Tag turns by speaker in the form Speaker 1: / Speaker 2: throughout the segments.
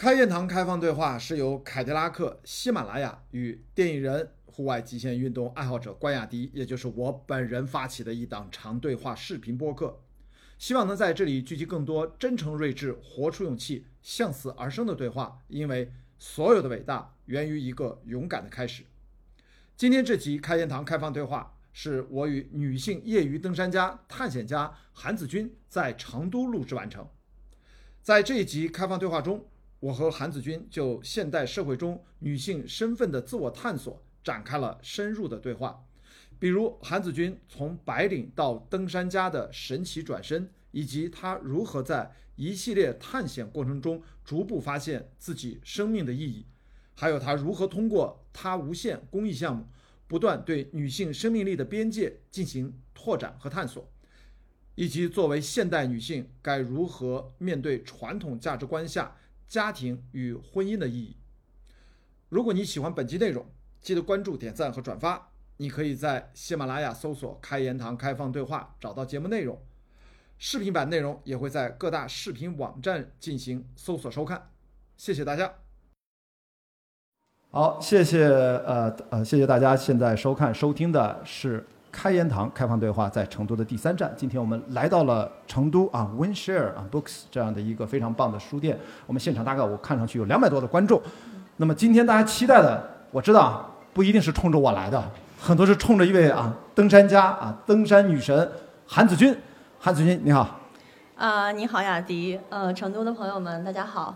Speaker 1: 开言堂开放对话是由凯迪拉克、喜马拉雅与电影人、户外极限运动爱好者关雅迪，也就是我本人发起的一档长对话视频播客，希望能在这里聚集更多真诚、睿智、活出勇气、向死而生的对话，因为所有的伟大源于一个勇敢的开始。今天这集开言堂开放对话是我与女性业余登山家、探险家韩子君在成都录制完成。在这一集开放对话中，我和韩子君就现代社会中女性身份的自我探索展开了深入的对话，比如韩子君从白领到登山家的神奇转身，以及她如何在一系列探险过程中逐步发现自己生命的意义，还有她如何通过她无限公益项目，不断对女性生命力的边界进行拓展和探索，以及作为现代女性该如何面对传统价值观下。家庭与婚姻的意义。如果你喜欢本期内容，记得关注、点赞和转发。你可以在喜马拉雅搜索“开言堂开放对话”找到节目内容，视频版内容也会在各大视频网站进行搜索收看。谢谢大家。好，谢谢呃呃，谢谢大家。现在收看收听的是。开言堂开放对话在成都的第三站，今天我们来到了成都啊，WinShare 啊 Books 这样的一个非常棒的书店。我们现场大概我看上去有两百多的观众。那么今天大家期待的，我知道不一定是冲着我来的，很多是冲着一位啊登山家啊登山女神韩子君。韩子君你好。
Speaker 2: 啊，你好雅迪，呃，成都的朋友们大家好。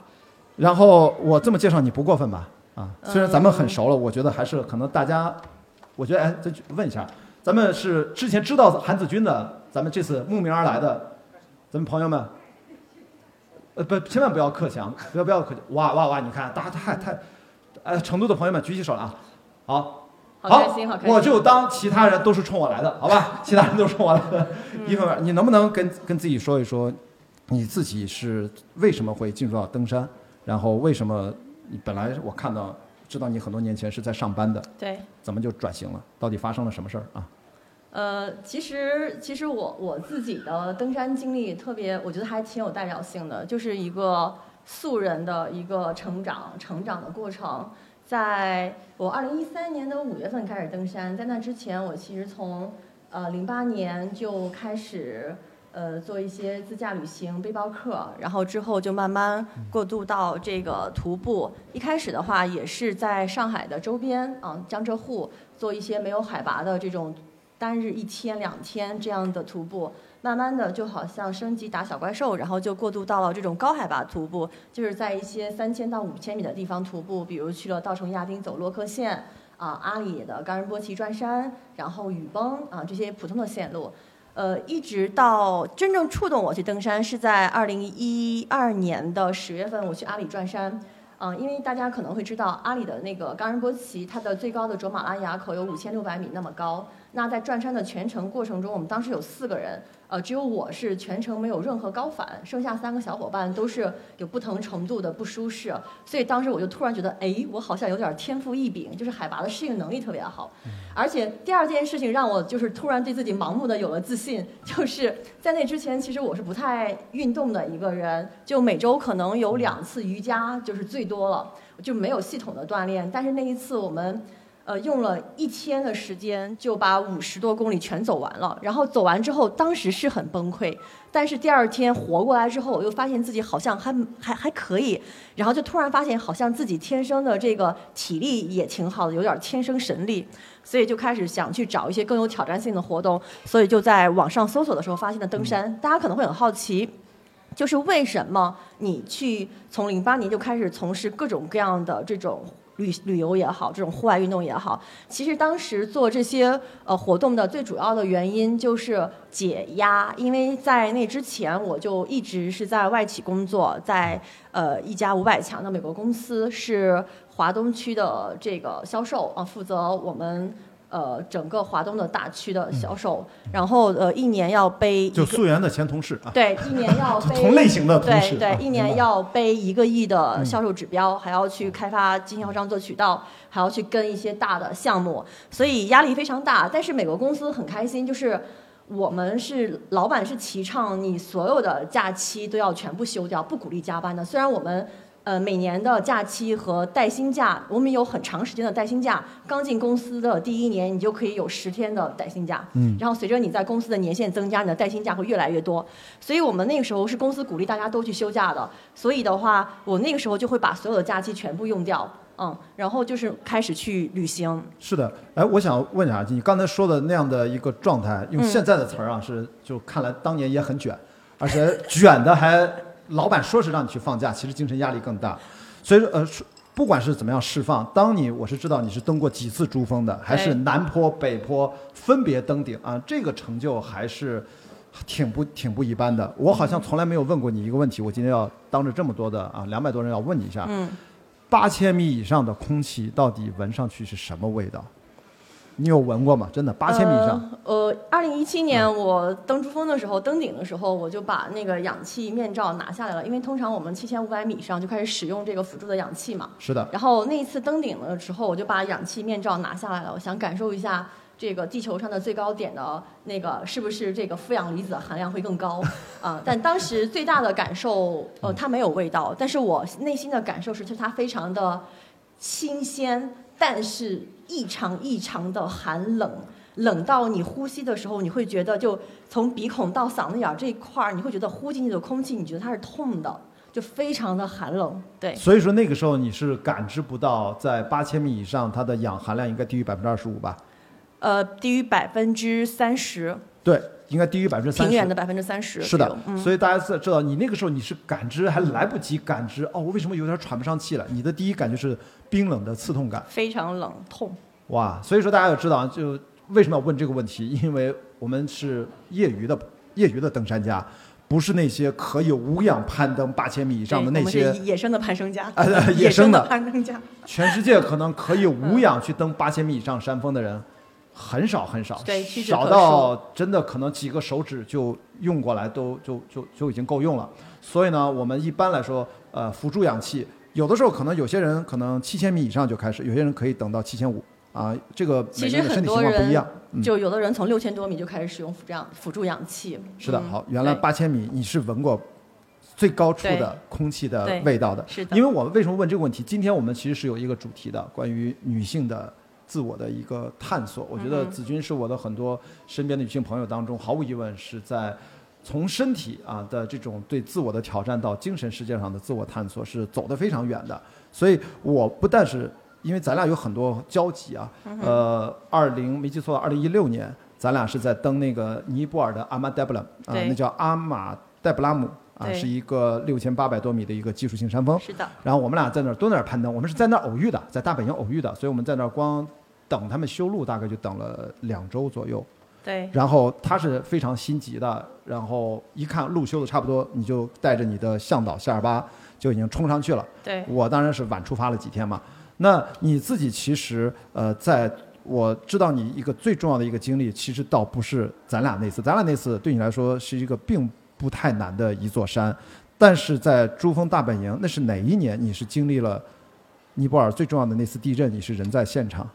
Speaker 1: 然后我这么介绍你不过分吧？啊，虽然咱们很熟了，我觉得还是可能大家，我觉得哎，再问一下。咱们是之前知道韩子君的，咱们这次慕名而来的，咱们朋友们，呃不，千万不要克强，不要不要克，哇哇哇！你看，大家太太，呃，成都的朋友们举起手来啊，
Speaker 2: 好，
Speaker 1: 好，
Speaker 2: 好
Speaker 1: 我就当其他人都是冲我来的，好吧？其他人都是冲我来的。一会儿你能不能跟跟自己说一说，你自己是为什么会进入到登山？然后为什么你本来我看到知道你很多年前是在上班的，
Speaker 2: 对，
Speaker 1: 怎么就转型了？到底发生了什么事儿啊？
Speaker 2: 呃，其实其实我我自己的登山经历特别，我觉得还挺有代表性的，就是一个素人的一个成长成长的过程。在我二零一三年的五月份开始登山，在那之前，我其实从呃零八年就开始呃做一些自驾旅行、背包客，然后之后就慢慢过渡到这个徒步。一开始的话，也是在上海的周边啊，江浙沪做一些没有海拔的这种。单日一天两天这样的徒步，慢慢的就好像升级打小怪兽，然后就过渡到了这种高海拔徒步，就是在一些三千到五千米的地方徒步，比如去了稻城亚丁走洛克线，啊阿里的冈仁波齐转山，然后雨崩啊这些普通的线路，呃一直到真正触动我去登山是在二零一二年的十月份，我去阿里转山。嗯，因为大家可能会知道，阿里的那个冈仁波齐，它的最高的卓玛拉垭口有五千六百米那么高。那在转山的全程过程中，我们当时有四个人。呃，只有我是全程没有任何高反，剩下三个小伙伴都是有不同程度的不舒适，所以当时我就突然觉得，哎，我好像有点天赋异禀，就是海拔的适应能力特别好。而且第二件事情让我就是突然对自己盲目的有了自信，就是在那之前其实我是不太运动的一个人，就每周可能有两次瑜伽就是最多了，就没有系统的锻炼。但是那一次我们。呃，用了一天的时间就把五十多公里全走完了。然后走完之后，当时是很崩溃，但是第二天活过来之后，我又发现自己好像还还还可以。然后就突然发现，好像自己天生的这个体力也挺好的，有点天生神力。所以就开始想去找一些更有挑战性的活动。所以就在网上搜索的时候，发现了登山。大家可能会很好奇，就是为什么你去从零八年就开始从事各种各样的这种。旅旅游也好，这种户外运动也好，其实当时做这些呃活动的最主要的原因就是解压。因为在那之前，我就一直是在外企工作，在呃一家五百强的美国公司，是华东区的这个销售啊，负责我们。呃，整个华东的大区的销售，然后呃，一年要背
Speaker 1: 就溯源的前同事啊，
Speaker 2: 对，一年要 背
Speaker 1: 同类型的同
Speaker 2: 事，对对，一年要背一个亿的销售指标，还要去开发经销商做渠道，还要去跟一些大的项目，所以压力非常大。但是美国公司很开心，就是我们是老板是提倡你所有的假期都要全部休掉，不鼓励加班的。虽然我们。呃，每年的假期和带薪假，我们有很长时间的带薪假。刚进公司的第一年，你就可以有十天的带薪假。
Speaker 1: 嗯。
Speaker 2: 然后随着你在公司的年限增加，你的带薪假会越来越多。所以我们那个时候是公司鼓励大家都去休假的。所以的话，我那个时候就会把所有的假期全部用掉。嗯。然后就是开始去旅行。
Speaker 1: 是的。哎，我想问一下，你刚才说的那样的一个状态，用现在的词儿啊，是就看来当年也很卷，而且卷的还。老板说是让你去放假，其实精神压力更大。所以说，呃，不管是怎么样释放，当你我是知道你是登过几次珠峰的，还是南坡、北坡分别登顶啊，这个成就还是挺不挺不一般的。我好像从来没有问过你一个问题，我今天要当着这么多的啊两百多人要问你一下，八千米以上的空气到底闻上去是什么味道？你有闻过吗？真的八千米以上？
Speaker 2: 呃，二零一七年我登珠峰的时候，登顶的时候，我就把那个氧气面罩拿下来了，因为通常我们七千五百米上就开始使用这个辅助的氧气嘛。
Speaker 1: 是的。
Speaker 2: 然后那一次登顶的时候，我就把氧气面罩拿下来了，我想感受一下这个地球上的最高点的那个是不是这个负氧离子含量会更高 啊？但当时最大的感受，呃，它没有味道，但是我内心的感受是，就它非常的新鲜。但是异常异常的寒冷，冷到你呼吸的时候，你会觉得就从鼻孔到嗓子眼这一块儿，你会觉得呼进去的空气，你觉得它是痛的，就非常的寒冷。对。
Speaker 1: 所以说那个时候你是感知不到，在八千米以上，它的氧含量应该低于百分之二十五吧？
Speaker 2: 呃，低于百分之三十。
Speaker 1: 对。应该低于百分之三十，
Speaker 2: 平原的百分之三十。
Speaker 1: 是的，所以大家知知道，你那个时候你是感知还来不及感知哦，我为什么有点喘不上气了？你的第一感觉是冰冷的刺痛感，
Speaker 2: 非常冷痛。
Speaker 1: 哇，所以说大家要知道，就为什么要问这个问题？因为我们是业余的业余的登山家，不是那些可以无氧攀登八千米以上的那些
Speaker 2: 野生的攀升家，
Speaker 1: 野生的
Speaker 2: 攀登家。
Speaker 1: 全世界可能可以无氧去登八千米以上山峰的人。很少很少，少到真的可能几个手指就用过来都就就就已经够用了。所以呢，我们一般来说，呃，辅助氧气，有的时候可能有些人可能七千米以上就开始，有些人可以等到七千五啊。这个每个人的身体情况不一样，
Speaker 2: 就有的人从六千多米就开始使用辅助氧辅助氧气。
Speaker 1: 是的，好，原来八千米你是闻过最高处的空气的味道的。
Speaker 2: 是的。
Speaker 1: 因为我们为什么问这个问题？今天我们其实是有一个主题的，关于女性的。自我的一个探索，我觉得子君是我的很多身边的女性朋友当中，毫无疑问是在从身体啊的这种对自我的挑战到精神世界上的自我探索是走得非常远的。所以我不但是因为咱俩有很多交集啊，呃，二零没记错，二零一六年咱俩是在登那个尼泊尔的阿玛戴布拉啊，那叫阿玛戴布拉姆啊，是一个六千八百多米的一个技术性山峰。
Speaker 2: 是的。
Speaker 1: 然后我们俩在那儿都在那儿攀登，我们是在那儿偶遇的，在大本营偶遇的，所以我们在那儿光。等他们修路大概就等了两周左右，
Speaker 2: 对。
Speaker 1: 然后他是非常心急的，然后一看路修的差不多，你就带着你的向导夏尔巴就已经冲上去了。
Speaker 2: 对。
Speaker 1: 我当然是晚出发了几天嘛。那你自己其实呃，在我知道你一个最重要的一个经历，其实倒不是咱俩那次，咱俩那次对你来说是一个并不太难的一座山，但是在珠峰大本营，那是哪一年？你是经历了尼泊尔最重要的那次地震，你是人在现场。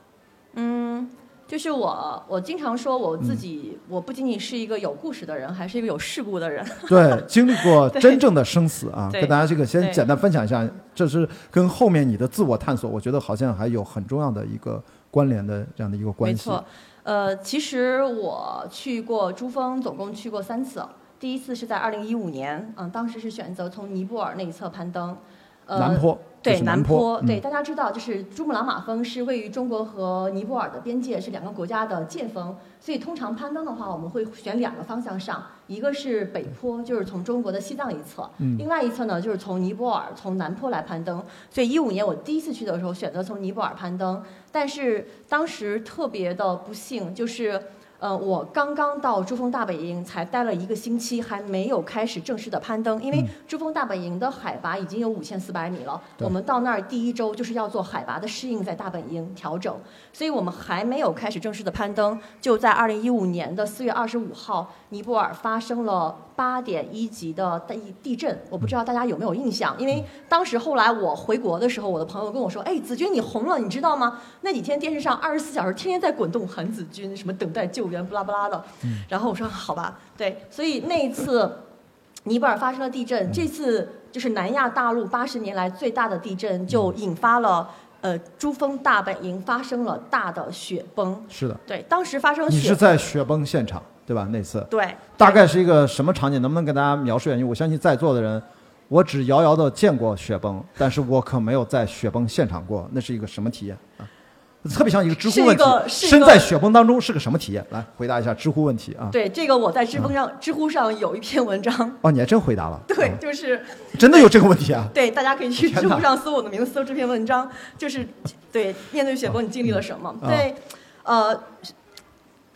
Speaker 2: 嗯就是我，我经常说我自己，我不仅仅是一个有故事的人，还是一个有事故的人。
Speaker 1: 对，经历过真正的生死啊，跟大家这个先简单分享一下，这是跟后面你的自我探索，我觉得好像还有很重要的一个关联的这样的一个关
Speaker 2: 系。没错，呃，其实我去过珠峰，总共去过三次，第一次是在二零一五年，嗯，当时是选择从尼泊尔那一侧攀登。
Speaker 1: 南坡
Speaker 2: 对
Speaker 1: 南
Speaker 2: 坡对大家知道，就是珠穆朗玛峰是位于中国和尼泊尔的边界，是两个国家的界峰。所以通常攀登的话，我们会选两个方向上，一个是北坡，就是从中国的西藏一侧；另外一侧呢，就是从尼泊尔从南坡来攀登。所以一五年我第一次去的时候，选择从尼泊尔攀登，但是当时特别的不幸，就是。呃，我刚刚到珠峰大本营，才待了一个星期，还没有开始正式的攀登。因为珠峰大本营的海拔已经有五千四百米了，我们到那儿第一周就是要做海拔的适应，在大本营调整，所以我们还没有开始正式的攀登。就在二零一五年的四月二十五号，尼泊尔发生了。八点一级的地地震，我不知道大家有没有印象，因为当时后来我回国的时候，我的朋友跟我说：“哎，子君你红了，你知道吗？那几天电视上二十四小时天天在滚动韩子君，什么等待救援，不拉不拉的。”然后我说：“好吧，对。”所以那一次尼泊尔发生了地震，这次就是南亚大陆八十年来最大的地震，就引发了呃珠峰大本营发生了大的雪崩。
Speaker 1: 是的，
Speaker 2: 对，当时发生
Speaker 1: 你
Speaker 2: 雪
Speaker 1: 是在雪崩现场对吧？那次
Speaker 2: 对，
Speaker 1: 大概是一个什么场景？能不能给大家描述一下？因为我相信在座的人，我只遥遥的见过雪崩，但是我可没有在雪崩现场过，那是一个什么体验啊？特别像一个知乎问题身在雪崩当中是个什么体验？来回答一下知乎问题啊！
Speaker 2: 对这个我在知乎上、知乎上有一篇文章，
Speaker 1: 哦，你还真回答了，
Speaker 2: 对，
Speaker 1: 啊
Speaker 2: 就是
Speaker 1: 真的有这个问题啊！
Speaker 2: 对，大家可以去 知乎上搜我的名字，搜这篇文章，就是对面对雪崩你经历了什么？
Speaker 1: 啊
Speaker 2: 对，呃，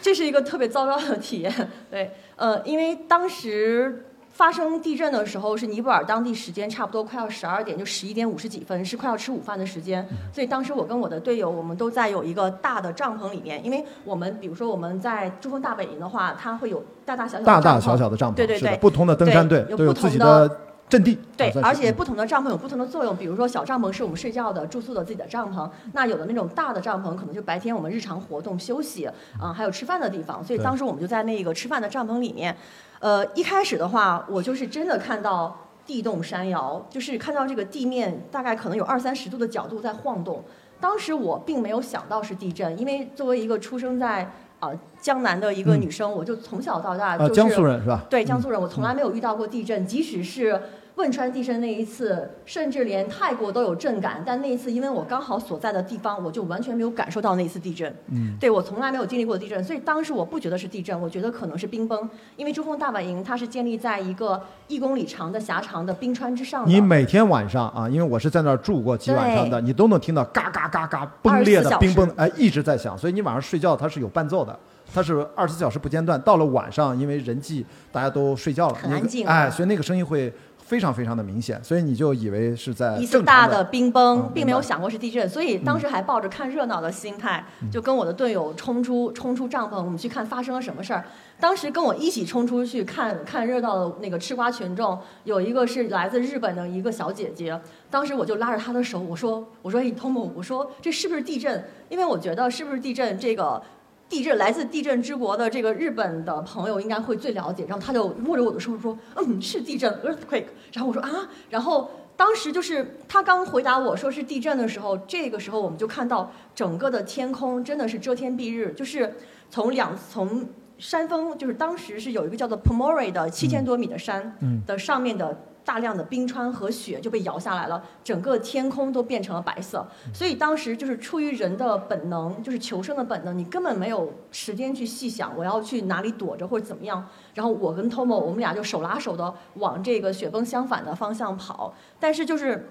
Speaker 2: 这是一个特别糟糕的体验。对，呃，因为当时发生地震的时候是尼泊尔当地时间差不多快要十二点，就十一点五十几分，是快要吃午饭的时间。所以当时我跟我的队友，我们都在有一个大的帐篷里面，因为我们比如说我们在珠峰大本营的话，它会有大大小小的
Speaker 1: 大大
Speaker 2: 帐篷
Speaker 1: 小小的帐篷，
Speaker 2: 对对对
Speaker 1: 不同的登山队
Speaker 2: 对有不同的
Speaker 1: 阵地，
Speaker 2: 对
Speaker 1: 啊，
Speaker 2: 而且不同的帐篷有不同的作用，比如说小帐篷是我们睡觉的、住宿的自己的帐篷，那有的那种大的帐篷可能就白天我们日常活动、休息，啊、还有吃饭的地方。所以当时我们就在那个吃饭的帐篷里面。呃，一开始的话，我就是真的看到地动山摇，就是看到这个地面大概可能有二三十度的角度在晃动。当时我并没有想到是地震，因为作为一个出生在啊、江南的一个
Speaker 1: 嗯
Speaker 2: 女生，我就从小到大
Speaker 1: 呃，
Speaker 2: 就是、
Speaker 1: 江苏人是吧？
Speaker 2: 对，江苏人，我从来没有遇到过地震，即使是汶川地震那一次，甚至连泰国都有震感，但那一次因为我刚好所在的地方，我就完全没有感受到那一次地震。
Speaker 1: 嗯，
Speaker 2: 对我从来没有经历过地震，所以当时我不觉得是地震，我觉得可能是冰崩，因为珠峰大本营它是建立在一个一公里长的狭长的冰川之上的。
Speaker 1: 你每天晚上啊，因为我是在那儿住过几晚上的，你都能听到嘎嘎嘎嘎崩裂的冰崩，哎，一直在响，所以你晚上睡觉它是有伴奏的。它是二十四小时不间断，到了晚上，因为人际大家都睡觉了，
Speaker 2: 很安静
Speaker 1: 哎，所以那个声音会非常非常的明显，所以你就以为是在
Speaker 2: 一次大的冰崩，并没有想过是地震，所以当时还抱着看热闹的心态，
Speaker 1: 嗯
Speaker 2: 就跟我的队友冲出冲出帐篷，我们去看发生了什么事儿。当时跟我一起冲出去看看热闹的那个吃瓜群众，有一个是来自日本的一个小姐姐，当时我就拉着她的手，我说我说哎 Tomo，我说这是不是地震？因为我觉得是不是地震这个。地震来自地震之国的这个日本的朋友应该会最了解，然后他就握着我的手说：“嗯，是地震，earthquake。”然后我说：“啊。”然后当时就是他刚回答我说是地震的时候，这个时候我们就看到整个的天空真的是遮天蔽日，就是从两从山峰，就是当时是有一个叫做 Pomori 的七千多米的山
Speaker 1: 嗯
Speaker 2: 的上面的大量的冰川和雪就被摇下来了，整个天空都变成了白色。所以当时就是出于人的本能，就是求生的本能，你根本没有时间去细想我要去哪里躲着或者怎么样。然后我跟 Tomo 我们俩就手拉手的往这个雪崩相反的方向跑，但是就是。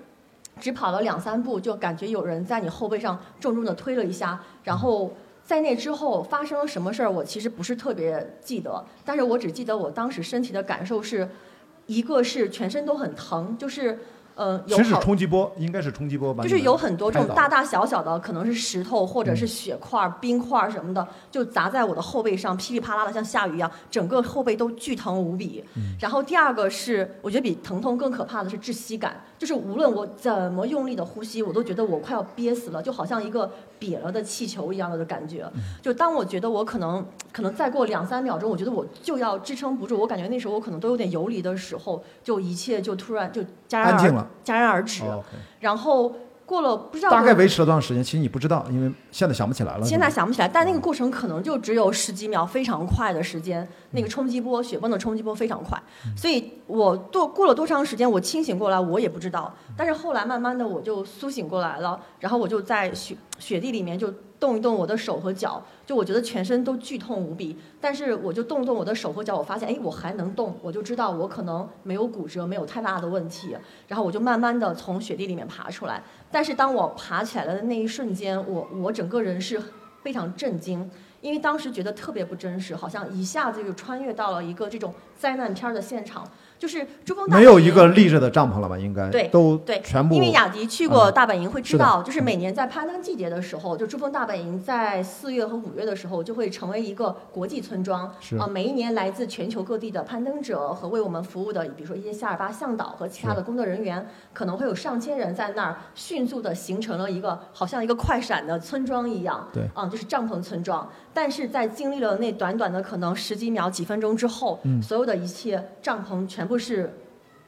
Speaker 2: 只跑了两三步，就感觉有人在你后背上重重的推了一下，然后在那之后发生了什么事儿，我其实不是特别记得，但是我只记得我当时身体的感受是，一个是全身都很疼，就是呃有
Speaker 1: 其实冲击波，应该是冲击波吧？
Speaker 2: 就是有很多这种大
Speaker 1: 大
Speaker 2: 大小小的，可能是石头或者是雪块儿、冰块儿什么的，就砸在我的后背上，噼里啪啦的像下雨一样，整个后背都巨疼无比。然后第二个是，我觉得比疼痛更可怕的是窒息感，就是无论我怎么用力的呼吸，我都觉得我快要憋死了，就好像一个瘪了的气球一样的感觉。就当我觉得我可能可能再过两三秒钟，我觉得我就要支撑不住，我感觉那时候我可能都有点游离的时候，就一切就突然就戛然而戛然而止。然后过了不知道
Speaker 1: 大概维持了多长时间？其实你不知道，因为现在想不起来了。
Speaker 2: 现在想不起来，但
Speaker 1: 嗯
Speaker 2: 那个过程可能就只有十几秒，非常快的时间。那个冲击波，雪崩的冲击波非常快，
Speaker 1: 嗯
Speaker 2: 所以我多过了多长时间，我清醒过来，我也不知道。但是后来慢慢的我就苏醒过来了，然后我就在雪雪地里面就动一动我的手和脚，就我觉得全身都剧痛无比。但是我就动动我的手和脚，我发现哎我还能动，我就知道我可能没有骨折，没有太大的问题。然后我就慢慢的从雪地里面爬出来。但是当我爬起来的那一瞬间，我我整个人是非常震惊，因为当时觉得特别不真实，好像一下子就穿越到了一个这种灾难片儿的现场，就是珠峰大
Speaker 1: 没有一个立着的帐篷了吧？应该
Speaker 2: 对
Speaker 1: 都
Speaker 2: 对，
Speaker 1: 全部
Speaker 2: 因为雅迪去过大本营会知道，
Speaker 1: 是
Speaker 2: 就是每年在攀登季节的时候，就珠峰大本营在四月和五月的时候就会成为一个国际村庄。
Speaker 1: 是
Speaker 2: 啊、每一年来自全球各地的攀登者和为我们服务的，比如说一些夏尔巴向导和其他的工作人员，可能会有上千人在那儿迅速的形成了一个好像一个快闪的村庄一样。
Speaker 1: 对
Speaker 2: 啊、就是帐篷村庄。但是在经历了那短短的可能十几秒、几分钟之后，
Speaker 1: 嗯
Speaker 2: 所有的一切帐篷全部是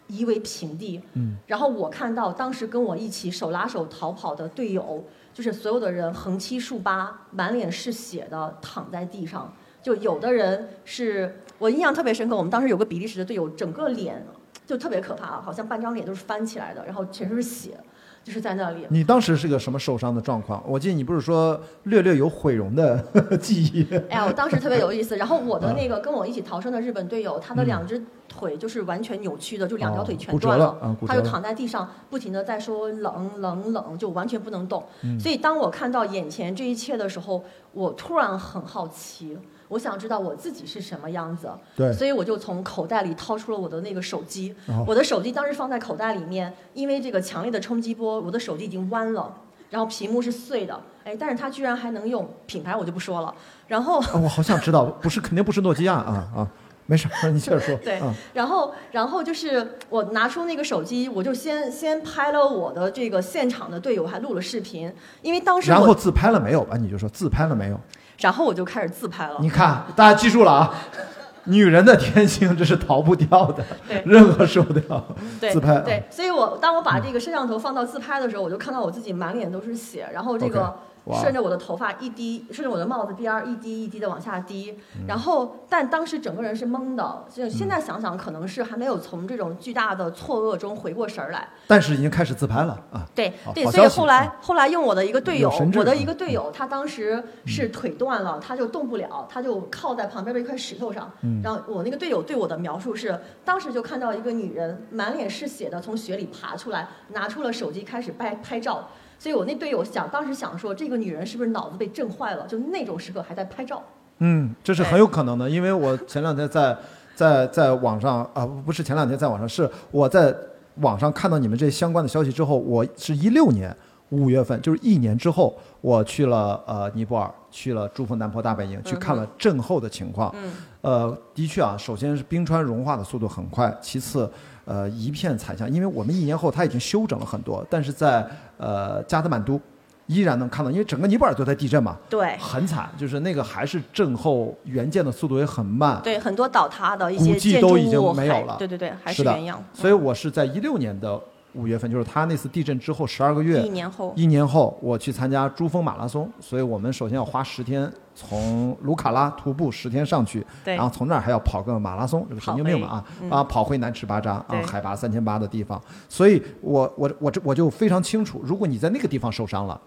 Speaker 2: 夷为平地。
Speaker 1: 嗯，
Speaker 2: 然后我看到当时跟我一起手拉手逃跑的队友，就是所有的人横七竖八，满脸是血的躺在地上。就有的人是我印象特别深刻，我们当时有个比利时的队友，整个脸就特别可怕，好像半张脸都是翻起来的，然后全是血，就是在那里。
Speaker 1: 你当时是个什么受伤的状况？我记得你不是说略略有毁容的 记忆？
Speaker 2: 哎呀，我当时特别有意思。然后我的那个跟我一起逃生的日本队友，他的两只腿就是完全扭曲的，就两条腿全断
Speaker 1: 了
Speaker 2: 他就躺在地上，不停的在说冷冷冷，就完全不能动。
Speaker 1: 嗯
Speaker 2: 所以当我看到眼前这一切的时候，我突然很好奇。我想知道我自己是什么样子，
Speaker 1: 对
Speaker 2: 所以我就从口袋里掏出了我的那个手机。
Speaker 1: 哦
Speaker 2: 我的手机当时放在口袋里面，因为这个强烈的冲击波，我的手机已经弯了，然后屏幕是碎的。哎，但是它居然还能用，品牌我就不说了。然后
Speaker 1: 啊，我好想知道，不是肯定不是诺基亚啊啊，没事儿，你接着说。
Speaker 2: 对
Speaker 1: 啊，
Speaker 2: 然后，然后就是我拿出那个手机，我就先先拍了我的这个现场的队友，还录了视频，因为当时，
Speaker 1: 然后自拍了没有吧？你就说自拍了没有？
Speaker 2: 然后我就开始自拍了
Speaker 1: 你。看，大家记住了啊，女人的天性这是逃不掉的
Speaker 2: 对，
Speaker 1: 任何时候都要
Speaker 2: 对
Speaker 1: 自拍。啊
Speaker 2: 对，所以我当我把这个摄像头放到自拍的时候，我就看到我自己满脸都是血，然后这个
Speaker 1: 哇
Speaker 2: 顺着我的头发一滴，顺着我的帽子边儿一滴一滴的往下滴，
Speaker 1: 嗯
Speaker 2: 然后但当时整个人是懵的，就现在想想可能是还没有从这种巨大的错愕中回过神儿来。
Speaker 1: 但是已经开始自拍了啊。
Speaker 2: 对对，所以后来
Speaker 1: 嗯
Speaker 2: 后来用我的一个队友我的
Speaker 1: 嗯
Speaker 2: 一个队友，他当时是腿断了，他就动不了，他就靠在旁边的一块石头上。
Speaker 1: 嗯
Speaker 2: 然后我那个队友对我的描述是，当时就看到一个女人满脸是血的从雪里爬出来，拿出了手机开始拍拍照。所以我那队友想，当时想说，这个女人是不是脑子被震坏了？就那种时刻还在拍照。
Speaker 1: 嗯，这是很有可能的，因为我前两天在在在网上啊，不是前两天在网上，是我在网上看到你们这相关的消息之后，我是一六年五月份，就是一年之后，我去了呃尼泊尔，去了珠峰南坡大本营，去看了震后的情况。
Speaker 2: 嗯，
Speaker 1: 呃，的确啊，首先是冰川融化的速度很快，其次，呃，一片惨象，因为我们一年后它已经修整了很多，但是在呃加德满都依然能看到，因为整个尼泊尔都在地震嘛，
Speaker 2: 对。
Speaker 1: 很惨，就是那个还是震后援建的速度也很慢，
Speaker 2: 对，很多倒塌的一
Speaker 1: 古
Speaker 2: 些建筑
Speaker 1: 物都已经没有了。
Speaker 2: 对对对，还
Speaker 1: 是的。
Speaker 2: 原样。
Speaker 1: 所以我是在一六年的五月份，就是他那次地震之后十二个月
Speaker 2: 一，年后，
Speaker 1: 一年后我去参加珠峰马拉松，所以我们首先要花十天从卢卡拉徒步十天上去，然后从那儿还要跑个马拉松，这个神经病嘛啊、
Speaker 2: 嗯。
Speaker 1: 啊，跑回南池巴扎啊，海拔三千八的地方，所以我我我这我就非常清楚，如果你在那个地方受伤了。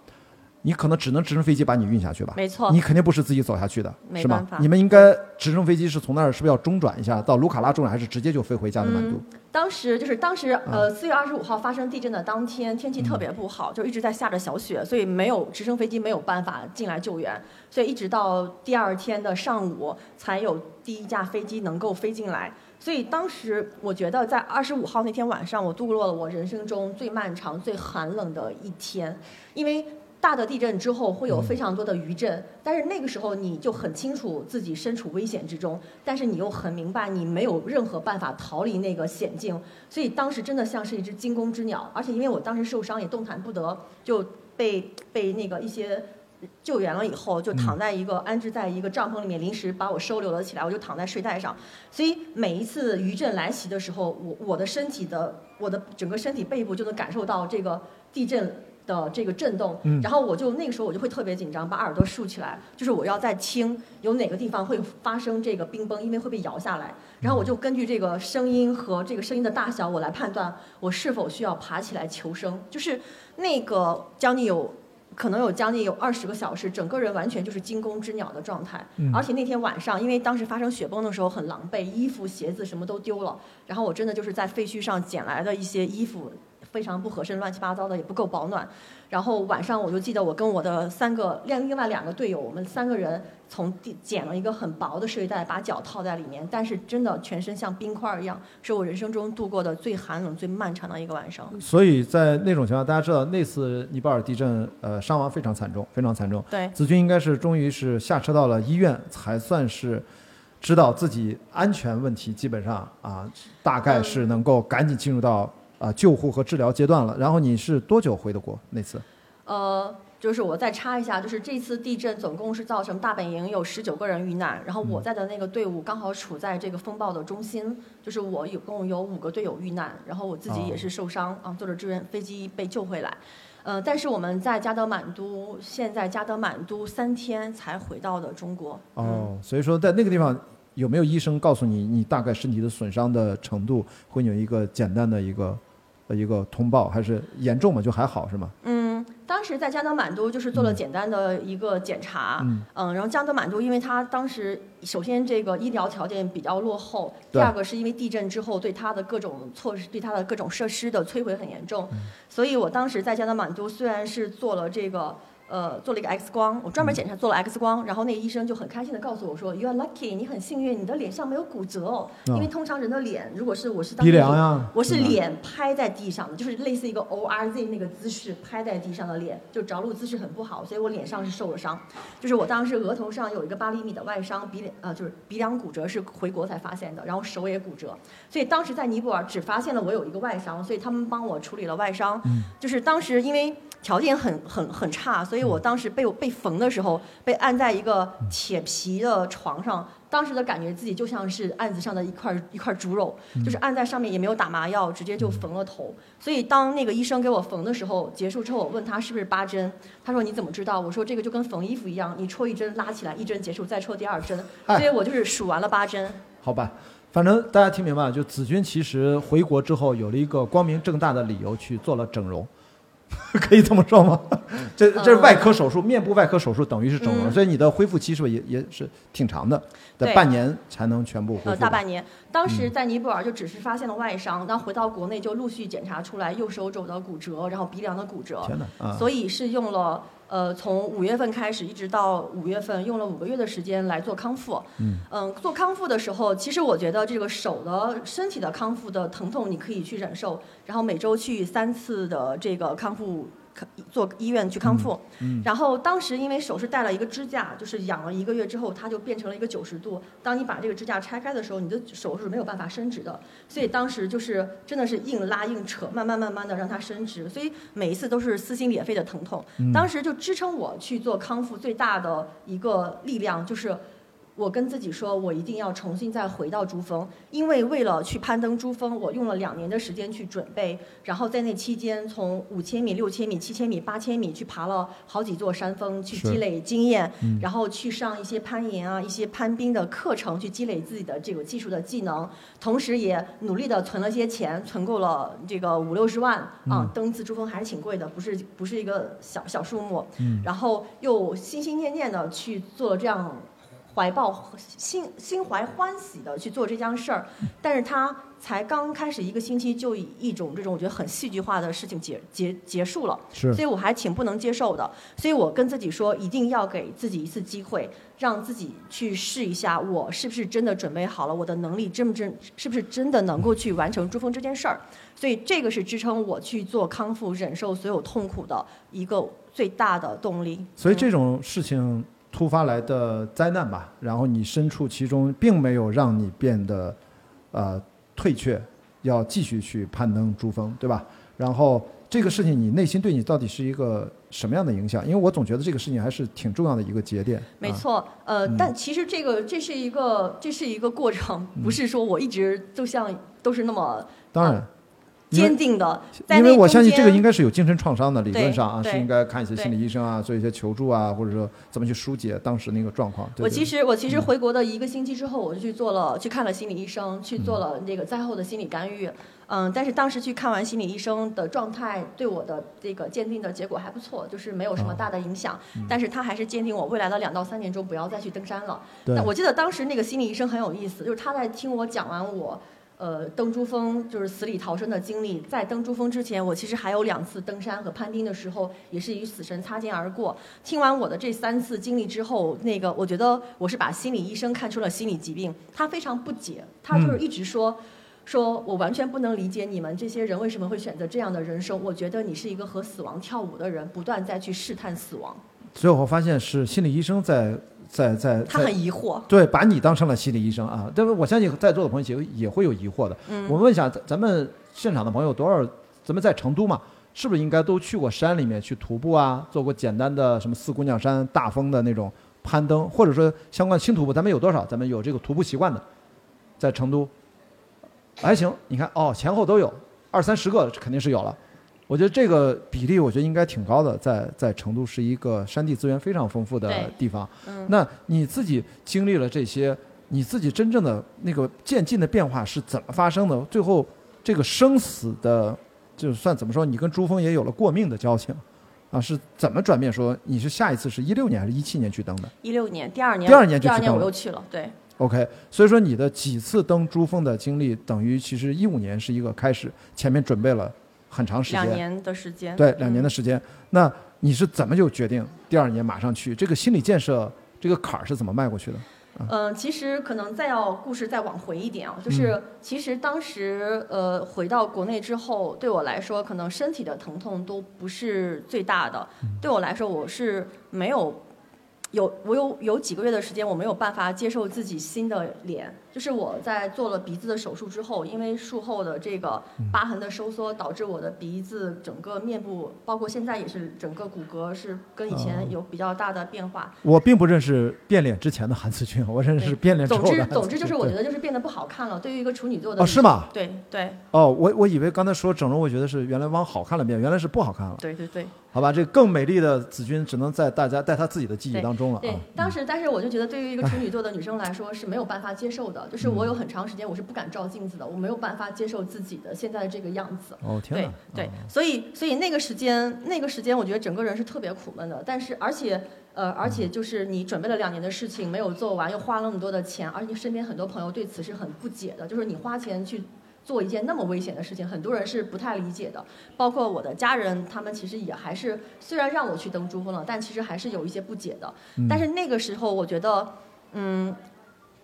Speaker 1: 你可能只能直升飞机把你运下去吧，
Speaker 2: 没错
Speaker 1: 你肯定不是自己走下去的，是吗？你们应该直升飞机是从那儿是不是要中转一下到卢卡拉中转，还是直接就飞回加德满都？
Speaker 2: 嗯当时就是当时呃四月二十五号发生地震的当天，天气特别不好，就一直在下着小雪，所以没有直升飞机没有办法进来救援，所以一直到第二天的上午才有第一架飞机能够飞进来。所以当时我觉得在二十五号那天晚上，我度过了我人生中最漫长、最寒冷的一天，因为。大的地震之后会有非常多的余震，但是那个时候你就很清楚自己身处危险之中，但是你又很明白你没有任何办法逃离那个险境，所以当时真的像是一只惊弓之鸟。而且因为我当时受伤也动弹不得，就被被那个一些救援了以后，就躺在一个安置在一个帐篷里面，临时把我收留了起来，我就躺在睡袋上。所以每一次余震来袭的时候，我我的身体的我的整个身体背部就能感受到这个地震。的这个震动，
Speaker 1: 嗯
Speaker 2: 然后我就那个时候我就会特别紧张，把耳朵竖起来，就是我要在听有哪个地方会发生这个冰崩，因为会被摇下来。然后我就根据这个声音和这个声音的大小，我来判断我是否需要爬起来求生。就是那个将近有。可能有将近有二十个小时，整个人完全就是惊弓之鸟的状态。
Speaker 1: 嗯
Speaker 2: 而且那天晚上，因为当时发生雪崩的时候很狼狈，衣服、鞋子什么都丢了。然后我真的就是在废墟上捡来的一些衣服，非常不合身、乱七八糟的，也不够保暖。然后晚上我就记得我跟我的三个另另外两个队友，我们三个人从地捡了一个很薄的睡袋，把脚套在里面，但是真的全身像冰块儿一样，是我人生中度过的最寒冷、最漫长的一个晚上。
Speaker 1: 所以在那种情况，大家知道那次尼泊尔地震，呃，伤亡非常惨重，非常惨重。
Speaker 2: 对，
Speaker 1: 子君应该是终于是下车到了医院，才算是知道自己安全问题基本上啊，大概是能够赶紧进入到啊救护和治疗阶段了。然后你是多久回的国那次？
Speaker 2: 呃，就是我再插一下，就是这次地震总共是造成大本营有十九个人遇难，然后我在的那个队伍刚好处在这个风暴的中心，就是我有共有五个队友遇难，然后我自己也是受伤啊，坐着支援飞机被救回来。呃，但是我们在加德满都，现在加德满都三天才回到的中国。
Speaker 1: 哦，所以说在那个地方有没有医生告诉你，你大概身体的损伤的程度，会有一个简单的一个呃一个通报，还是严重吗？就还好是吗？
Speaker 2: 嗯，当时在加德满都就是做了简单的一个检查，嗯，然后加德满都因为它当时首先这个医疗条件比较落后，第二个是因为地震之后对它的各种措施，对它的各种设施的摧毁很严重，所以我当时在加德满都虽然是做了这个。呃，做了一个 X 光，我专门检查做了 X 光，然后那个医生就很开心的告诉我说，You are lucky，你很幸运，你的脸上没有骨折哦，因为通常人的脸，如果是我是当时我是脸拍在地上的，就是类似一个 O R Z 那个姿势拍在地上的脸，就着陆姿势很不好，所以我脸上是受了伤，就是我当时额头上有一个八厘米的外伤，鼻梁呃就是鼻梁骨折是回国才发现的，然后手也骨折，所以当时在尼泊尔只发现了我有一个外伤，所以他们帮我处理了外伤，就是当时因为。条件很很很差，所以我当时被被缝的时候，被按在一个铁皮的床上，当时的感觉自己就像是案子上的一块一块猪肉，就是按在上面也没有打麻药，直接就缝了头。所以当那个医生给我缝的时候，结束之后我问他是不是八针，他说你怎么知道？我说这个就跟缝衣服一样，你戳一针拉起来，一针结束再戳第二针，所以我就是数完了八针。
Speaker 1: 好吧，反正大家听明白了，就子君其实回国之后有了一个光明正大的理由去做了整容。可以这么说吗？这这是外科手术，面部外科手术等于是整容，所以你的恢复期是不是也也是挺长的？得半年才能全部恢复。
Speaker 2: 呃，大半年。当时在尼泊尔就只是发现了外伤，那回到国内就陆续检查出来右手肘的骨折，然后鼻梁的骨折。
Speaker 1: 天
Speaker 2: 哪！所以是用了。呃，从五月份开始，一直到五月份，用了五个月的时间来做康复。嗯，嗯，做康复的时候，其实我觉得这个手的身体的康复的疼痛，你可以去忍受，然后每周去三次的这个康复。做医院去康复，然后当时因为手是带了一个支架，就是养了一个月之后，它就变成了一个九十度。当你把这个支架拆开的时候，你的手是没有办法伸直的，所以当时就是真的是硬拉硬扯，慢慢慢慢的让它伸直，所以每一次都是撕心裂肺的疼痛。当时就支撑我去做康复最大的一个力量就是。我跟自己说，我一定要重新再回到珠峰，因为为了去攀登珠峰，我用了两年的时间去准备，然后在那期间，从五千米、六千米、七千米、八千米去爬了好几座山峰，去积累经验，然后去上一些攀岩啊、一些攀冰的课程，去积累自己的这个技术的技能，同时也努力的存了些钱，存够了这个五六十万啊，登一次珠峰还是挺贵的，不是不是一个小小数目，然后又心心念念的去做这样。怀抱心心怀欢喜的去做这件事儿，但是他才刚开始一个星期就以一种这种我觉得很戏剧化的事情结结结束了，
Speaker 1: 是，
Speaker 2: 所以我还挺不能接受的，所以我跟自己说一定要给自己一次机会，让自己去试一下我是不是真的准备好了，我的能力真不真是不是真的能够去完成珠峰这件事儿，所以这个是支撑我去做康复、忍受所有痛苦的一个最大的动力。
Speaker 1: 所以这种事情。突发来的灾难吧，然后你身处其中，并没有让你变得，呃，退却，要继续去攀登珠峰，对吧？然后这个事情，你内心对你到底是一个什么样的影响？因为我总觉得这个事情还是挺重要的一个节点。
Speaker 2: 没错，呃，但其实这个这是一个这是一个过程，不是说我一直都像都是那么
Speaker 1: 当然。
Speaker 2: 坚定的，
Speaker 1: 因为我相信这个应该是有精神创伤的，理论上啊是应该看一些心理医生啊，做一些求助啊，或者说怎么去疏解当时那个状况。
Speaker 2: 我其实我其实回国的一个星期之后，我就去做了去看了心理医生，去做了那个灾后的心理干预。嗯，但是当时去看完心理医生的状态，对我的这个鉴定的结果还不错，就是没有什么大的影响。但是他还是鉴定我未来的两到三年中不要再去登山了。
Speaker 1: 对，
Speaker 2: 我记得当时那个心理医生很有意思，就是他在听我讲完我。呃，登珠峰就是死里逃生的经历。在登珠峰之前，我其实还有两次登山和攀冰的时候，也是与死神擦肩而过。听完我的这三次经历之后，那个我觉得我是把心理医生看出了心理疾病。他非常不解，他就是一直说，说我完全不能理解你们这些人为什么会选择这样的人生。我觉得你是一个和死亡跳舞的人，不断在去试探死亡。
Speaker 1: 最后发现是心理医生在。在在，
Speaker 2: 他很疑惑，
Speaker 1: 对，把你当成了心理医生啊！但是我相信在座的朋友也也会有疑惑的。我们问一下咱咱们现场的朋友多少？咱们在成都嘛？是不是应该都去过山里面去徒步啊？做过简单的什么四姑娘山、大峰的那种攀登，或者说相关轻徒步，咱们有多少？咱们有这个徒步习惯的，在成都还行。你看哦，前后都有二三十个，肯定是有了。我觉得这个比例，我觉得应该挺高的，在在成都是一个山地资源非常丰富的地方。
Speaker 2: 嗯，
Speaker 1: 那你自己经历了这些，你自己真正的那个渐进的变化是怎么发生的？最后这个生死的，就算怎么说，你跟珠峰也有了过命的交情，啊，是怎么转变？说你是下一次是一六年还是一七年去登的
Speaker 2: 一六年，第二年，
Speaker 1: 第二年就
Speaker 2: 第二年我又去了，对
Speaker 1: ，？OK，所以说你的几次登珠峰的经历，等于其实一五年是一个开始，前面准备了很长时间。
Speaker 2: 两年的时间，
Speaker 1: 对，两年的
Speaker 2: 嗯
Speaker 1: 时间。那你是怎么就决定第二年马上去？这个心理建设，这个坎儿是怎么迈过去的？
Speaker 2: 嗯，其实可能再要故事再往回一点啊，就是
Speaker 1: 嗯
Speaker 2: 其实当时呃回到国内之后，对我来说可能身体的疼痛都不是最大的，
Speaker 1: 嗯
Speaker 2: 对我来说我是没有。有我有有几个月的时间，我没有办法接受自己新的脸。就是我在做了鼻子的手术之后，因为术后的这个
Speaker 1: 嗯
Speaker 2: 疤痕的收缩，导致我的鼻子整个面部，包括现在也是整个骨骼是跟以
Speaker 1: 哦
Speaker 2: 前有比较大的变化。
Speaker 1: 我并不认识变脸之前的韩思君，我认识变脸之后
Speaker 2: 总之，
Speaker 1: 的韩思俊。
Speaker 2: 总之就是我觉得就是变得不好看了。对于一个处女座的
Speaker 1: 哦，是吗？
Speaker 2: 对对
Speaker 1: 哦，我我以为刚才说整容，我觉得是原来往好看了变，原来是不好看了。
Speaker 2: 对对对
Speaker 1: 好吧，这更美丽的子君只能在大家在她自己的记忆当中了
Speaker 2: 对
Speaker 1: 啊。，
Speaker 2: 当时但是我就觉得，对于一个处女座的女生来说是没有办法接受的。就是我有很长时间我是不敢照镜子的，我没有办法接受自己的现在的这个样子。
Speaker 1: 哦天哪
Speaker 2: 对！对
Speaker 1: 哦，
Speaker 2: 所以所以那个时间那个时间，我觉得整个人是特别苦闷的。但是而且呃，而且就是你准备了两年的事情没有做完，又花了那么多的钱，而且身边很多朋友对此是很不解的，就是你花钱去。做一件那么危险的事情，很多人是不太理解的，包括我的家人，他们其实也还是虽然让我去登珠峰了，但其实还是有一些不解的。
Speaker 1: 嗯
Speaker 2: 但是那个时候，我觉得，嗯，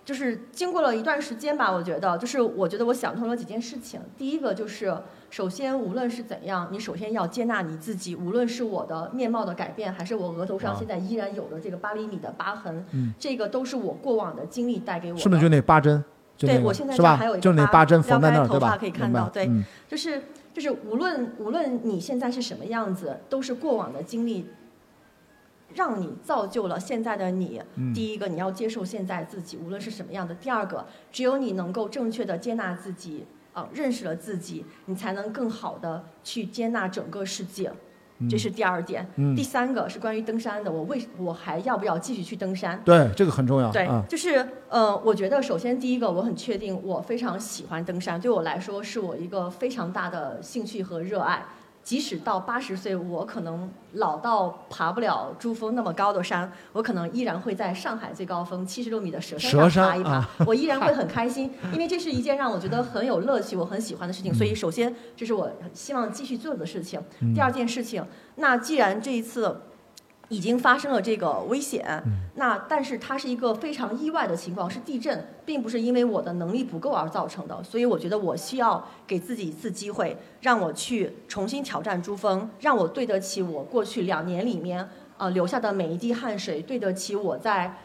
Speaker 2: 就是经过了一段时间吧，我觉得，就是我觉得我想通了几件事情。第一个就是，首先无论是怎样，你首先要接纳你自己，无论是我的面貌的改变，还是我额头上
Speaker 1: 啊
Speaker 2: 现在依然有的这个八厘米的疤痕，
Speaker 1: 嗯
Speaker 2: 这个都是我过往的经历带给我的。
Speaker 1: 是不是就那八针？就那个
Speaker 2: 对我现在
Speaker 1: 是吧
Speaker 2: 还有一？个
Speaker 1: 就是那八针缝在那儿，对吧？
Speaker 2: 撩开头发可以看到对
Speaker 1: 嗯
Speaker 2: 就是就是无论无论你现在是什么样子，都是过往的经历，让你造就了现在的你。
Speaker 1: 嗯
Speaker 2: 第一个，你要接受现在自己，无论是什么样的；第二个，只有你能够正确的接纳自己，啊、认识了自己，你才能更好的去接纳整个世界。这是第二点。
Speaker 1: 嗯
Speaker 2: 第三个是关于登山的，我为我还要不要继续去登山？
Speaker 1: 对，这个很重要。
Speaker 2: 对
Speaker 1: 啊，，
Speaker 2: 就是呃，我觉得首先第一个，我很确定我非常喜欢登山，对我来说是我一个非常大的兴趣和热爱。即使到八十岁，我可能老到爬不了珠峰那么高的山，我可能依然会在上海最高峰七十六米的蛇山
Speaker 1: 蛇
Speaker 2: 上爬一爬，
Speaker 1: 啊
Speaker 2: 我依然会很开心，因为这是一件让我觉得很有乐趣、我很喜欢的事情。所以，首先这是我希望继续做的事情。
Speaker 1: 嗯
Speaker 2: 第二件事情，那既然这一次已经发生了这个危险，
Speaker 1: 嗯
Speaker 2: 那但是它是一个非常意外的情况，是地震，并不是因为我的能力不够而造成的。所以我觉得我需要给自己一次机会，让我去重新挑战珠峰，让我对得起我过去两年里面呃留下的每一滴汗水，对得起我在。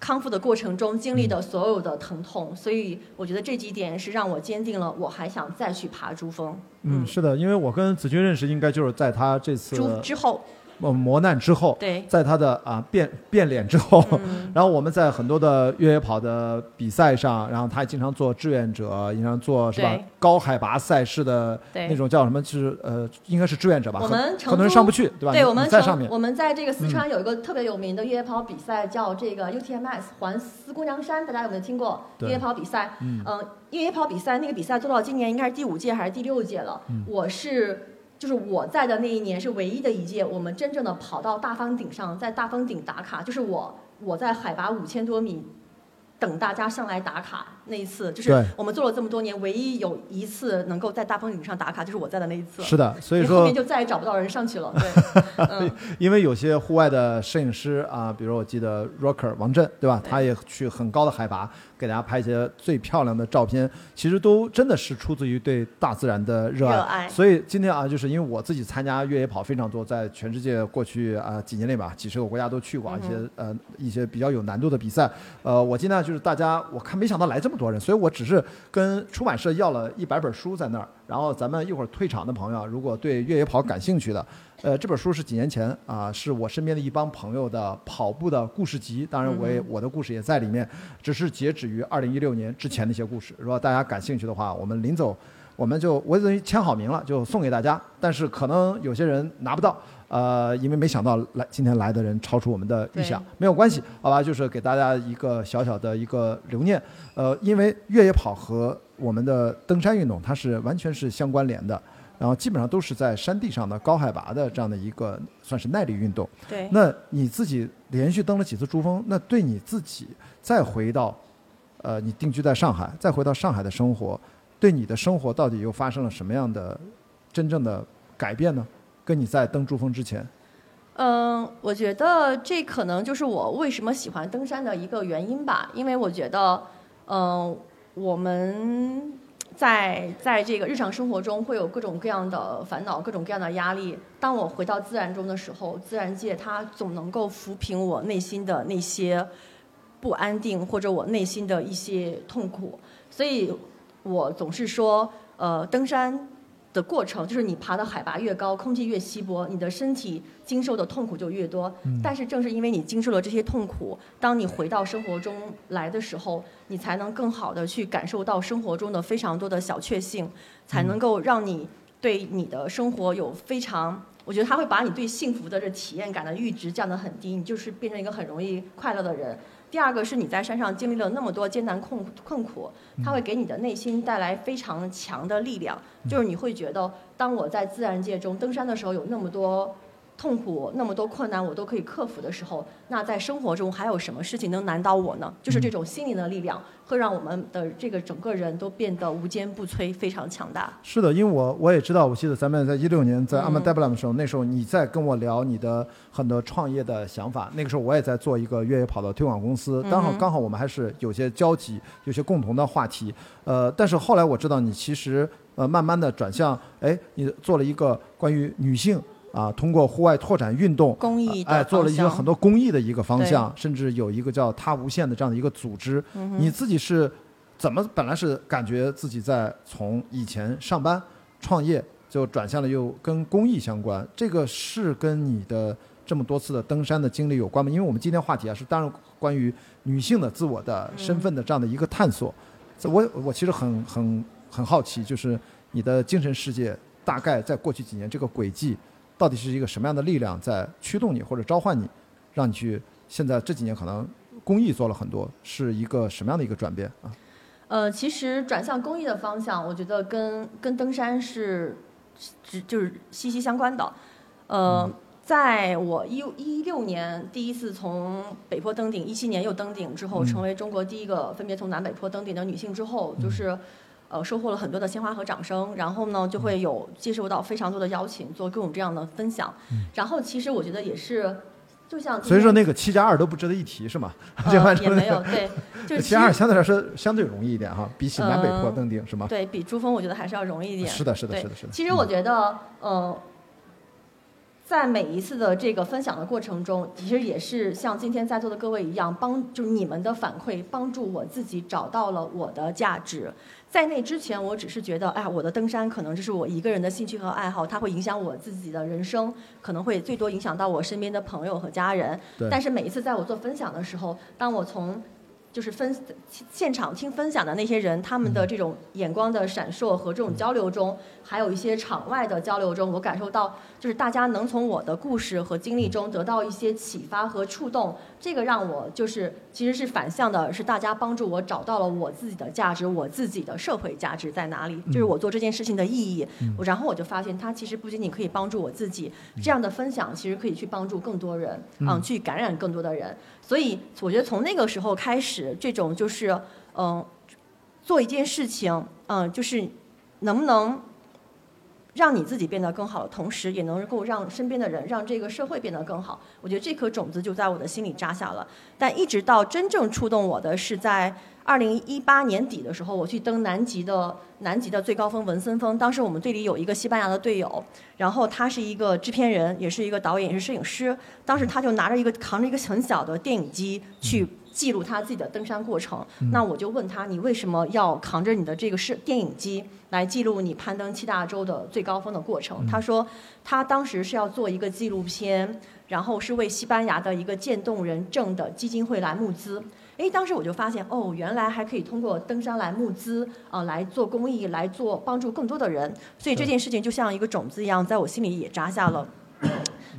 Speaker 2: 康复的过程中经历的所有的疼痛，所以我觉得这几点是让我坚定了我还想再去爬珠峰。
Speaker 1: 嗯，是的，因为我跟子君认识，应该就是在他这次
Speaker 2: 珠之后，
Speaker 1: 呃磨难之后，
Speaker 2: 对
Speaker 1: 在他的啊变变脸之后，
Speaker 2: 嗯
Speaker 1: 然后我们在很多的越野跑的比赛上，然后他也经常做志愿者，经常做是吧高海拔赛事的
Speaker 2: 对
Speaker 1: 那种叫什么？就是呃，应该是志愿者吧？
Speaker 2: 我们成
Speaker 1: 很多人上不去，对吧？
Speaker 2: 对，我们
Speaker 1: 在上面，嗯
Speaker 2: 我们在这个四川有一个特别有名的越野跑比赛，叫这个 UTMS 环四姑娘山，大家有没有听过？
Speaker 1: 对
Speaker 2: 越野跑比赛，
Speaker 1: 嗯
Speaker 2: 呃，越野跑比赛那个比赛做到今年应该是第五届还是第六届了？
Speaker 1: 嗯
Speaker 2: 我是。就是我在的那一年是唯一的一届，我们真正的跑到大峰顶上，在大峰顶打卡，就是我我在海拔五千多米等大家上来打卡那一次，就是我们做了这么多年，唯一有一次能够在大峰顶上打卡，就是我在的那一次。
Speaker 1: 是的，所以
Speaker 2: 说后面就再也找不到人上去了。对，嗯，
Speaker 1: 因为有些户外的摄影师啊，比如我记得 Rocker 王震，对吧？他也去很高的海拔给大家拍一些最漂亮的照片，其实都真的是出自于对大自然的热爱。
Speaker 2: 热爱
Speaker 1: 所以今天啊，就是因为我自己参加越野跑非常多，在全世界过去啊几年内吧，几十个国家都去过啊一些呃一些比较有难度的比赛。呃，我今天就是大家我看没想到来这么多人，所以我只是跟出版社要了一百本书在那儿，然后咱们一会儿退场的朋友，如果对越野跑感兴趣的，呃，这本书是几年前啊，是我身边的一帮朋友的跑步的故事集，当然我也我的故事也在里面，只是截止于二零一六年之前的一些故事。如果大家感兴趣的话，我们临走。我们就我等于签好名了，就送给大家。但是可能有些人拿不到，呃，因为没想到来今天来的人超出我们的预想，没有关系，好吧？就是给大家一个小小的一个留念。呃，因为越野跑和我们的登山运动它是完全是相关联的，然后基本上都是在山地上的高海拔的这样的一个算是耐力运动。
Speaker 2: 对。
Speaker 1: 那你自己连续登了几次珠峰？那对你自己再回到，呃，你定居在上海，再回到上海的生活。对你的生活到底又发生了什么样的真正的改变呢？跟你在登珠峰之前？
Speaker 2: 嗯，我觉得这可能就是我为什么喜欢登山的一个原因吧。因为我觉得，嗯，我们在在这个日常生活中会有各种各样的烦恼、各种各样的压力。当我回到自然中的时候，自然界它总能够抚平我内心的那些不安定，或者我内心的一些痛苦。所以。我总是说，呃，登山的过程就是你爬的海拔越高，空气越稀薄，你的身体经受的痛苦就越多。但是正是因为你经受了这些痛苦，当你回到生活中来的时候，你才能更好的去感受到生活中的非常多的小确幸，才能够让你对你的生活有非常，我觉得他会把你对幸福的这体验感的阈值降得很低，你就是变成一个很容易快乐的人。第二个是你在山上经历了那么多艰难困困苦，它会给你的内心带来非常强的力量，就是你会觉得，当我在自然界中登山的时候，有那么多。痛苦那么多困难我都可以克服的时候，那在生活中还有什么事情能难倒我呢？就是这种心灵的力量，会让我们的这个整个人都变得无坚不摧，非常强大。
Speaker 1: 是的，因为我我也知道，我记得咱们在一六年在阿曼达布拉的时候，那时候你在跟我聊你的很多创业的想法。那个时候我也在做一个越野跑的推广公司，刚好刚好我们还是有些交集，有些共同的话题。呃，但是后来我知道你其实呃慢慢的转向，哎，你做了一个关于女性。啊，通过户外拓展运动，
Speaker 2: 公益
Speaker 1: 哎，做了一个很多公益的一个方向，甚至有一个叫“他无限”的这样的一个组织。你自己是怎么本来是感觉自己在从以前上班创业，就转向了又跟公益相关？这个是跟你的这么多次的登山的经历有关吗？因为我们今天话题啊是当然关于女性的自我的身份的这样的一个探索。我我其实很很很好奇，就是你的精神世界大概在过去几年这个轨迹。到底是一个什么样的力量在驱动你或者召唤你，让你去现在这几年可能公益做了很多，是一个什么样的一个转变啊？
Speaker 2: 呃，其实转向公益的方向，我觉得跟跟登山是，只就是息息相关的。呃，在我一一六年第一次从北坡登顶，一七年又登顶之后，成为中国第一个分别从南北坡登顶的女性之后，就是。呃，收获了很多的鲜花和掌声，然后呢，就会有接受到非常多的邀请，做各种这样的分享。然后其实我觉得也是，就像
Speaker 1: 所以说那个七加二都不值得一提是吗？
Speaker 2: 也 没有对，就
Speaker 1: 七加二相对来说相对容易一点哈，比起南北坡登顶是吗？
Speaker 2: 对比珠峰，我觉得还是要容易一点。
Speaker 1: 是的，是的，是的，是的。
Speaker 2: 其实我觉得，呃。在每一次的这个分享的过程中，其实也是像今天在座的各位一样，帮就是你们的反馈帮助我自己找到了我的价值。在那之前，我只是觉得，哎，我的登山可能就是我一个人的兴趣和爱好，它会影响我自己的人生，可能会最多影响到我身边的朋友和家人。但是每一次在我做分享的时候，当我从就是分现场听分享的那些人，他们的这种眼光的闪烁和这种交流中，还有一些场外的交流中，我感受到，就是大家能从我的故事和经历中得到一些启发和触动。这个让我就是其实是反向的，是大家帮助我找到了我自己的价值，我自己的社会价值在哪里，就是我做这件事情的意义。然后我就发现，它其实不仅仅可以帮助我自己，这样的分享其实可以去帮助更多人，嗯，去感染更多的人。所以我觉得从那个时候开始，这种就是嗯，做一件事情，嗯，就是能不能。让你自己变得更好同时，也能够让身边的人、让这个社会变得更好。我觉得这颗种子就在我的心里扎下了。但一直到真正触动我的是在二零一八年底的时候，我去登南极的南极的最高峰文森峰。当时我们队里有一个西班牙的队友，然后他是一个制片人，也是一个导演，也是摄影师。当时他就拿着一个扛着一个很小的电影机去。记录他自己的登山过程。那我就问他，你为什么要扛着你的这个是电影机来记录你攀登七大洲的最高峰的过程？他说，他当时是要做一个纪录片，然后是为西班牙的一个渐冻人症的基金会来募资。哎，当时我就发现，哦，原来还可以通过登山来募资，啊，来做公益，来做帮助更多的人。所以这件事情就像一个种子一样，在我心里也扎下了。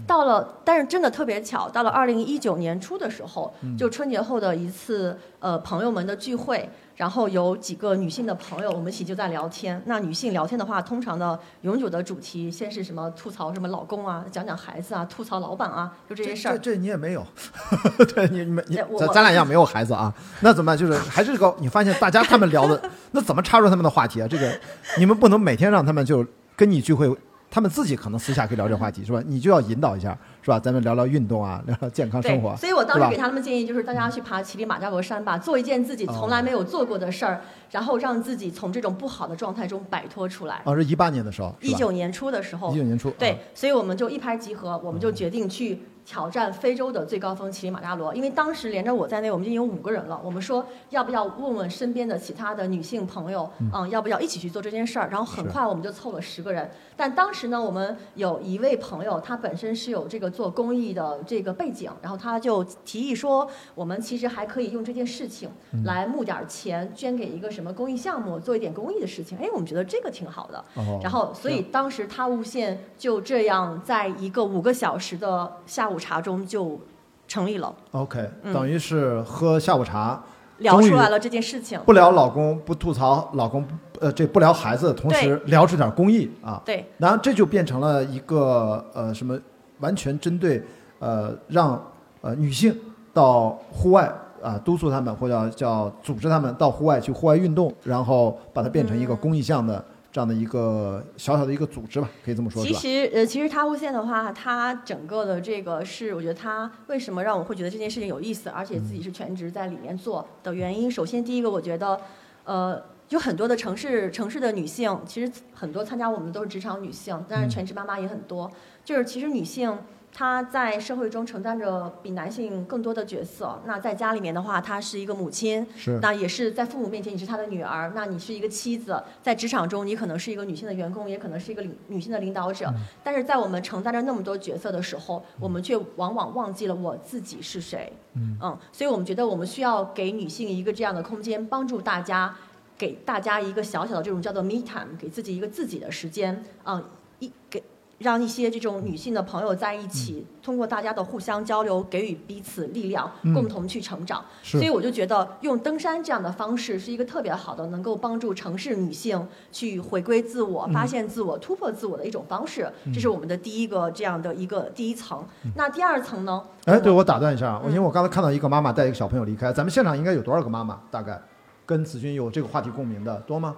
Speaker 2: 到了，但是真的特别巧，到了二零一九年初的时候，就春节后的一次呃朋友们的聚会，然后有几个女性的朋友，我们一起就在聊天。那女性聊天的话，通常的永久的主题，先是什么吐槽什么老公啊，讲讲孩子啊，吐槽老板啊，就这些事儿。
Speaker 1: 这这你也没有，对你没你咱咱俩一样没有孩子啊，那怎么办？就是还是个你发现大家他们聊的，那怎么插入他们的话题啊？这个你们不能每天让他们就跟你聚会。他们自己可能私下可以聊这个话题，是吧？你就要引导一下，是吧？咱们聊聊运动啊，聊聊健康生活。
Speaker 2: 所以我当时给他们建议就是，大家去爬乞力马扎罗山吧，做一件自己从来没有做过的事儿，然后让自己从这种不好的状态中摆脱出来。
Speaker 1: 哦，是一八年的时候，
Speaker 2: 一九年初的时候，
Speaker 1: 一九年初。
Speaker 2: 对，所以我们就一拍即合，我们就决定去。挑战非洲的最高峰乞力马扎罗，因为当时连着我在内，我们已经有五个人了。我们说要不要问问身边的其他的女性朋友，嗯，要不要一起去做这件事儿？然后很快我们就凑了十个人。但当时呢，我们有一位朋友，他本身是有这个做公益的这个背景，然后他就提议说，我们其实还可以用这件事情来募点钱，捐给一个什么公益项目，做一点公益的事情。哎，我们觉得这个挺好的。然后，所以当时他无线就这样在一个五个小时的下午。茶中就成立了。
Speaker 1: OK，等于是喝下午茶，
Speaker 2: 聊出来了这件事情。
Speaker 1: 不聊老公，不吐槽老公，呃，这不聊孩子，同时聊出点公益啊。
Speaker 2: 对。
Speaker 1: 然后这就变成了一个呃什么，完全针对呃让呃女性到户外啊督促他们，或者叫组织他们到户外去户外运动，然后把它变成一个公益项的。这样的一个小小的一个组织吧，可以这么说。
Speaker 2: 其实，呃，其实他物线的话，它整个的这个是，我觉得它为什么让我会觉得这件事情有意思，而且自己是全职在里面做的原因。首先，第一个，我觉得，呃，有很多的城市城市的女性，其实很多参加我们都是职场女性，但是全职妈妈也很多。就是其实女性。她在社会中承担着比男性更多的角色。那在家里面的话，她是一个母亲，
Speaker 1: 是
Speaker 2: 那也是在父母面前你是她的女儿。那你是一个妻子，在职场中你可能是一个女性的员工，也可能是一个领女性的领导者。但是在我们承担着那么多角色的时候，我们却往往忘记了我自己是谁。嗯嗯，所以我们觉得我们需要给女性一个这样的空间，帮助大家，给大家一个小小的这种叫做 me time，给自己一个自己的时间。嗯，一给。让一些这种女性的朋友在一起，通过大家的互相交流，给予彼此力量，共同去成长。所以我就觉得用登山这样的方式是一个特别好的，能够帮助城市女性去回归自我、发现自我、突破自我的一种方式。这是我们的第一个这样的一个第一层。那第二层呢？
Speaker 1: 哎，对我打断一下，因为我刚才看到一个妈妈带一个小朋友离开，咱们现场应该有多少个妈妈？大概跟子君有这个话题共鸣的多吗？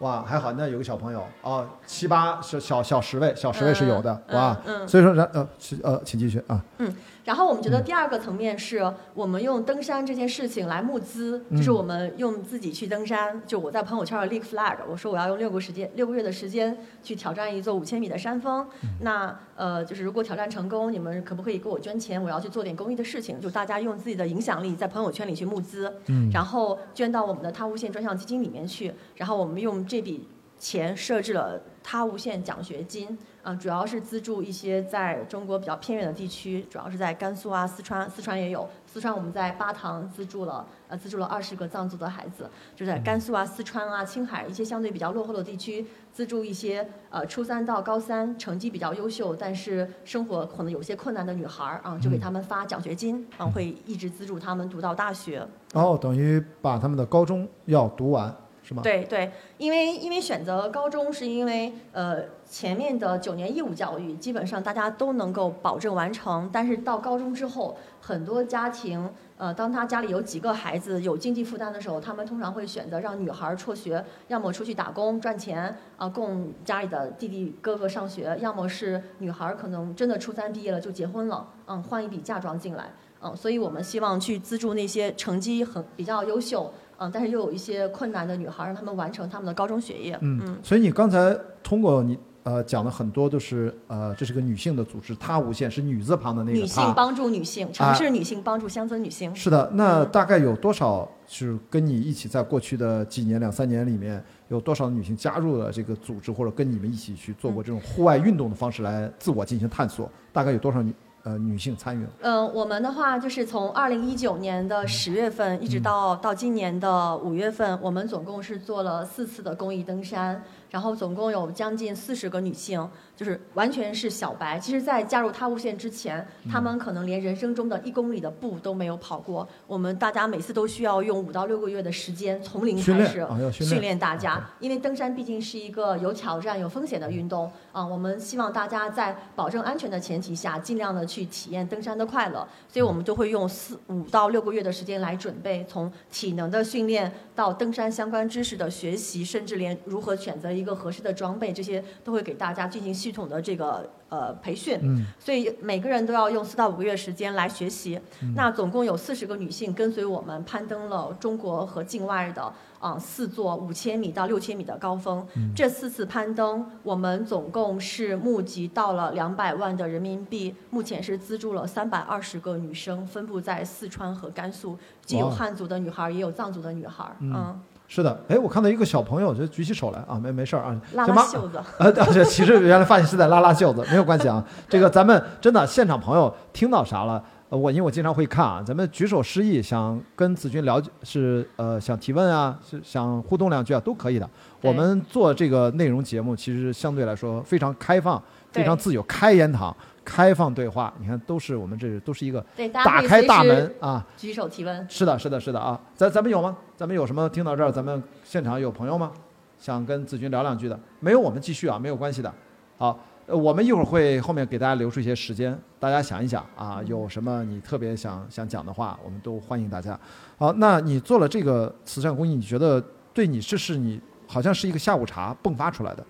Speaker 1: 哇，还好，那有个小朋友哦，七八小小小十位，小十位是有的，哇，所以说，然呃，呃，请继续啊。
Speaker 2: 嗯。然后我们觉得第二个层面是我们用登山这件事情来募资，就是我们用自己去登山。就我在朋友圈立 flag，我说我要用六个时间六个月的时间去挑战一座五千米的山峰。那呃，就是如果挑战成功，你们可不可以给我捐钱？我要去做点公益的事情。就大家用自己的影响力在朋友圈里去募资，然后捐到我们的他无限专项基金里面去。然后我们用这笔钱设置了他无限奖学金。嗯，主要是资助一些在中国比较偏远的地区，主要是在甘肃啊、四川，四川也有。四川我们在巴塘资助了，呃，资助了二十个藏族的孩子，就在甘肃啊、四川啊、青海一些相对比较落后的地区，资助一些呃初三到高三成绩比较优秀，但是生活可能有些困难的女孩儿啊，就给他们发奖学金，啊，会一直资助他们读到大学。
Speaker 1: 哦，等于把他们的高中要读完。
Speaker 2: 对对，因为因为选择高中是因为呃前面的九年义务教育基本上大家都能够保证完成，但是到高中之后，很多家庭呃当他家里有几个孩子有经济负担的时候，他们通常会选择让女孩辍学，要么出去打工赚钱啊供家里的弟弟哥哥上学，要么是女孩可能真的初三毕业了就结婚了，嗯换一笔嫁妆进来，嗯所以我们希望去资助那些成绩很比较优秀。嗯，但是又有一些困难的女孩，让他们完成他们的高中学业。
Speaker 1: 嗯，所以你刚才通过你呃讲的很多都是呃这是个女性的组织，她无限是女字旁的那个
Speaker 2: 女性。帮助女性，城市女性帮助乡村女性。
Speaker 1: 是的，那大概有多少是跟你一起在过去的几年两三年里面，有多少女性加入了这个组织，或者跟你们一起去做过这种户外运动的方式来自我进行探索？大概有多少女呃女性参与了？
Speaker 2: 嗯，我们的话就是从二零一九年的十月份一直到到今年的五月份，我们总共是做了四次的公益登山，然后总共有将近四十个女性，就是完全是小白。其实，在加入他物线之前，他们可能连人生中的一公里的步都没有跑过。我们大家每次都需要用五到六个月的时间，从零开始
Speaker 1: 训练
Speaker 2: 大家，因为登山毕竟是一个有挑战、有风险的运动啊。我们希望大家在保证安全的前提下，尽量的去体验登山的快乐。所以我们就会用四五到六个月的时间来准备，从体能的训练到登山相关知识的学习，甚至连如何选择一个合适的装备，这些都会给大家进行系统的这个呃培训。
Speaker 1: 嗯，
Speaker 2: 所以每个人都要用四到五个月时间来学习。那总共有四十个女性跟随我们攀登了中国和境外的啊、四座五千米到六千米的高峰。这四次攀登，我们总共是募集到了两百万的人民币，目前是资助了三百二十个女生，分布在四川和甘肃，既有汉族的女孩，也有藏族的女孩儿。嗯，
Speaker 1: 是的，哎，我看到一个小朋友就举起手来啊，没没事儿啊，
Speaker 2: 拉拉袖子。
Speaker 1: 呃，这其实原来发现是在拉拉袖子，没有关系啊。这个咱们真的现场朋友听到啥了？呃，我因为我经常会看啊，咱们举手示意，想跟子君了解是呃想提问啊，是想互动两句啊，都可以的。我们做这个内容节目，其实相对来说非常开放，非常自由，开言堂，开放对话。你看，都是我们这都是一个打开大门啊。
Speaker 2: 举手提问。
Speaker 1: 是的，是的，是的啊，咱咱们有吗？咱们有什么？听到这儿，咱们现场有朋友吗？想跟子君聊两句的？没有，我们继续啊，没有关系的。好，呃，我们一会儿会后面给大家留出一些时间，大家想一想啊，有什么你特别想想讲的话，我们都欢迎大家。好，那你做了这个慈善公益，你觉得对你这是你好像是一个下午茶迸发出来的，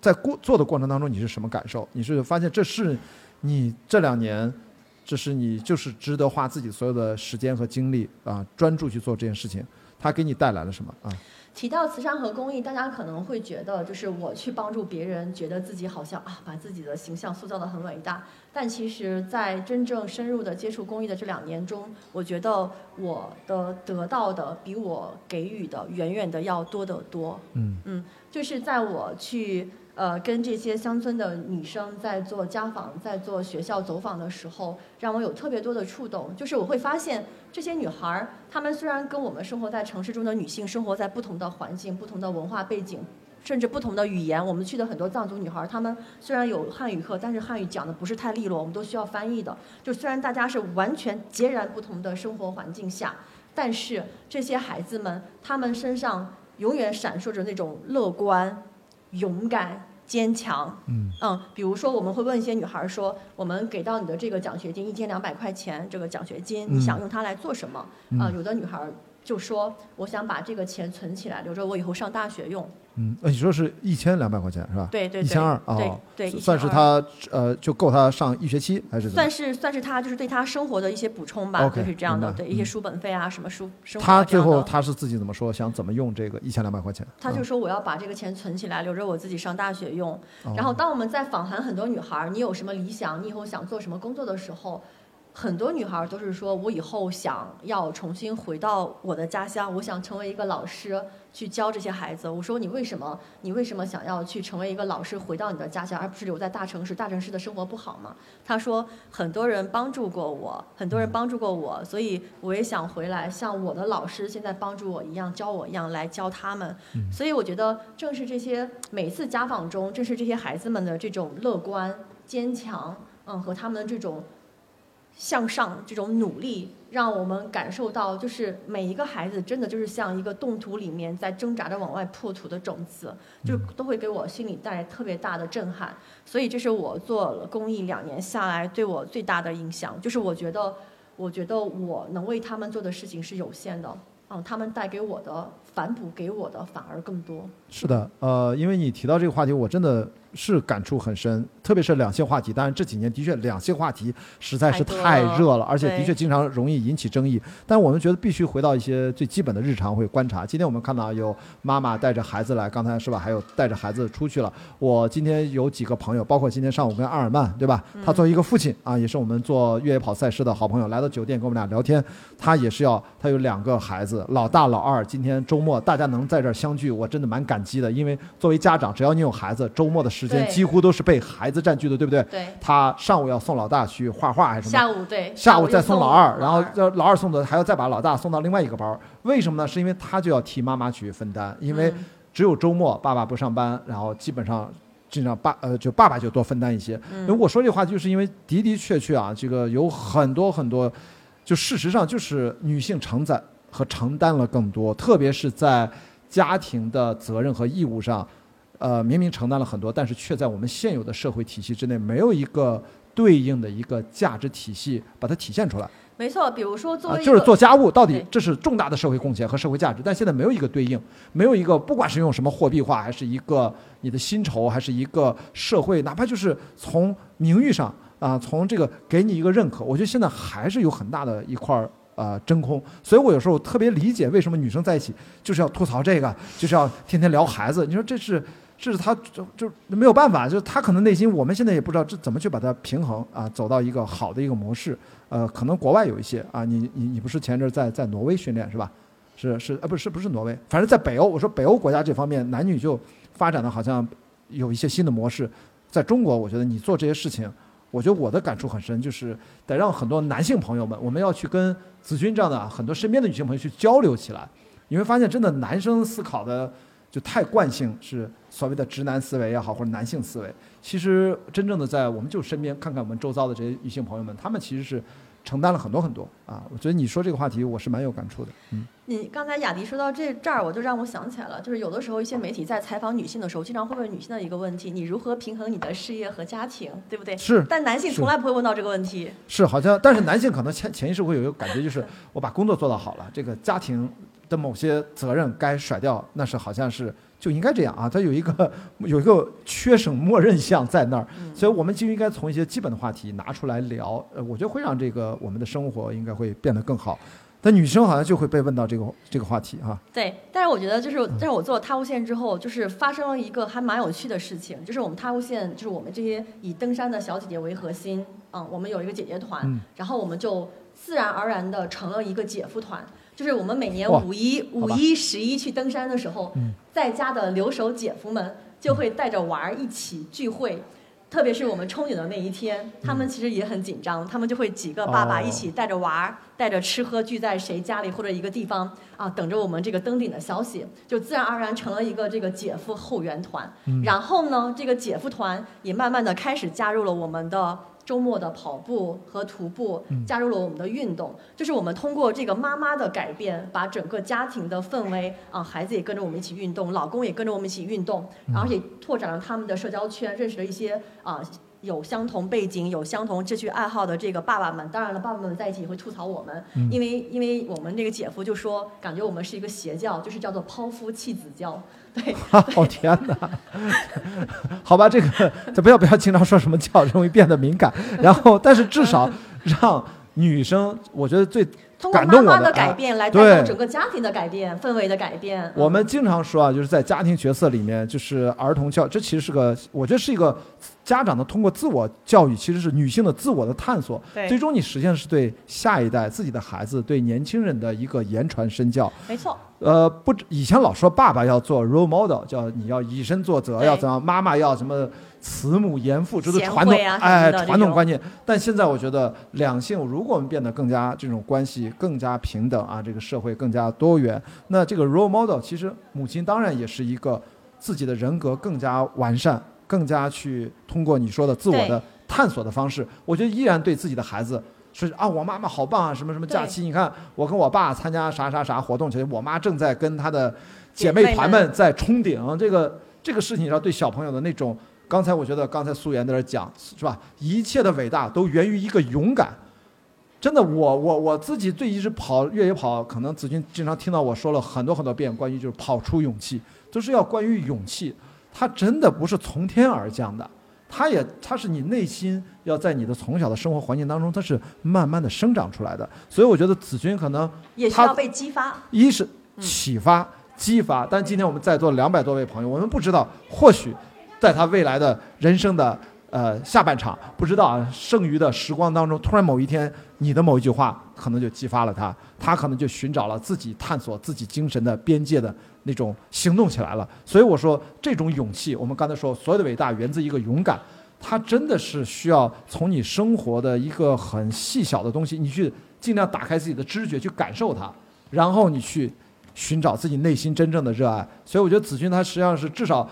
Speaker 1: 在过做的过程当中，你是什么感受？你是发现这是你这两年，这是你就是值得花自己所有的时间和精力啊，专注去做这件事情，它给你带来了什么啊？
Speaker 2: 提到慈善和公益，大家可能会觉得，就是我去帮助别人，觉得自己好像啊，把自己的形象塑造得很伟大。但其实，在真正深入的接触公益的这两年中，我觉得我的得到的比我给予的远远的要多得多。
Speaker 1: 嗯
Speaker 2: 嗯，就是在我去呃跟这些乡村的女生在做家访、在做学校走访的时候，让我有特别多的触动。就是我会发现，这些女孩儿，她们虽然跟我们生活在城市中的女性生活在不同的环境、不同的文化背景。甚至不同的语言，我们去的很多藏族女孩儿，她们虽然有汉语课，但是汉语讲的不是太利落，我们都需要翻译的。就虽然大家是完全截然不同的生活环境下，但是这些孩子们，她们身上永远闪烁着那种乐观、勇敢、坚强。
Speaker 1: 嗯
Speaker 2: 嗯，比如说我们会问一些女孩儿说：“我们给到你的这个奖学金一千两百块钱，这个奖学金你想用它来做什么？”
Speaker 1: 嗯
Speaker 2: 啊、有的女孩儿就说：“我想把这个钱存起来，留着我以后上大学用。
Speaker 1: 嗯，呃你说是一千两百块钱是吧？
Speaker 2: 对”对对，
Speaker 1: 一千二
Speaker 2: 对
Speaker 1: 哦，
Speaker 2: 对，
Speaker 1: 算是他呃就够他上一学期还是
Speaker 2: 算？是算是他就是对他生活的一些补充吧就是这样的，对一些
Speaker 1: 嗯
Speaker 2: 书本费啊，什么书生活
Speaker 1: 他最。后他是自己怎么说？想怎么用这个一千两百块钱？
Speaker 2: 他就说我要把这个钱存起来，留着我自己上大学用。然后当我们在访谈很多女孩，你有什么理想？你以后想做什么工作的时候，很多女孩儿都是说我以后想要重新回到我的家乡，我想成为一个老师，去教这些孩子。我说你为什么？你为什么想要去成为一个老师，回到你的家乡，而不是留在大城市？大城市的生活不好吗？他说很多人帮助过我，很多人帮助过我，所以我也想回来，像我的老师现在帮助我一样，教我一样来教他们。所以我觉得，正是这些每次家访中，正是这些孩子们的这种乐观、坚强，嗯，和他们的这种向上、这种努力，让我们感受到，就是每一个孩子真的就是像一个冻土里面在挣扎着往外破土的种子，就都会给我心里带来特别大的震撼。所以这是我做了公益两年下来对我最大的影响，就是我觉得，我觉得我能为他们做的事情是有限的，嗯，他们带给我的反哺给我的反而更多。
Speaker 1: 是的，呃，因为你提到这个话题，我真的是感触很深，特别是两性话题。当然这几年的确两性话题实在是
Speaker 2: 太
Speaker 1: 热了，而且的确经常容易引起争议。但我们觉得必须回到一些最基本的日常会观察。今天我们看到有妈妈带着孩子来，刚才是吧？还有带着孩子出去了。我今天有几个朋友，包括今天上午跟阿尔曼，对吧？他作为一个父亲啊，也是我们做越野跑赛事的好朋友，来到酒店跟我们俩聊天。他也是要，他有两个孩子，老大老二。今天周末大家能在这儿相聚，我真的蛮感激的，因为作为家长，只要你有孩子，周末的时间几乎都是被孩子占据的，对不对？
Speaker 2: 对，
Speaker 1: 他上午要送老大去画画还是什么？
Speaker 2: 下午对，
Speaker 1: 下午再
Speaker 2: 又送
Speaker 1: 送老二，然后要老二送走，还要再把老大送到另外一个班儿。为什么呢？是因为他就要替妈妈去分担，因为
Speaker 2: 嗯
Speaker 1: 只有周末爸爸不上班，然后基本上。经常爸呃，就爸爸就多分担一些。
Speaker 2: 嗯
Speaker 1: 如果说这话，就是因为的的确确啊，这个有很多很多，就事实上就是女性承载和承担了更多，特别是在家庭的责任和义务上，呃，明明承担了很多，但是却在我们现有的社会体系之内没有一个对应的一个价值体系把它体现出来
Speaker 2: 没错，比如说做
Speaker 1: 就是做家务到底这是重大的社会贡献和社会价值，但现在没有一个对应，没有一个不管是用什么货币化，还是一个你的薪酬，还是一个社会，哪怕就是从名誉上啊，从这个给你一个认可，我觉得现在还是有很大的一块儿。呃，真空，所以我有时候特别理解为什么女生在一起就是要吐槽这个，就是要天天聊孩子。你说这是，这是他就就没有办法，就是他可能内心我们现在也不知道这怎么去把它平衡啊，走到一个好的一个模式。呃，可能国外有一些啊，你你你不是前阵儿在在挪威训练是吧？是是呃不是不是挪威，反正在北欧，我说北欧国家这方面男女就发展的好像有一些新的模式。在中国，我觉得你做这些事情，我觉得我的感触很深，就是得让很多男性朋友们，我们要去跟子君这样的很多身边的女性朋友去交流起来。你会发现，真的男生思考的就太惯性，是所谓的直男思维也好，或者男性思维。其实真正的在我们就身边看看我们周遭的这些女性朋友们，她们其实是承担了很多很多啊。我觉得你说这个话题，我是蛮有感触的。嗯，
Speaker 2: 你刚才雅迪说到这这儿，我就让我想起来了，就是有的时候一些媒体在采访女性的时候，经常会问女性的一个问题：你如何平衡你的事业和家庭，对不对？
Speaker 1: 是
Speaker 2: 但男性从来不会问到这个问题。
Speaker 1: 是，好像但是男性可能潜潜意识会有一个感觉，就是我把工作做到好了，这个家庭的某些责任该甩掉，那是好像是就应该这样啊。它有一个有一个缺省默认项在那儿，所以我们就应该从一些基本的话题拿出来聊。呃，我觉得会让这个我们的生活应该会变得更好。但女生好像就会被问到这个这个话题哈、
Speaker 2: 对，但是我觉得就是，但是我做了踏雾线之后，就是发生了一个还蛮有趣的事情，就是我们踏雾线，就是我们这些以登山的小姐姐为核心，嗯，我们有一个姐姐团，
Speaker 1: 嗯
Speaker 2: 然后我们就自然而然的成了一个姐夫团，就是我们每年五一、五一、十一去登山的时候，
Speaker 1: 嗯。
Speaker 2: 在家的留守姐夫们就会带着娃儿一起聚会。特别是我们冲顶的那一天，他们其实也很紧张，他们就会几个爸爸
Speaker 1: 哦。
Speaker 2: 一起带着娃儿，带着吃喝聚在谁家里或者一个地方啊，等着我们这个登顶的消息，就自然而然成了一个这个姐夫后援团。
Speaker 1: 嗯
Speaker 2: 然后呢，这个姐夫团也慢慢的开始加入了我们的周末的跑步和徒步，
Speaker 1: 嗯
Speaker 2: 加入了我们的运动。就是我们通过这个妈妈的改变，把整个家庭的氛围啊，孩子也跟着我们一起运动，老公也跟着我们一起运动，然后也拓展了他们的社交圈，认识了一些啊。有相同背景、有相同志趣爱好的这个爸爸们，当然了，爸爸们在一起也会吐槽我们，
Speaker 1: 嗯
Speaker 2: 因为因为我们那个姐夫就说，感觉我们是一个邪教，就是叫做抛夫弃子教，对，
Speaker 1: 哦天哪！好吧，这个咱不要不要经常说什么教，容易变得敏感。然后，但是至少让女生，我觉得最
Speaker 2: 通过妈妈的改变来带动整个家庭的改变、氛围的改变。
Speaker 1: 我们
Speaker 2: 嗯
Speaker 1: 经常说啊，就是在家庭角色里面，就是儿童教，这其实是个，我觉得是一个家长的通过自我教育，其实是女性的自我的探索。
Speaker 2: 对
Speaker 1: 最终你实现的是对下一代、自己的孩子、对年轻人的一个言传身教。
Speaker 2: 没错，
Speaker 1: 呃，不止，以前老说爸爸要做 role model，叫你要以身作则，要怎样，妈妈要什么慈母严父，这都
Speaker 2: 贤
Speaker 1: 传统哎传统观念。但现在我觉得两性，如果我们变得更加这种关系更加平等啊，这个社会更加多元，那这个 role model 其实母亲当然也是一个自己的人格更加完善，更加去通过你说的自我的探索的方式，我觉得依然对自己的孩子。说啊，我妈妈好棒啊！什么什么假期，你看我跟我爸参加啥啥啥活动去，我妈正在跟她的姐妹团们在冲顶。这个这个事情上对小朋友的那种，刚才我觉得刚才素颜在这讲是吧？一切的伟大都源于一个勇敢。真的，我我我自己最一直跑越野跑，可能子君经常听到我说了很多很多遍关于就是跑出勇气，就是要关于勇气。它真的不是从天而降的，它也它是你内心要在你的从小的生活环境当中，它是慢慢的生长出来的。所以我觉得子君可能
Speaker 2: 也需要被激发。
Speaker 1: 一是启发、激发，但今天我们在座两百多位朋友，我们不知道，或许在他未来的人生的呃下半场，不知道啊，剩余的时光当中，突然某一天，你的某一句话可能就激发了他，他可能就寻找了自己探索自己精神的边界的那种行动起来了。所以我说，这种勇气，我们刚才说，所有的伟大源自一个勇敢。它真的是需要从你生活的一个很细小的东西，你去尽量打开自己的知觉去感受它，然后你去寻找自己内心真正的热爱。所以我觉得子君他实际上是至少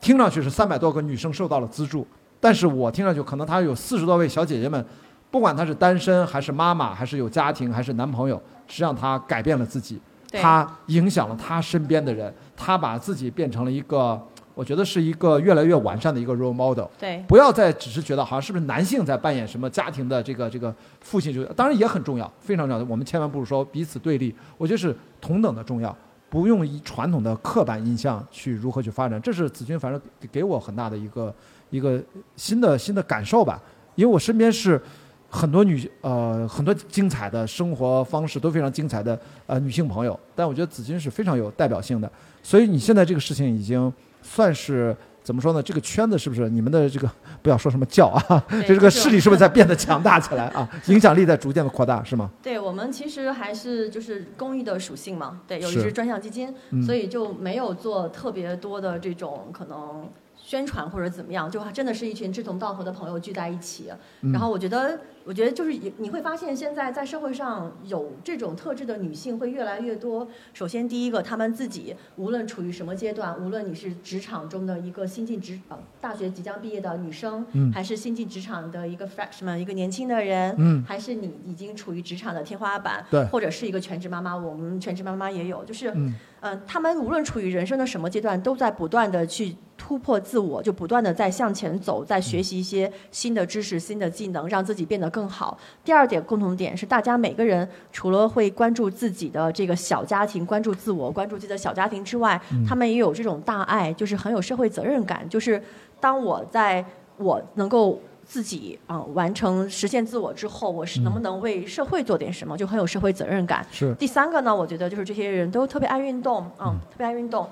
Speaker 1: 听上去是三百多个女生受到了资助，但是我听上去可能她有四十多位小姐姐们，不管她是单身还是妈妈，还是有家庭还是男朋友，实际上她改变了自己，她影响了她身边的人，她把自己变成了一个，我觉得是一个越来越完善的一个 role model。
Speaker 2: 对，
Speaker 1: 不要再只是觉得好像是不是男性在扮演什么家庭的这个这个父亲就当然也很重要，非常重要。我们千万不是说彼此对立，我觉得是同等的重要。不用以传统的刻板印象去如何去发展，这是子君反正给给我很大的一个一个新的新的感受吧。因为我身边是很多女呃很多精彩的生活方式都非常精彩的呃女性朋友，但我觉得子君是非常有代表性的。所以你现在这个事情已经算是怎么说呢？这个圈子是不是你们的这个不要说什么教啊？
Speaker 2: 就
Speaker 1: 这这个势力是不是在 变得强大起来啊？影响力在逐渐的扩大，是吗？
Speaker 2: 对我们其实还是就是公益的属性嘛，对，有一支专项基金，
Speaker 1: 嗯
Speaker 2: 所以就没有做特别多的这种可能宣传或者怎么样，就真的是一群志同道合的朋友聚在一起。
Speaker 1: 嗯。
Speaker 2: 然后我觉得，我觉得就是你你会发现，现在在社会上有这种特质的女性会越来越多。首先，第一个，她们自己无论处于什么阶段，无论你是职场中的一个新进职呃大学即将毕业的女生，
Speaker 1: 嗯。
Speaker 2: 还是新进职场的一个 freshman 一个年轻的人，
Speaker 1: 嗯。
Speaker 2: 还是你已经处于职场的天花板，
Speaker 1: 对。
Speaker 2: 或者是一个全职妈妈，我们全职妈妈也有，就是，
Speaker 1: 嗯
Speaker 2: 嗯、他们无论处于人生的什么阶段，都在不断的去突破自我，就不断的在向前走，在学习一些新的知识、新的技能，让自己变得更好。第二点共同点是，大家每个人除了会关注自己的这个小家庭，关注自我，关注自己的小家庭之外，他们也有这种大爱，就是很有社会责任感，就是当我在我能够。自己啊、完成实现自我之后，我是能不能为社会做点什么，就很有社会责任感。
Speaker 1: 是。
Speaker 2: 第三个呢，我觉得就是这些人都特别爱运动，嗯，特别爱运动，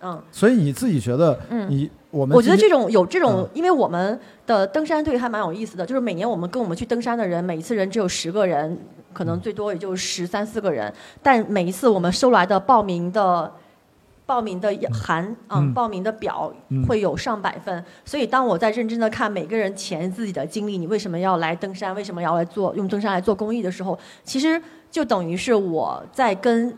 Speaker 2: 嗯，
Speaker 1: 所以你自己觉得
Speaker 2: 嗯
Speaker 1: 你我们
Speaker 2: 我觉得这种有这种
Speaker 1: 嗯，
Speaker 2: 因为我们的登山队还蛮有意思的，就是每年我们跟我们去登山的人，每一次人只有十个人，可
Speaker 1: 嗯
Speaker 2: 能最多也就十三四个人，但每一次我们收来的报名的。报名的函，啊，
Speaker 1: 嗯
Speaker 2: 报名的表
Speaker 1: 嗯。
Speaker 2: 会有上百份，所以当我在认真的看每个人填自己的经历，你为什么要来登山，为什么要来做用登山来做公益的时候，其实就等于是我在跟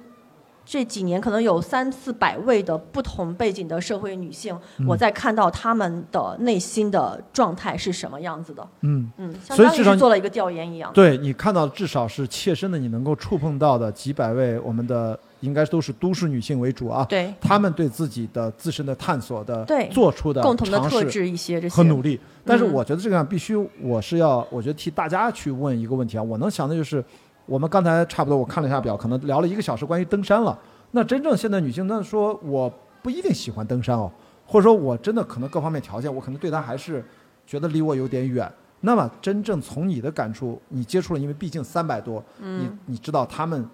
Speaker 2: 这几年可能有三四百位的不同背景的社会女性，
Speaker 1: 嗯。
Speaker 2: 我在看到她们的内心的状态是什么样子的。
Speaker 1: 嗯，
Speaker 2: 嗯，
Speaker 1: 所以至少
Speaker 2: 做了一个调研一样。
Speaker 1: 对你看到至少是切身的，你能够触碰到的几百位我们的应该都是都市女性为主啊，
Speaker 2: 对，
Speaker 1: 她们对自己的自身的探索的
Speaker 2: 对
Speaker 1: 做出的
Speaker 2: 共同的特质一些这些
Speaker 1: 和努力。但是
Speaker 2: 嗯
Speaker 1: 我觉得这个样必须，我是要，我觉得替大家去问一个问题啊。我能想的就是，我们刚才差不多我看了一下表，可能聊了一个小时关于登山了。那真正现在女性，那说我不一定喜欢登山哦，或者说我真的可能各方面条件，我可能对她还是觉得离我有点远。那么真正从你的感触，你接触了，因为毕竟三百多，
Speaker 2: 嗯
Speaker 1: 你你知道他们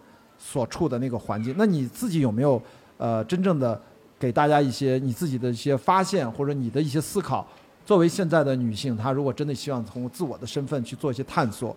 Speaker 1: 所处的那个环境，那你自己有没有呃真正的给大家一些你自己的一些发现，或者你的一些思考？作为现在的女性，她如果真的希望从自我的身份去做一些探索，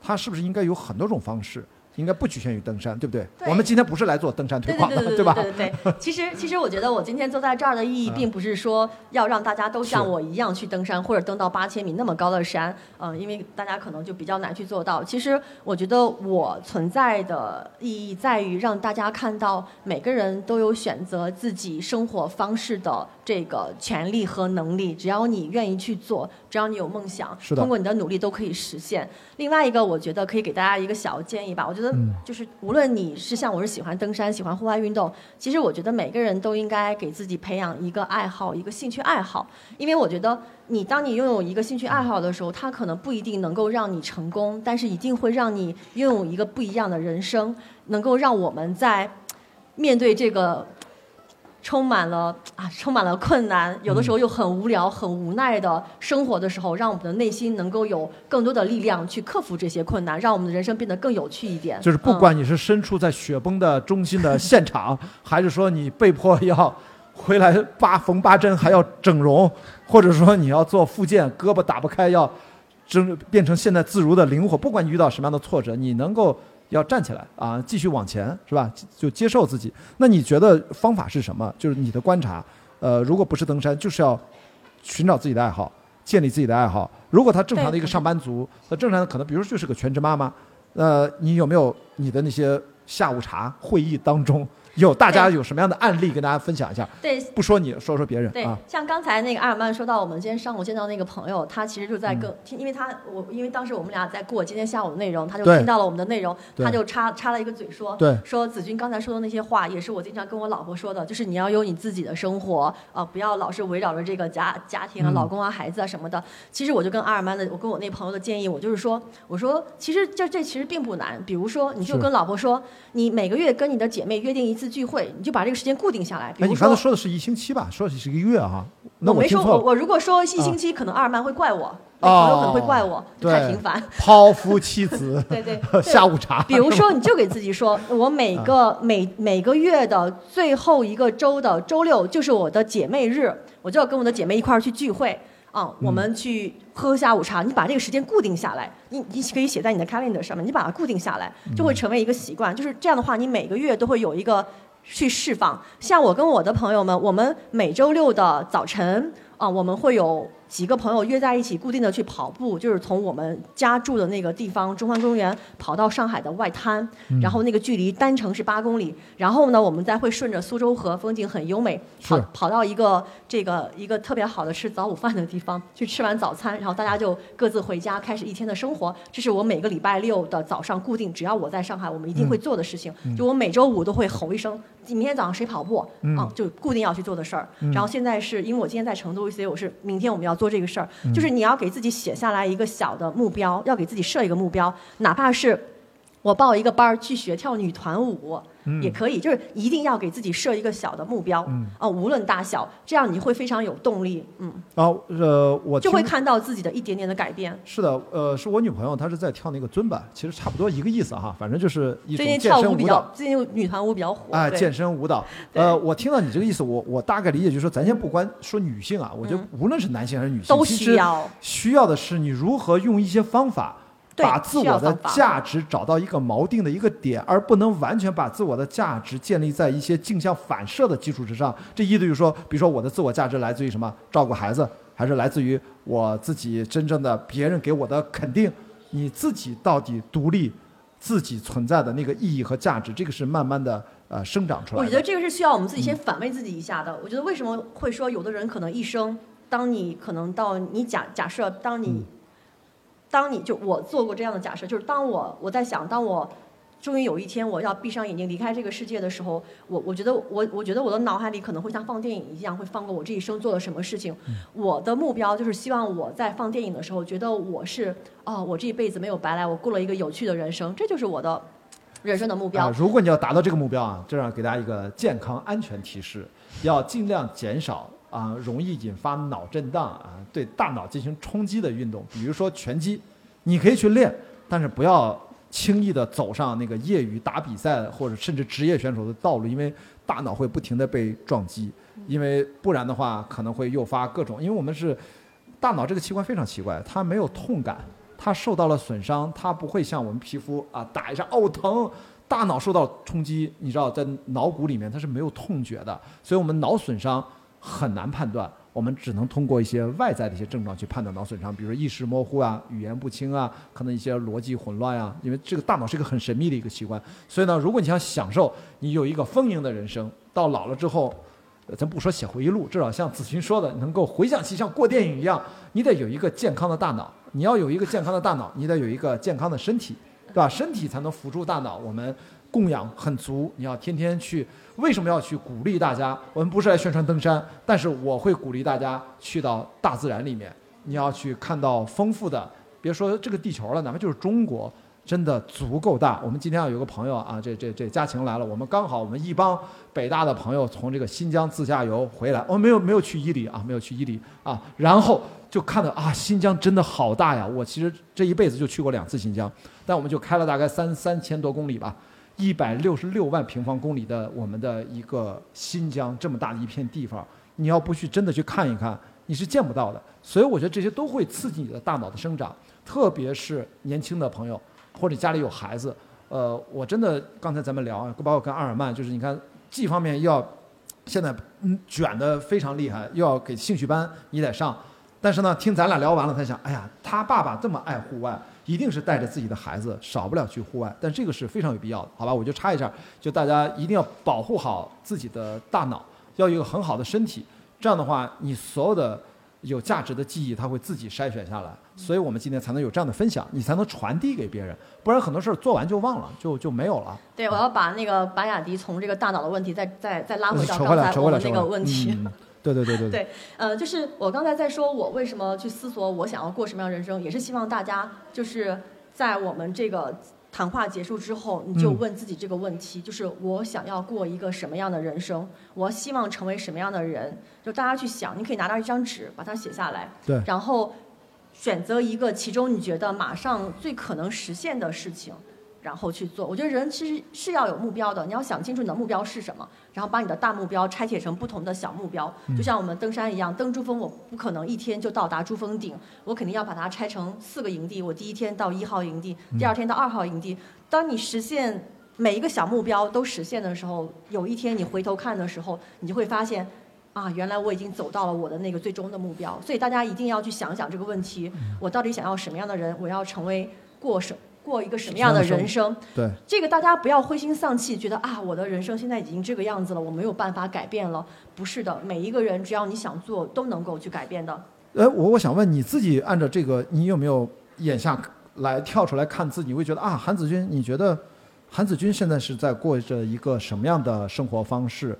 Speaker 1: 她是不是应该有很多种方式？应该不局限于登山，对不对？
Speaker 2: 对
Speaker 1: 我们今天不是来做登山推广的，
Speaker 2: 对
Speaker 1: 吧？
Speaker 2: 对对对。其实其实我觉得我今天坐在这儿的意义，
Speaker 1: 嗯
Speaker 2: 并不是说要让大家都像我一样去登山，或者登到八千米那么高的山，嗯、因为大家可能就比较难去做到。其实我觉得我存在的意义在于让大家看到每个人都有选择自己生活方式的这个权利和能力，只要你愿意去做，只要你有梦想，通过你的努力都可以实现。另外一个，我觉得可以给大家一个小建议吧。我觉得
Speaker 1: 嗯
Speaker 2: 就是无论你是像我是喜欢登山、喜欢户外运动，其实我觉得每个人都应该给自己培养一个爱好、一个兴趣爱好，因为我觉得你当你拥有一个兴趣爱好的时候，它可能不一定能够让你成功，但是一定会让你拥有一个不一样的人生，能够让我们在面对这个。充满了啊，充满了困难，有的时候又很无聊、很无奈的生活的时候，让我们的内心能够有更多的力量去克服这些困难，让我们的人生变得更有趣一点。
Speaker 1: 就是不管你是身处在雪崩的中心的现场，还是说你被迫要回来八缝八针还要整容，或者说你要做复健，胳膊打不开要整变成现在自如的灵活，不管你遇到什么样的挫折，你能够。要站起来啊，继续往前，是吧？就接受自己。那你觉得方法是什么？就是你的观察，呃，如果不是登山，就是要寻找自己的爱好，建立自己的爱好。如果他正常的一个上班族，那正常的可能，比如说就是个全职妈妈，呃，你有没有你的那些下午茶会议当中？有大家有什么样的案例跟大家分享一下？
Speaker 2: 对，
Speaker 1: 不说你说说别人。
Speaker 2: 对，像刚才那个阿尔曼说到，我们今天上午见到那个朋友，他其实就在跟，因为他我因为当时我们俩在过今天下午的内容，他就听到了我们的内容，他就插插了一个嘴说，说子君刚才说的那些话，也是我经常跟我老婆说的，就是你要有你自己的生活啊，不要老是围绕着这个家家庭啊、老公啊、孩子啊什么的。其实我就跟阿尔曼的，我跟我那朋友的建议，我就是说，我说其实这这其实并不难，比如说你就跟老婆说，你每个月跟你的姐妹约定一次聚会，你就把。这个时间固定下来，比如
Speaker 1: 说，你刚才说的是一星期吧？说的是一个月啊？那。
Speaker 2: 我没说，我我如果说一星期，可能阿尔曼会怪我，朋友可能会怪我太频繁。
Speaker 1: 抛夫弃子，
Speaker 2: 对 对，
Speaker 1: 下午茶。
Speaker 2: 比如说，你就给自己说，我每个每每个月的最后一个周的周六就是我的姐妹日，我就要跟我的姐妹一块儿去聚会。啊，我们去喝下午茶，你把这个时间固定下来，你你可以写在你的 calendar 上面，你把它固定下来，就会成为一个习惯。就是这样的话，你每个月都会有一个。去释放，像我跟我的朋友们，我们每周六的早晨啊，我们会有。几个朋友约在一起，固定的去跑步，就是从我们家住的那个地方中环公园跑到上海的外滩，然后那个距离单程是八公里。然后呢，我们再会顺着苏州河，风景很优美，跑跑到一个这个一个特别好的吃早午饭的地方，去吃完早餐，然后大家就各自回家，开始一天的生活。这是我每个礼拜六的早上固定，只要我在上海，我们一定会做的事情。就我每周五都会吼一声：“明天早上谁跑步？”啊，就固定要去做的事儿。然后现在是因为我今天在成都，所以我是明天我们要。做这个事儿，就是你要给自己写下来一个小的目标，要给自己设一个目标，哪怕是我报一个班儿去学跳女团舞。也可以，就是一定要给自己设一个小的目标，啊，无论大小，这样你会非常有动力，嗯。
Speaker 1: 啊，呃，我
Speaker 2: 就会看到自己的一点点的改变。
Speaker 1: 是的，呃，是我女朋友，她是在跳那个尊巴，其实差不多一个意思哈，反正就是一
Speaker 2: 种健身舞蹈。最近女团舞比较火。
Speaker 1: 哎，健身舞蹈。呃，我听到你这个意思，我我大概理解就是说，咱先不管说女性啊，我觉得无论是男性还是女性，
Speaker 2: 都需要
Speaker 1: 需要的是你如何用一些方法。把自我的价值找到一个锚定的一个点，而不能完全把自我的价值建立在一些镜像反射的基础之上。这意思就是说，比如说我的自我价值来自于什么？照顾孩子，还是来自于我自己真正的别人给我的肯定？你自己到底独立、自己存在的那个意义和价值，这个是慢慢的呃生长出来。
Speaker 2: 我觉得这个是需要我们自己先反问自己一下的。我觉得为什么会说有的人可能一生，当你可能到你假假设当你。当你就我做过这样的假设，就是当我我在想，当我终于有一天我要闭上眼睛离开这个世界的时候，我我觉得我我觉得我的脑海里可能会像放电影一样，会放过我这一生做了什么事情。我的目标就是希望我在放电影的时候，觉得我是哦，我这一辈子没有白来，我过了一个有趣的人生，这就是我的人生的目标。
Speaker 1: 如果你要达到这个目标啊，这样给大家一个健康安全提示，要尽量减少。啊，容易引发脑震荡啊，对大脑进行冲击的运动，比如说拳击，你可以去练，但是不要轻易的走上那个业余打比赛或者甚至职业选手的道路，因为大脑会不停的被撞击，因为不然的话可能会诱发各种，因为我们是大脑这个器官非常奇怪，它没有痛感，它受到了损伤，它不会像我们皮肤啊打一下哦疼，大脑受到冲击，你知道在脑骨里面它是没有痛觉的，所以我们脑损伤。很难判断，我们只能通过一些外在的一些症状去判断脑损伤，比如说意识模糊啊、语言不清啊，可能一些逻辑混乱啊。因为这个大脑是一个很神秘的一个器官，所以呢，如果你想享受你有一个丰盈的人生，到老了之后，咱不说写回忆录，至少像子群说的，能够回想起像过电影一样，你得有一个健康的大脑。你要有一个健康的大脑，你得有一个健康的身体，对吧？身体才能辅助大脑，我们供养很足。你要天天去。为什么要去鼓励大家？我们不是来宣传登山，但是我会鼓励大家去到大自然里面。你要去看到丰富的，别说这个地球了，哪怕就是中国，真的足够大。我们今天啊有个朋友啊，这这这家晴来了，我们刚好我们一帮北大的朋友从这个新疆自驾游回来，哦，没有没有去伊犁啊，没有去伊犁啊，然后就看到啊，新疆真的好大呀！我其实这一辈子就去过两次新疆，但我们就开了大概三三千多公里吧，一百六十六万平方公里的我们的一个新疆这么大的一片地方，你要不去真的去看一看，你是见不到的。所以我觉得这些都会刺激你的大脑的生长，特别是年轻的朋友。或者家里有孩子，呃，我真的刚才咱们聊，包括跟阿尔曼，就是你看，既方面要现在嗯卷的非常厉害，又要给兴趣班你得上，但是呢，听咱俩聊完了，他想，哎呀，他爸爸这么爱户外，一定是带着自己的孩子，少不了去户外，但这个是非常有必要的，好吧？我就插一下，就大家一定要保护好自己的大脑，要有一个很好的身体，这样的话，你所有的。有价值的记忆，它会自己筛选下来，所以我们今天才能有这样的分享，你才能传递给别人，不然很多事儿做完就忘了，就就没有了。
Speaker 2: 对，我要把那个白雅迪从这个大脑的问题再再再拉回到刚才我们那个问题。
Speaker 1: 对对对对。
Speaker 2: 对，呃，就是我刚才在说，我为什么去思索我想要过什么样人生，也是希望大家就是在我们这个。谈话结束之后，你就问自己这个问题：，就是我想要过一个什么样的人生？我希望成为什么样的人？就大家去想，你可以拿到一张纸，把它写下来，
Speaker 1: 对，
Speaker 2: 然后选择一个其中你觉得马上最可能实现的事情。然后去做，我觉得人其实是要有目标的。你要想清楚你的目标是什么，然后把你的大目标拆解成不同的小目标。就像我们登山一样，登珠峰我不可能一天就到达珠峰顶，我肯定要把它拆成四个营地。我第一天到一号营地，第二天到二号营地。当你实现每一个小目标都实现的时候，有一天你回头看的时候，你就会发现，啊，原来我已经走到了我的那个最终的目标。所以大家一定要去想想这个问题：我到底想要什么样的人？我要成为过什？过一个什么样的人生？
Speaker 1: 对
Speaker 2: 这个，大家不要灰心丧气，觉得啊，我的人生现在已经这个样子了，我没有办法改变了。不是的，每一个人只要你想做，都能够去改变的。
Speaker 1: 哎，我我想问你自己，按照这个，你有没有眼下来跳出来看自己？你会觉得啊，韩子君，你觉得韩子君现在是在过着一个什么样的生活方式？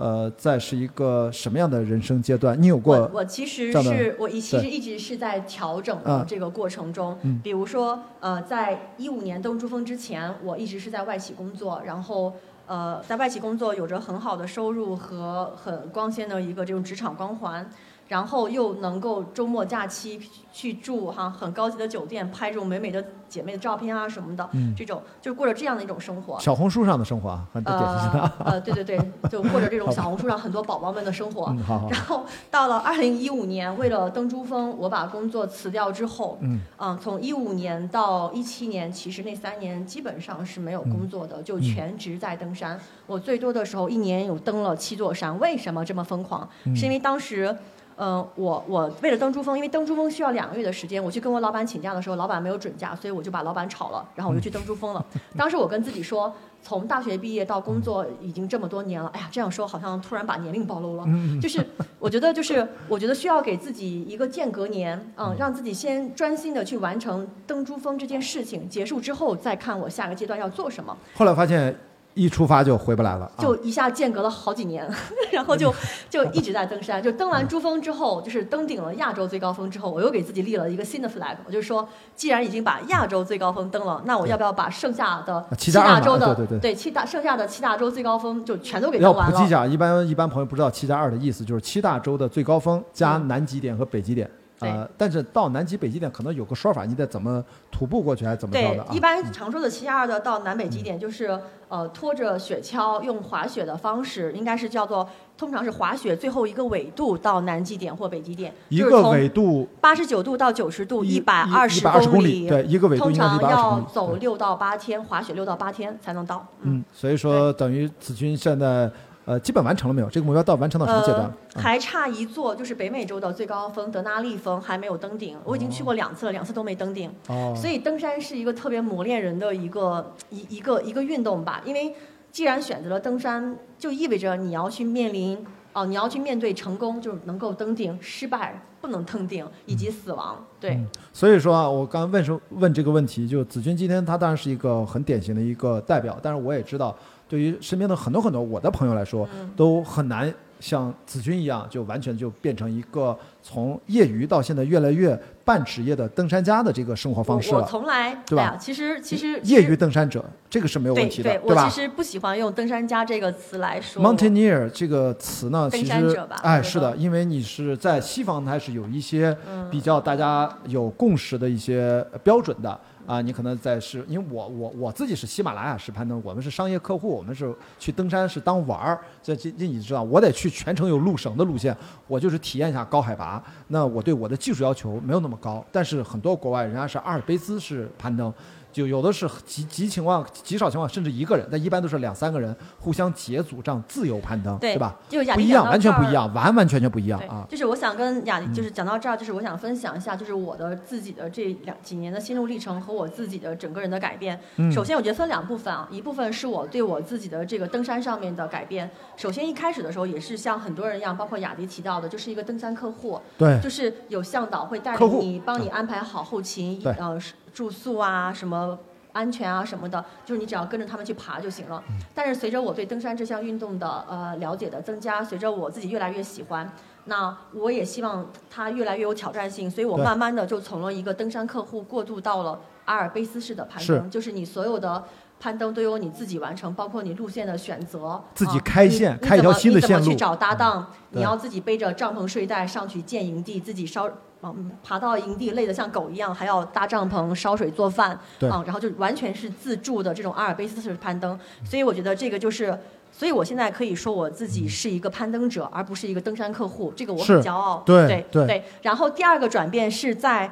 Speaker 1: 呃，在是一个什么样的人生阶段？你有过？
Speaker 2: 我我其实是我一其实一直是在调整的这个过程中。嗯。比如说，呃，在一五年登珠峰之前，我一直是在外企工作，然后呃，在外企工作有着很好的收入和很光鲜的一个这种职场光环。然后又能够周末假期去住哈很高级的酒店，拍这种美美的姐妹的照片啊什么的，这种就过着这样的一种生活。
Speaker 1: 小红书上的生活啊，很典型的。
Speaker 2: 呃，对对对，就过着这种 小红书上很多宝宝们的生活。然后到了二零一五年，为了登珠峰，我把工作辞掉之后，嗯，从一五年到一七年，其实那三年基本上是没有工作的，就全职在登山。我最多的时候一年有登了七座山。为什么这么疯狂？是因为当时。嗯，我我为了登珠峰，因为登珠峰需要两个月的时间，我去跟我老板请假的时候，老板没有准假，所以我就把老板炒了，然后我就去登珠峰了。当时我跟自己说，从大学毕业到工作已经这么多年了，哎呀，这样说好像突然把年龄暴露了。就是我觉得，就是我觉得需要给自己一个间隔年，嗯，让自己先专心的去完成登珠峰这件事情，结束之后再看我下个阶段要做什么。
Speaker 1: 后来发现。一出发就回不来了，
Speaker 2: 就一下间隔了好几年，然后就 就一直在登山。就登完珠峰之后，就是登顶了亚洲最高峰之后，我又给自己立了一个新的 flag。我就说，既然已经把亚洲最高峰登了，那我要不要把剩下的七大洲的
Speaker 1: 对对对
Speaker 2: 七大剩下的七大洲最高峰就全都给登完了？
Speaker 1: 要普及一下，一般一般朋友不知道七加二的意思，就是七大洲的最高峰加南极点和北极点。呃，但是到南极、北极点可能有个说法，你得怎么徒步过去，还是怎么着的？
Speaker 2: 对，一般常说的七加二的到南北极点，就是呃拖着雪橇用滑雪的方式，应该是叫做通常是滑雪最后一个纬度到南极点或北极点。
Speaker 1: 一个纬度
Speaker 2: 八十九度到九十度，
Speaker 1: 一
Speaker 2: 百二十
Speaker 1: 公里。对，一个纬度
Speaker 2: 通常要走六到八天，滑雪六到八天才能到。
Speaker 1: 嗯，所以说等于子君现在。呃，基本完成了没有？这个目标到完成到什么阶段？
Speaker 2: 还差一座，就是北美洲的最高峰德纳利峰还没有登顶。我已经去过两次了，两次都没登顶。哦。所以登山是一个特别磨练人的一个一一个一个运动吧。因为既然选择了登山，就意味着你要去面临哦，你要去面对成功，就是能够登顶，失败不能登顶，以及死亡。对。
Speaker 1: 所以说啊，我刚问说问这个问题，就子君今天他当然是一个很典型的一个代表，但是我也知道。对于身边的很多很多我的朋友来说，都很难像子君一样，就完全就变成一个从业余到现在越来越半职业的登山家的这个生活方式
Speaker 2: 我我
Speaker 1: 了。
Speaker 2: 从来
Speaker 1: 对吧
Speaker 2: 其实其实
Speaker 1: 业余登山者，这个是没有问题的，
Speaker 2: 对对，我
Speaker 1: 吧
Speaker 2: 其实不喜欢用“登山家”这个词来说我。
Speaker 1: ？Mountaineer 这个词呢，
Speaker 2: 登
Speaker 1: 其实
Speaker 2: 山者吧
Speaker 1: 哎，是的，因为你是在西方，它是有一些
Speaker 2: 嗯
Speaker 1: 比较大家有共识的一些标准的啊。你可能在是因为我我我自己是喜马拉雅式攀登，我们是商业客户，我们是去登山是当玩儿。这这这你知道，我得去全程有路绳的路线，我就是体验一下高海拔。那我对我的技术要求没有那么高，但是很多国外人家是阿尔卑斯式攀登。就有的是极极情况、极少情况，甚至一个人，但一般都是两三个人互相结组这样自由攀登，
Speaker 2: 对
Speaker 1: 吧？
Speaker 2: 就
Speaker 1: 一样，完全不一样，完完全全不一样，啊！
Speaker 2: 就是我想跟雅，
Speaker 1: 迪
Speaker 2: 就是讲到这儿，就是我想分享一下，就是我的自己的这两几年的心路历程和我自己的整个人的改变。
Speaker 1: 嗯
Speaker 2: 首先，我觉得分两部分啊，一部分是我对我自己的这个登山上面的改变。首先一开始的时候也是像很多人一样，包括雅迪提到的，就是一个登山客户，
Speaker 1: 对，
Speaker 2: 就是有向导会带着你，帮你安排好后勤
Speaker 1: 对，
Speaker 2: 呃，住宿啊，什么安全啊什么的，就是你只要跟着他们去爬就行了。
Speaker 1: 嗯
Speaker 2: 但是随着我对登山这项运动的呃了解的增加，随着我自己越来越喜欢，那我也希望它越来越有挑战性，所以我慢慢的就从了一个登山客户过渡到了阿尔卑斯式的攀
Speaker 1: 是
Speaker 2: 登，就是你所有的。攀登都由你自己完成，包括你路线的选择，
Speaker 1: 自己
Speaker 2: 啊
Speaker 1: 开线
Speaker 2: 你
Speaker 1: 开一条新的线路
Speaker 2: 你怎么去找搭档？
Speaker 1: 对
Speaker 2: 你要自己背着帐篷睡袋上去建营地，自己烧，嗯，爬到营地累得像狗一样，还要搭帐篷、烧水、做饭，
Speaker 1: 对
Speaker 2: 啊，然后就完全是自助的这种阿尔卑斯式攀登。所以我觉得这个就是，所以我现在可以说我自己是一个攀登者，而不是一个登山客户，这个我很骄傲。
Speaker 1: 对
Speaker 2: 对
Speaker 1: 对
Speaker 2: 对。然后第二个转变是在，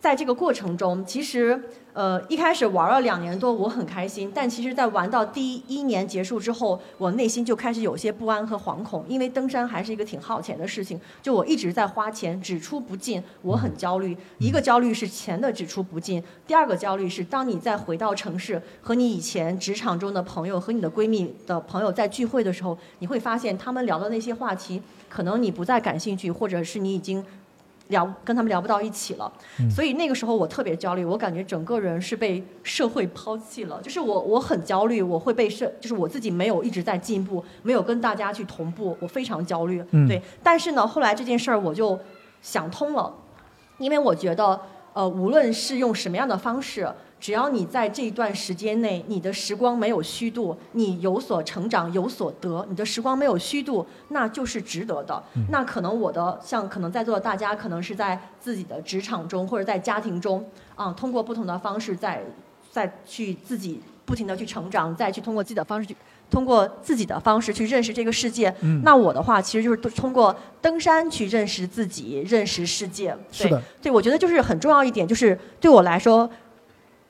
Speaker 2: 在这个过程中，其实。呃，一开始玩了两年多，我很开心，但其实，在玩到第一年结束之后，我内心就开始有些不安和惶恐，因为登山还是一个挺耗钱的事情，就我一直在花钱，只出不进，我很焦虑。一个焦虑是钱的只出不进，第二个焦虑是当你再回到城市，和你以前职场中的朋友和你的闺蜜的朋友在聚会的时候，你会发现他们聊的那些话题，可能你不再感兴趣，或者是你已经。聊跟他们聊不到一起了，所以那个时候我特别焦虑，我感觉整个人是被社会抛弃了，就是我我很焦虑，我会被社，就是我自己没有一直在进步，没有跟大家去同步，我非常焦虑。
Speaker 1: 嗯。
Speaker 2: 对，但是呢，后来这件事儿我就想通了，因为我觉得，呃，无论是用什么样的方式，只要你在这一段时间内，你的时光没有虚度，你有所成长，有所得，你的时光没有虚度，那就是值得的。那可能我的像可能在座的大家，可能是在自己的职场中或者在家庭中，啊、通过不同的方式在再去自己不停的去成长，再去通过自己的方式去。通过自己的方式去认识这个世界，
Speaker 1: 嗯
Speaker 2: 那我的话其实就是通过登山去认识自己，认识世界。对
Speaker 1: 是的，
Speaker 2: 对，我觉得就是很重要一点，就是对我来说，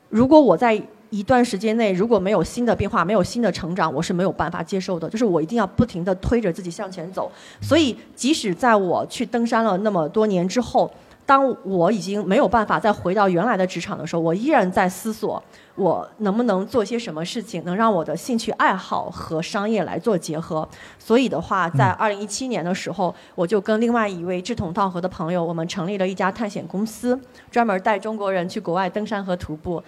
Speaker 2: 如果我在一段时间内如果没有新的变化，没有新的成长，我是没有办法接受的。就是我一定要不停的推着自己向前走。所以，即使在我去登山了那么多年之后，当我已经没有办法再回到原来的职场的时候，我依然在思索。我能不能做些什么事情，能让我的兴趣爱好和商业来做结合？所以的话，在二零一七年的时候，我就跟另外一位志同道合的朋友，我们成立了一家探险公司，专门带中国人去国外登山和徒步。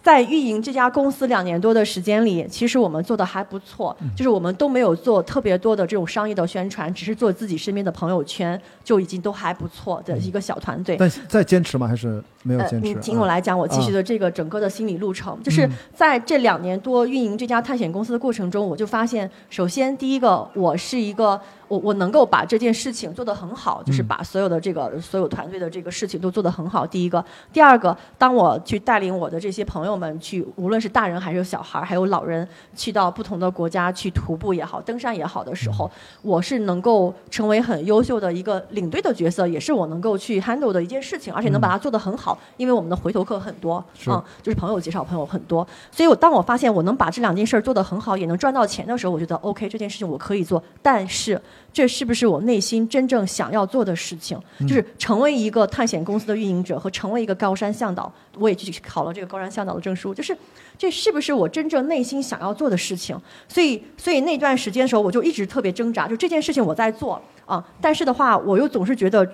Speaker 2: 在运营这家公司两年多的时间里，其实我们做的还不错，就是我们都没有做特别多的这种商业的宣传，只是做自己身边的朋友圈，就已经都还不错的一个小团队。
Speaker 1: 但在坚持吗？还是没有
Speaker 2: 呃，
Speaker 1: 坚持？
Speaker 2: 你听我
Speaker 1: 啊
Speaker 2: 来讲，我其实的这个整个的心理路程，就是在这两年多运营这家探险公司的过程中，我就发现，首先第一个，我是一个我我能够把这件事情做得很好，就是把所有的这个所有团队的这个事情都做得很好。第一个，第二个，当我去带领我的这些朋友们去，无论是大人还是小孩儿，还有老人，去到不同的国家去徒步也好，登山也好的时候，我是能够成为很优秀的一个领队的角色，也是我能够去 handle 的一件事情，而且能把它做得很好，因为我们的回头客很多，嗯，就是朋友介绍朋友很多，所以我当我发现我能把这两件事儿做得很好，也能赚到钱的时候，我觉得 OK，这件事情我可以做，但是这是不是我内心真正想要做的事情？就是成为一个探险公司的运营者和成为一个高山向导，我也去考了这个高山向导的证书，就是这是不是我真正内心想要做的事情？所以，所以那段时间的时候，我就一直特别挣扎，就这件事情我在做啊，但是的话，我又总是觉得。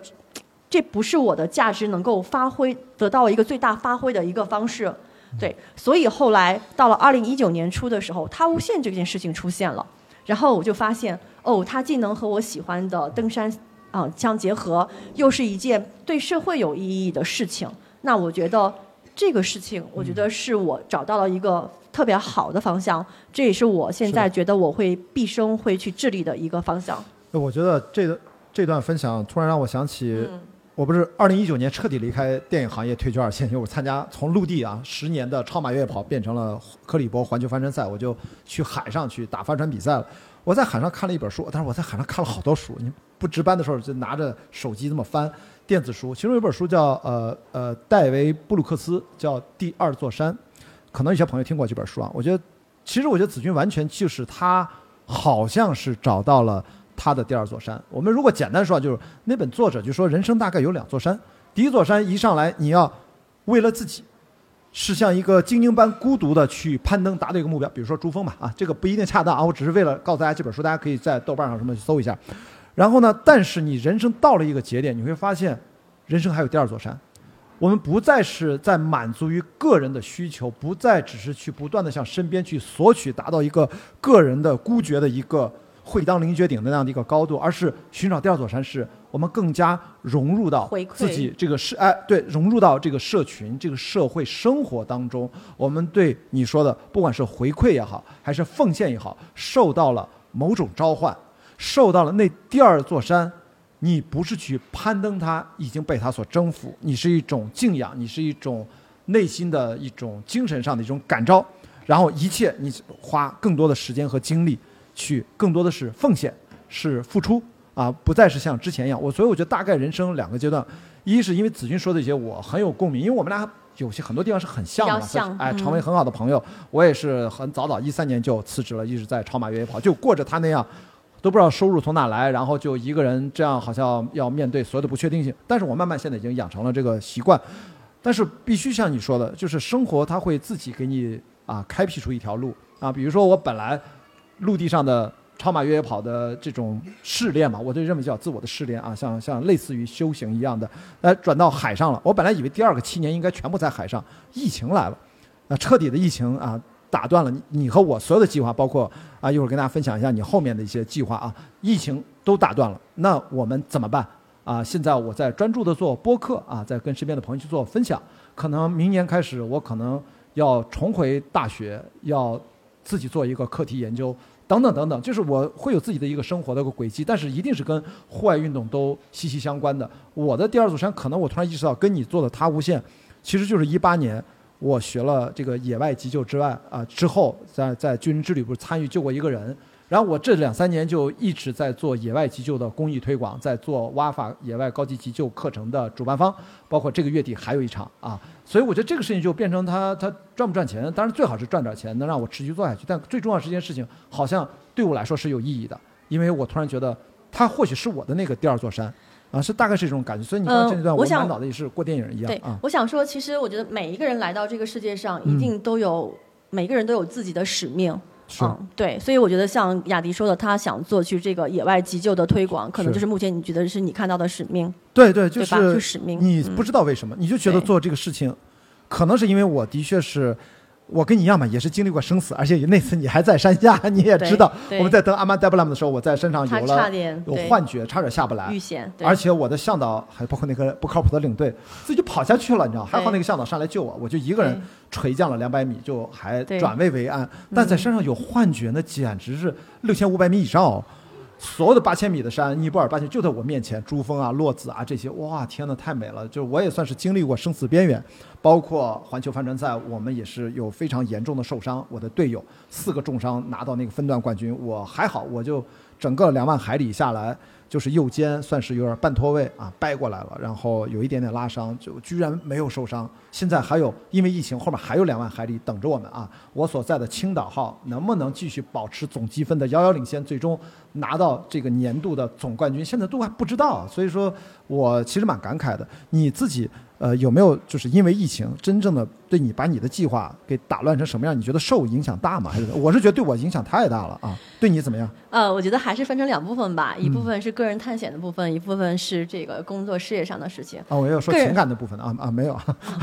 Speaker 2: 这不是我的价值能够发挥得到一个最大发挥的一个方式，对，所以后来到了二零一九年初的时候，他无限这件事情出现了，然后我就发现，哦，它既能和我喜欢的登山啊相结合，又是一件对社会有意义的事情。那我觉得这个事情，我觉得是我找到了一个特别好的方向，这也是我现在觉得我会毕生会去致力的一个方向。
Speaker 1: 我觉得这个这段分享突然让我想起。我不是二零一九年彻底离开电影行业退居二线，因为我参加从陆地啊十年的超马越野跑变成了克里伯环球帆船赛，我就去海上去打帆船比赛了。我在海上看了一本书，但是我在海上看了好多书。你不值班的时候就拿着手机这么翻电子书，其中有本书叫呃呃戴维布鲁克斯叫《第二座山》，可能有些朋友听过这本书啊。我觉得其实我觉得子君完全就是他好像是找到了。他的第二座山，我们如果简单说，就是那本作者就说，人生大概有两座山。第一座山一上来，你要为了自己，是像一个精英般孤独的去攀登，达到一个目标，比如说珠峰吧，啊，这个不一定恰当啊，我只是为了告诉大家这本书，大家可以在豆瓣上什么搜一下。然后呢，但是你人生到了一个节点，你会发现，人生还有第二座山。我们不再是在满足于个人的需求，不再只是去不断的向身边去索取，达到一个个人的孤绝的一个。会当凌绝顶的那样的一个高度，而是寻找第二座山，是我们更加融入到自己这个社哎对融入到这个社群、这个社会生活当中。我们对你说的，不管是回馈也好，还是奉献也好，受到了某种召唤，受到了那第二座山，你不是去攀登它，已经被它所征服，你是一种敬仰，你是一种内心的一种精神上的一种感召，然后一切你花更多的时间和精力。去更多的是奉献，是付出啊，不再是像之前一样。我所以我觉得大概人生两个阶段，一是因为子君说的一些我很有共鸣，因为我们俩有些很多地方是很像的，哎，成为很好的朋友。我也是很早早一三年就辞职了，一直在超马越野跑，就过着他那样，都不知道收入从哪来，然后就一个人这样，好像要面对所有的不确定性。但是我慢慢现在已经养成了这个习惯，但是必须像你说的，就是生活它会自己给你啊开辟出一条路啊，比如说我本来。陆地上的超马越野跑的这种试炼嘛，我就认为叫自我的试炼啊，像像类似于修行一样的，呃转到海上了。我本来以为第二个七年应该全部在海上，疫情来了，啊，彻底的疫情啊，打断了你和我所有的计划，包括啊，一会儿跟大家分享一下你后面的一些计划啊，疫情都打断了，那我们怎么办啊？现在我在专注的做播客啊，在跟身边的朋友去做分享，可能明年开始我可能要重回大学，要自己做一个课题研究。等等等等，就是我会有自己的一个生活的一个轨迹，但是一定是跟户外运动都息息相关的。我的第二座山，可能我突然意识到，跟你做的它无限，其实就是一八年我学了这个野外急救之外啊，之后在在军人之旅不是参与救过一个人。然后我这两三年就一直在做野外急救的公益推广，在做挖法野外高级急救课程的主办方，包括这个月底还有一场啊，所以我觉得这个事情就变成他他赚不赚钱，当然最好是赚点钱，能让我持续做下去。但最重要这件事情好像对我来说是有意义的，因为我突然觉得他或许是我的那个第二座山，啊，是大概是这种感觉。所以你看这段，我满脑子也是过电影一样
Speaker 2: 啊。我想说，其实我觉得每一个人来到这个世界上，一定都有每个人都有自己的使命。
Speaker 1: 嗯，
Speaker 2: 对，所以我觉得像雅迪说的，他想做去这个野外急救的推广，可能就是目前你觉得是你看到的使命。
Speaker 1: 对对，就
Speaker 2: 是使命。
Speaker 1: 你不知道为什么，你就觉得做这个事情，可能是因为我的确是。我跟你一样嘛，也是经历过生死，而且那次你还在山下，你也知道，我们在登阿曼戴布拉姆的时候，我在山上有了有幻觉，差点下不来。
Speaker 2: 遇险，
Speaker 1: 而且我的向导还包括那个不靠谱的领队，自己就跑下去了，你知道？还好那个向导上来救我，我就一个人垂降了两百米，就还转危为安。但在山上有幻觉，那简直是六千五百米以上哦。所有的八千米的山，尼泊尔八千就在我面前，珠峰啊、洛子啊这些，哇，天呐，太美了！就我也算是经历过生死边缘，包括环球帆船赛，我们也是有非常严重的受伤。我的队友四个重伤拿到那个分段冠军，我还好，我就整个两万海里下来。就是右肩算是有点半脱位啊，掰过来了，然后有一点点拉伤，就居然没有受伤。现在还有，因为疫情后面还有两万海里等着我们啊。我所在的青岛号能不能继续保持总积分的遥遥领先，最终拿到这个年度的总冠军，现在都还不知道。所以说我其实蛮感慨的。你自己。呃，有没有就是因为疫情，真正的对你把你的计划给打乱成什么样？你觉得受影响大吗？还是我是觉得对我影响太大了啊？对你怎么样？
Speaker 2: 呃，我觉得还是分成两部分吧，一部分是个人探险的部分，一部分是这个工作事业上的事情。
Speaker 1: 啊，我要说情感的部分啊啊，没有。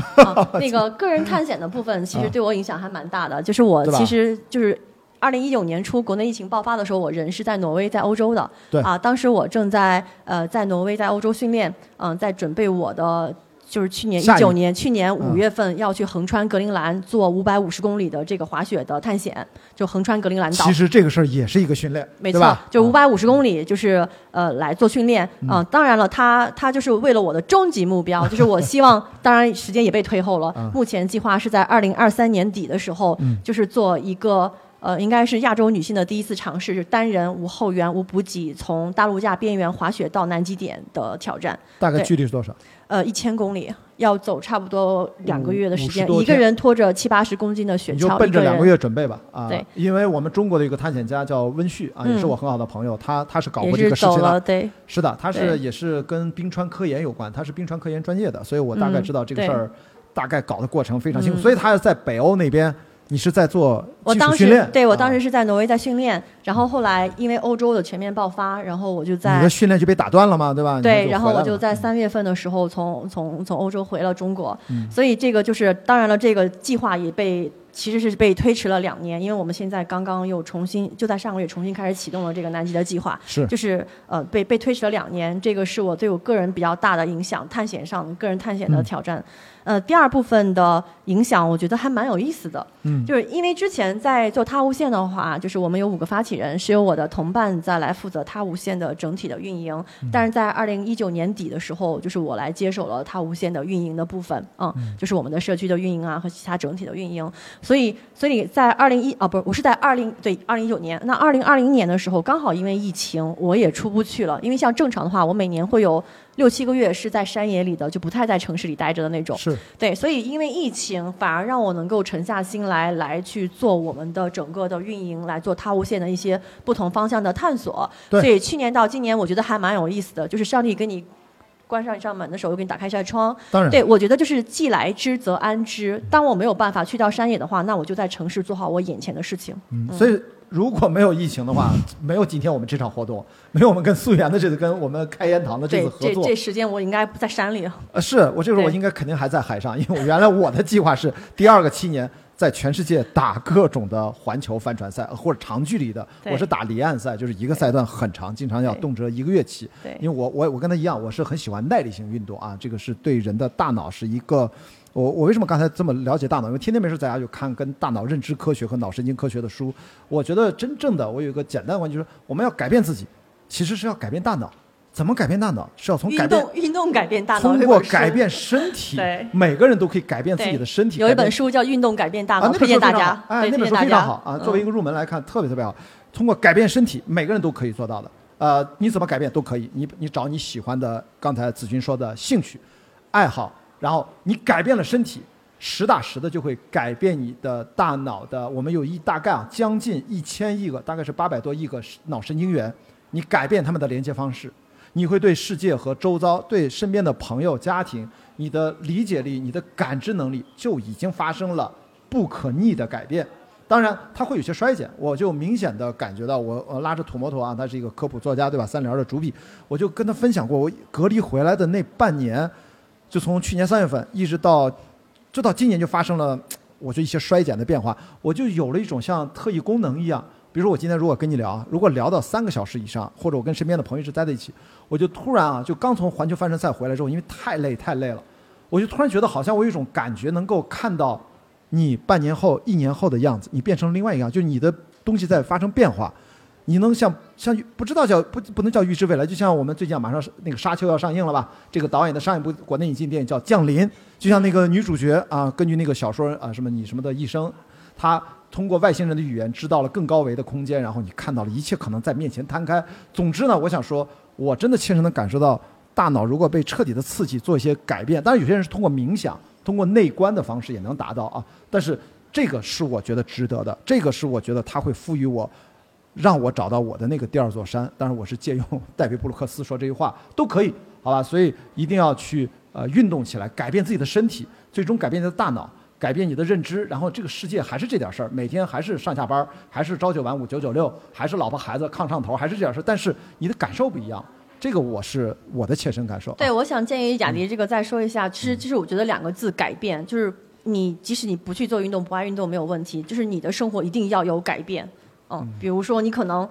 Speaker 2: 那个个人探险的部分其实对我影响还蛮大的，就是我其实就是二零一九年初国内疫情爆发的时候，我人是在挪威，在欧洲的。
Speaker 1: 对
Speaker 2: 啊，当时我正在呃在挪威，在欧洲训练，嗯、在准备我的。就是去年一九年，去年五
Speaker 1: 嗯
Speaker 2: 月份要去横穿格陵兰做五百五十公里的这个滑雪的探险，就横穿格陵兰岛。
Speaker 1: 其实这个事儿也是一个训练，
Speaker 2: 没错就五百五十公里，就是呃来做训练啊、当然了，他他就是为了我的终极目标，就是我希望，当然时间也被推后了。
Speaker 1: 嗯
Speaker 2: 目前计划是在二零二三年底的时候，就是做一个。呃，应该是亚洲女性的第一次尝试，就是单人无后援无补给，从大陆架边缘滑雪到南极点的挑战。
Speaker 1: 大概距离是多少？
Speaker 2: 呃，一千公里要走差不多两个月的时间，一个人拖着七八十公斤的雪
Speaker 1: 你就
Speaker 2: 橇，一个人
Speaker 1: 奔着两个月准备吧啊！
Speaker 2: 对，
Speaker 1: 因为我们中国的一个探险家叫温旭啊，
Speaker 2: 嗯
Speaker 1: 也是我很好的朋友，他他是搞过这个事情的，
Speaker 2: 对，
Speaker 1: 是的，他是也是跟冰川科研有关，他是冰川科研专业的，所以我大概
Speaker 2: 嗯
Speaker 1: 知道这个事儿大概搞的过程非常清楚。
Speaker 2: 嗯
Speaker 1: 所以他在北欧那边，你是在做
Speaker 2: 我当时对我当
Speaker 1: 啊。
Speaker 2: 时是在挪威在训练，然后后来因为欧洲的全面爆发，然后我就在
Speaker 1: 你
Speaker 2: 在
Speaker 1: 的训练就被打断了嘛，对吧？
Speaker 2: 对，然后我就在三月份的时候从从从欧洲回了中国，
Speaker 1: 嗯。
Speaker 2: 所以这个就是当然了，这个计划也被其实是被推迟了两年，因为我们现在刚刚又重新就在上个月重新开始启动了这个南极的计划，
Speaker 1: 是。
Speaker 2: 就是呃被被推迟了两年，这个是我对我个人比较大的影响，探险上个人探险的
Speaker 1: 嗯。
Speaker 2: 挑战。呃，第二部分的影响，我觉得还蛮有意思的，
Speaker 1: 嗯
Speaker 2: 就是因为之前在做他无线的话，就是我们有五个发起人，是由我的同伴再来负责他无线的整体的运营。
Speaker 1: 嗯
Speaker 2: 但是在二零一九年底的时候，就是我来接手了他无线的运营的部分，嗯，就是我们的社区的运营啊和其他整体的运营。所以，所以在二零一啊不是，我是在二零对二零一九年，那二零二零年的时候，刚好因为疫情，我也出不去了。因为像正常的话，我每年会有六七个月是在山野里的，就不太在城市里待着的那种。
Speaker 1: 是
Speaker 2: 对，所以因为疫情，反而让我能够沉下心来，来去做我们的整个的运营，来做他无线的一些不同方向的探索。
Speaker 1: 对
Speaker 2: 所以去年到今年，我觉得还蛮有意思的，就是上帝给你关上一扇门的时候，又给你打开一扇窗。
Speaker 1: 当然
Speaker 2: 对，我觉得就是既来之则安之。当我没有办法去到山野的话，那我就在城市做好我眼前的事情。
Speaker 1: 嗯，所以如果没有疫情的话，没有今天我们这场活动，没有我们跟素媛的这次跟我们开言堂的这
Speaker 2: 对
Speaker 1: 次，合作，
Speaker 2: 这这时间我应该不在山里。
Speaker 1: 呃，是我这个时候我应该肯定还在海上，因为我原来我的计划是第二个七年在全世界打各种的环球帆船赛呃或者长距离的，我是打离岸赛，就是一个赛段很长，经常要动辄一个月起。
Speaker 2: 对
Speaker 1: 因为我我我跟他一样，我是很喜欢耐力性运动啊，这个是对人的大脑是一个。我我为什么刚才这么了解大脑？因为天天没事在家就看跟大脑认知科学和脑神经科学的书。我觉得真正的我有一个简单的观点，就是我们要改变自己，其实是要改变大脑。怎么改变大脑？是要从改变
Speaker 2: 运动运动改变大脑。
Speaker 1: 通过改变身体
Speaker 2: 对，
Speaker 1: 每个人都可以改变自己的身体。
Speaker 2: 有一本书叫《运动改变大脑推荐大家。
Speaker 1: 哎，
Speaker 2: 对，
Speaker 1: 那本书非常好啊，作为一
Speaker 2: 嗯
Speaker 1: 个入门来看，特别特别好。通过改变身体，每个人都可以做到的。呃，你怎么改变都可以，你你找你喜欢的，刚才子君说的兴趣、爱好，然后你改变了身体，实打实的就会改变你的大脑的。我们有一大概啊，将近一千亿个，大概是八百多亿个脑神经元，你改变他们的连接方式。你会对世界和周遭、对身边的朋友、家庭，你的理解力、你的感知能力就已经发生了不可逆的改变。当然，它会有些衰减，我就明显的感觉到我，我拉着土摩托啊，他是一个科普作家，对吧？三联的主笔，我就跟他分享过，我隔离回来的那半年，就从去年三月份一直到，就到今年就发生了，我觉得一些衰减的变化，我就有了一种像特异功能一样。比如说我今天如果跟你聊，如果聊到三个小时以上，或者我跟身边的朋友一直待在一起，我就突然啊，就刚从环球帆船赛回来之后，因为太累太累了，我就突然觉得好像我有一种感觉，能够看到你半年后、一年后的样子，你变成另外一样，就你的东西在发生变化。你能像像不知道叫不不能叫预知未来，就像我们最近马上那个《沙丘》要上映了吧？这个导演的上一部国内引进电影叫《降临》，就像那个女主角啊，根据那个小说啊什么你什么的一生，她通过外星人的语言知道了更高维的空间，然后你看到了一切可能在面前摊开。总之呢，我想说，我真的切身的感受到，大脑如果被彻底的刺激，做一些改变，当然有些人是通过冥想、通过内观的方式也能达到啊，但是这个是我觉得值得的，这个是我觉得它会赋予我。让我找到我的那个第二座山，当然我是借用戴维布鲁克斯说这句话都可以，好吧？所以一定要去呃运动起来，改变自己的身体，最终改变你的大脑，改变你的认知，然后这个世界还是这点事儿，每天还是上下班，还是朝九晚五九九六，还是老婆孩子炕上头，还是这点事儿，但是你的感受不一样，这个我是我的切身感受。
Speaker 2: 对，我想建议雅迪这个再说一下，其实其实我觉得两个字改变，就是你即使你不去做运动，不爱运动没有问题，就是你的生活一定要有改变。嗯，比如说你可能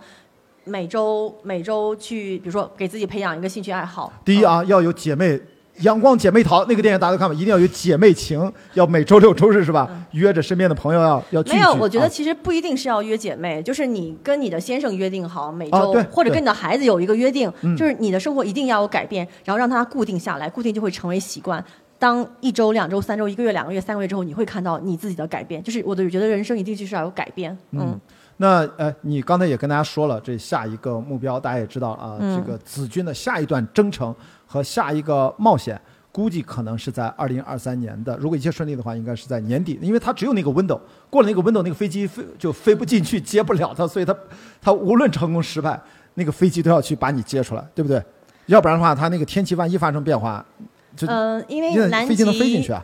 Speaker 2: 每周每周去，比如说给自己培养一个兴趣爱好。嗯
Speaker 1: 第一啊，要有姐妹。阳光姐妹淘那个电影大家都看吧，一定要有姐妹情，要每周六周日是吧？约着身边的朋友要要聚聚。
Speaker 2: 嗯没有，我觉得
Speaker 1: 啊
Speaker 2: 其实不一定是要约姐妹，就是你跟你的先生约定好每周，或者跟你的孩子有一个约定，
Speaker 1: 嗯
Speaker 2: 就是你的生活一定要有改变，然后让它固定下来，固定就会成为习惯。当一周、两周、三周、一个月、两个月、三个月之后，你会看到你自己的改变。就是我的觉得人生一定就是要有改变。嗯，
Speaker 1: 那呃，你刚才也跟大家说了，这下一个目标大家也知道啊，
Speaker 2: 嗯
Speaker 1: 这个子君的下一段征程和下一个冒险，估计可能是在二零二三年的，如果一切顺利的话，应该是在年底，因为它只有那个 window，过了那个 window，那个飞机飞就飞不进去，接不了它，所以它它无论成功失败，那个飞机都要去把你接出来，对不对？要不然的话，它那个天气万一发生变化，就
Speaker 2: 呃，因为南极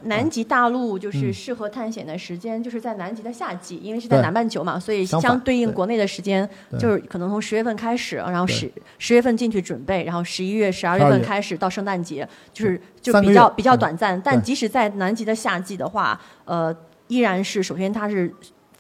Speaker 2: 南极大陆就是
Speaker 1: 嗯
Speaker 2: 适合探险的时间，就是在南极的夏季，因为是在南半球嘛，所以
Speaker 1: 相
Speaker 2: 对应国内的时间就是可能从十月份开始，然后十十月份进去准备，然后十一月、十二月份开始到圣诞节，就是就比较比较
Speaker 1: 嗯
Speaker 2: 短暂。但即使在南极的夏季的话，呃，依然是首先它是。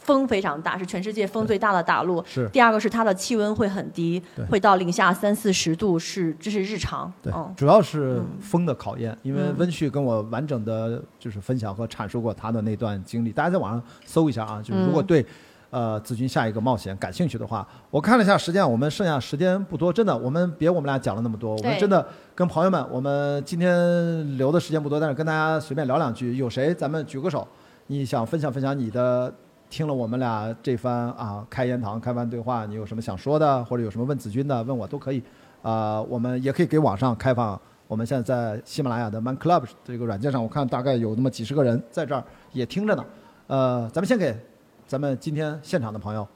Speaker 2: 风非常大，是全世界风最大的大陆。
Speaker 1: 是。
Speaker 2: 第二个是它的气温会很低
Speaker 1: 对，
Speaker 2: 会到零下三四十度，是这是日常。
Speaker 1: 对
Speaker 2: 嗯，
Speaker 1: 主要是风的考验，因为
Speaker 2: 嗯。
Speaker 1: 温旭跟我完整的就是分享和阐述过他的那段经历，大家在网上搜一下啊，就是如果
Speaker 2: 嗯。
Speaker 1: 对。呃，子君下一个冒险感兴趣的话，我看了一下时间，我们剩下时间不多，真的，我们别我们俩讲了那么多，我们真的跟朋友们，我们今天留的时间不多，但是跟大家随便聊两句，有谁咱们举个手，你想分享分享你的，听了我们俩这番啊开言堂、开番对话，你有什么想说的，或者有什么问子君的，问我都可以。啊、我们也可以给网上开放。我们现在在喜马拉雅的 Man Club 这个软件上，我看大概有那么几十个人在这儿也听着呢。呃，咱们先给咱们今天现场的朋友，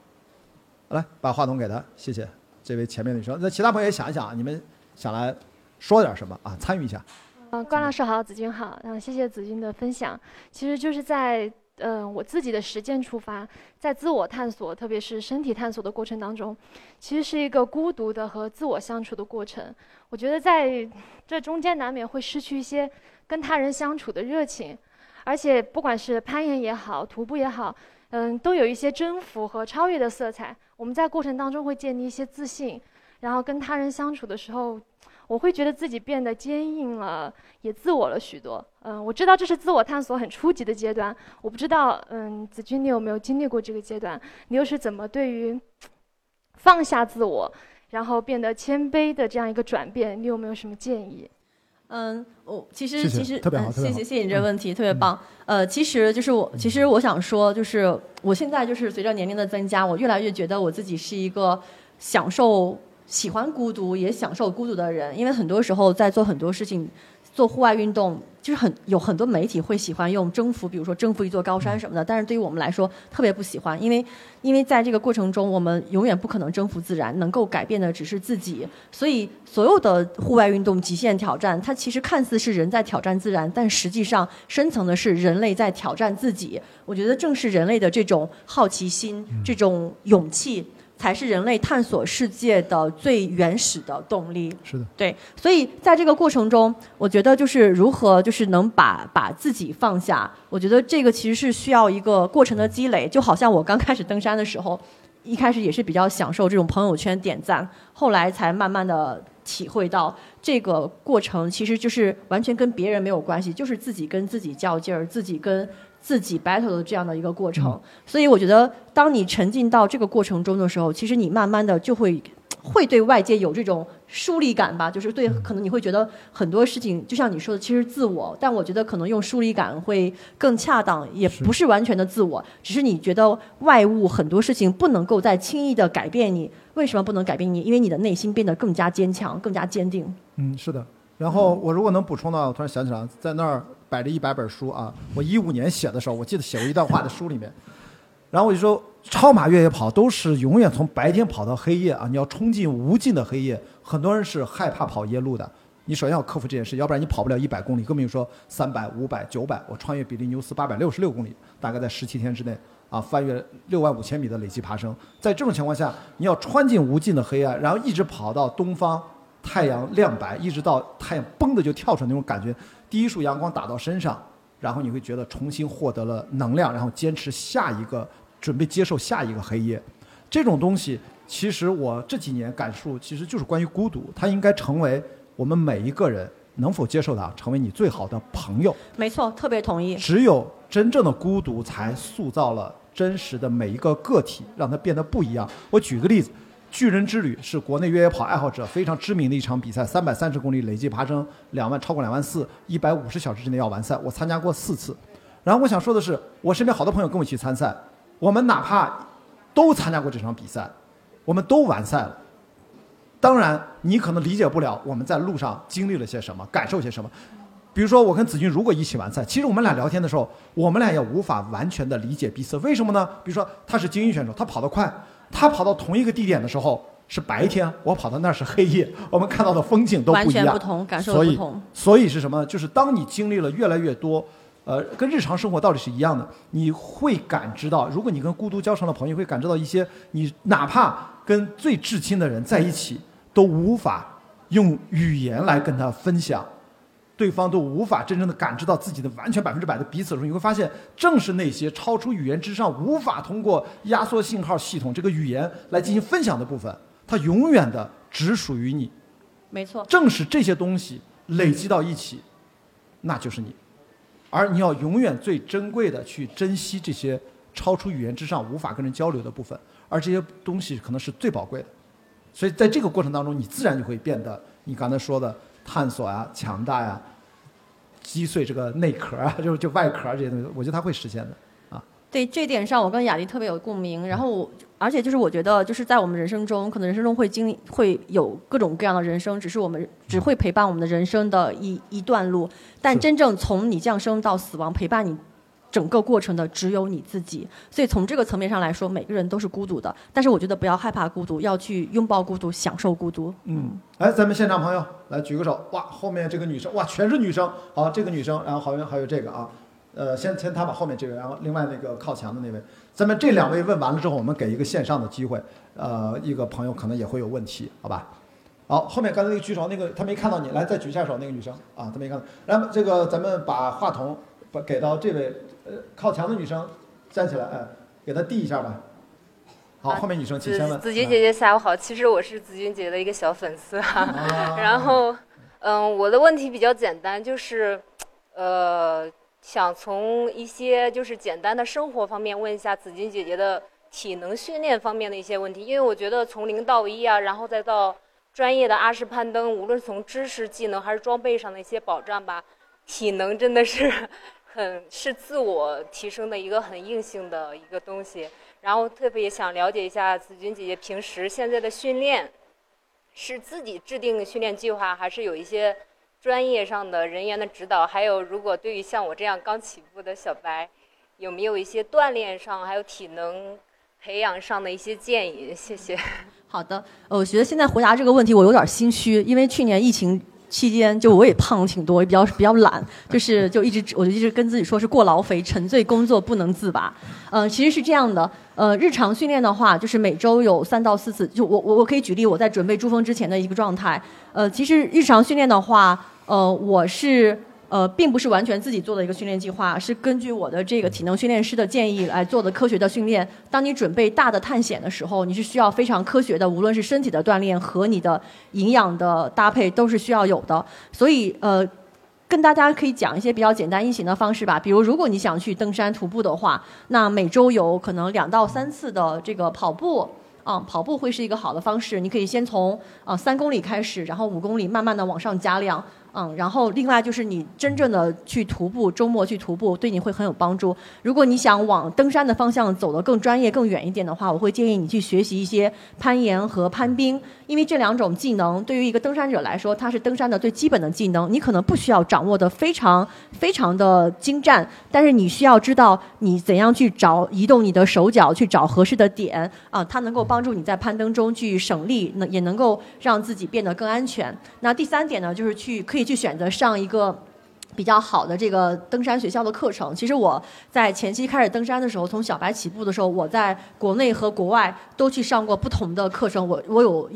Speaker 1: 来把话筒给他，谢谢这位前面的女生。那其他朋友也想一想，你们想来说点什么啊？参与一下。
Speaker 3: 嗯，关老师好，子君好，然后谢谢子君的分享。其实就是在嗯、我自己的实践出发，在自我探索，特别是身体探索的过程当中，其实是一个孤独的和自我相处的过程。我觉得在这中间难免会失去一些跟他人相处的热情，而且不管是攀岩也好，徒步也好，嗯，都有一些征服和超越的色彩。我们在过程当中会建立一些自信，然后跟他人相处的时候，我会觉得自己变得坚硬了，也自我了许多。嗯，我知道这是自我探索很初级的阶段，我不知道，嗯，子君你有没有经历过这个阶段？你又是怎么对于放下自我，然后变得谦卑的这样一个转变，你有没有什么建议？
Speaker 2: 嗯，我其实其实谢谢谢谢你这个问题，特别棒。呃，其实就是我，其实我想说，就是我现在就是随着年龄的增加，我越来越觉得我自己是一个享受、喜欢孤独，也享受孤独的人。因为很多时候在做很多事情，做户外运动，就是很有很多媒体会喜欢用征服，比如说征服一座高山什么的，但是对于我们来说特别不喜欢，因为因为在这个过程中，我们永远不可能征服自然，能够改变的只是自己。所以，所有的户外运动、极限挑战，它其实看似是人在挑战自然，但实际上深层的是人类在挑战自己。我觉得正是人类的这种好奇心、这种勇气，才是人类探索世界的最原始的动力。
Speaker 1: 是的，
Speaker 2: 对，所以在这个过程中，我觉得就是如何就是能把把自己放下，我觉得这个其实是需要一个过程的积累。就好像我刚开始登山的时候，一开始也是比较享受这种朋友圈点赞，后来才慢慢的体会到这个过程其实就是完全跟别人没有关系，就是自己跟自己较劲儿，自己跟。自己 battle 的这样的一个过程，所以我觉得，当你沉浸到这个过程中的时候，其实你慢慢的就会 会对外界有这种疏离感吧，就是对，可能你会觉得很多事情，就像你说的，其实自我，但我觉得可能用疏离感会更恰当，也不是完全的自我，只是你觉得外物很多事情不能够再轻易的改变你，为什么不能改变你？因为你的内心变得更加坚强，更加坚定。
Speaker 1: 嗯，是的。然后我如果能补充的话，我突然想起来，在那儿摆着一百本书啊。我一五年写的时候，我记得写过一段话在书里面。然后我就说，超马越野跑都是永远从白天跑到黑夜啊！你要冲进无尽的黑夜。很多人是害怕跑夜路的，你首先要克服这件事，要不然你跑不了一百公里，更别说三百、五百、九百。我穿越比利牛斯八百六十六公里，大概在十七天之内啊，翻越六万五千米的累计爬升。在这种情况下，你要穿进无尽的黑暗，然后一直跑到东方。太阳亮白，一直到太阳嘣的就跳出来那种感觉，第一束阳光打到身上，然后你会觉得重新获得了能量，然后坚持下一个，准备接受下一个黑夜。这种东西，其实我这几年感受其实就是关于孤独，它应该成为我们每一个人能否接受它，成为你最好的朋友。
Speaker 2: 没错，特别同意。
Speaker 1: 只有真正的孤独，才塑造了真实的每一个个体，让它变得不一样。我举个例子，巨人之旅是国内越野跑爱好者非常知名的一场比赛，三百三十公里累计爬升两万，超过两万四，一百五十小时之内要完赛。我参加过四次。然后我想说的是，我身边好多朋友跟我一起参赛，我们哪怕都参加过这场比赛，我们都完赛了。当然，你可能理解不了我们在路上经历了些什么，感受些什么。比如说，我跟子君如果一起完赛，其实我们俩聊天的时候，我们俩也无法完全的理解彼此。为什么呢？比如说，他是精英选手，他跑得快，他跑到同一个地点的时候是白天，我跑到那儿是黑夜，我们看到的风景都不一样，
Speaker 2: 完全不同，感受
Speaker 1: 所以
Speaker 2: 不同。，
Speaker 1: 所以是什么？就是当你经历了越来越多，呃，跟日常生活道理是一样的，你会感知到，如果你跟孤独交成了朋友，会感知到一些你哪怕跟最至亲的人在一起，都无法用语言来跟他分享。对方都无法真正的感知到自己的完全百分之百的彼此的时候，你会发现，正是那些超出语言之上、无法通过压缩信号系统这个语言来进行分享的部分，它永远的只属于你。
Speaker 2: 没错，
Speaker 1: 正是这些东西累积到一起，那就是你。而你要永远最珍贵的去珍惜这些超出语言之上、无法跟人交流的部分，而这些东西可能是最宝贵的。所以在这个过程当中，你自然就会变得你刚才说的探索啊、强大呀、击碎这个内壳啊，就是就外壳啊这些东西，我觉得它会实现的。
Speaker 2: 对这点上，我跟雅丽特别有共鸣。然后我，而且就是我觉得，就是在我们人生中，可能人生中会经历，会有各种各样的人生，只是我们只会陪伴我们的人生的一一段路。但真正从你降生到死亡，陪伴你整个过程的只有你自己。所以从这个层面上来说，每个人都是孤独的。但是我觉得不要害怕孤独，要去拥抱孤独，享受孤独。
Speaker 1: 嗯，来，咱们现场朋友来举个手，哇，后面这个女生，哇，全是女生，好，这个女生，然后好像还有这个啊，呃，先先他把后面这位，然后另外那个靠墙的那位，咱们这两位问完了之后，我们给一个线上的机会，呃，一个朋友可能也会有问题，好吧？好，后面刚才那个举手，那个他没看到你，来再举一下手，那个女生啊，她没看到，然后这个咱们把话筒把给到这位呃靠墙的女生，站起来，哎，给她递一下吧。好，后面女生请先问。
Speaker 4: 子子君姐姐下午好，其实我是子君姐姐的一个小粉丝哈、
Speaker 1: 啊
Speaker 4: 然后，嗯，我的问题比较简单，就是，呃，想从一些就是简单的生活方面问一下子君姐姐的体能训练方面的一些问题，因为我觉得从零到一啊，然后再到专业的阿式攀登，无论从知识、技能还是装备上的一些保障吧，体能真的是很是自我提升的一个很硬性的一个东西。然后特别想了解一下子君姐姐平时现在的训练，是自己制定训练计划，还是有一些专业上的人员的指导？还有，如果对于像我这样刚起步的小白，有没有一些锻炼上还有体能培养上的一些建议？谢谢。
Speaker 2: 好的，我觉得现在回答这个问题我有点心虚，因为去年疫情期间，就我也胖了挺多，也比较 比较懒，就是就一直我就一直跟自己说是过劳肥，沉醉工作不能自拔。嗯，其实是这样的，呃，日常训练的话，就是每周有三到四次，就我我我可以举例我在准备珠峰之前的一个状态。呃，其实日常训练的话，呃，我是。呃，并不是完全自己做的一个训练计划，是根据我的这个体能训练师的建议来做的科学的训练。当你准备大的探险的时候，你是需要非常科学的，无论是身体的锻炼和你的营养的搭配都是需要有的。所以，呃，跟大家可以讲一些比较简单易行的方式吧。比如，如果你想去登山徒步的话，那每周有可能两到三次的这个跑步。啊、跑步会是一个好的方式。你可以先从啊三公里开始，然后五公里慢慢的往上加量。嗯，然后另外就是你真正的去徒步，周末去徒步对你会很有帮助。如果你想往登山的方向走得更专业、更远一点的话，我会建议你去学习一些攀岩和攀冰，因为这两种技能对于一个登山者来说，它是登山的最基本的技能。你可能不需要掌握的非常非常的精湛，但是你需要知道你怎样去找移动你的手脚，去找合适的点啊，它能够帮助你在攀登中去省力，能也能够让自己变得更安全。那第三点呢，就是去可以去选择上一个。比较好的这个登山学校的课程，其实我在前期开始登山的时候，从小白起步的时候，我在国内和国外都去上过不同的课程，我我有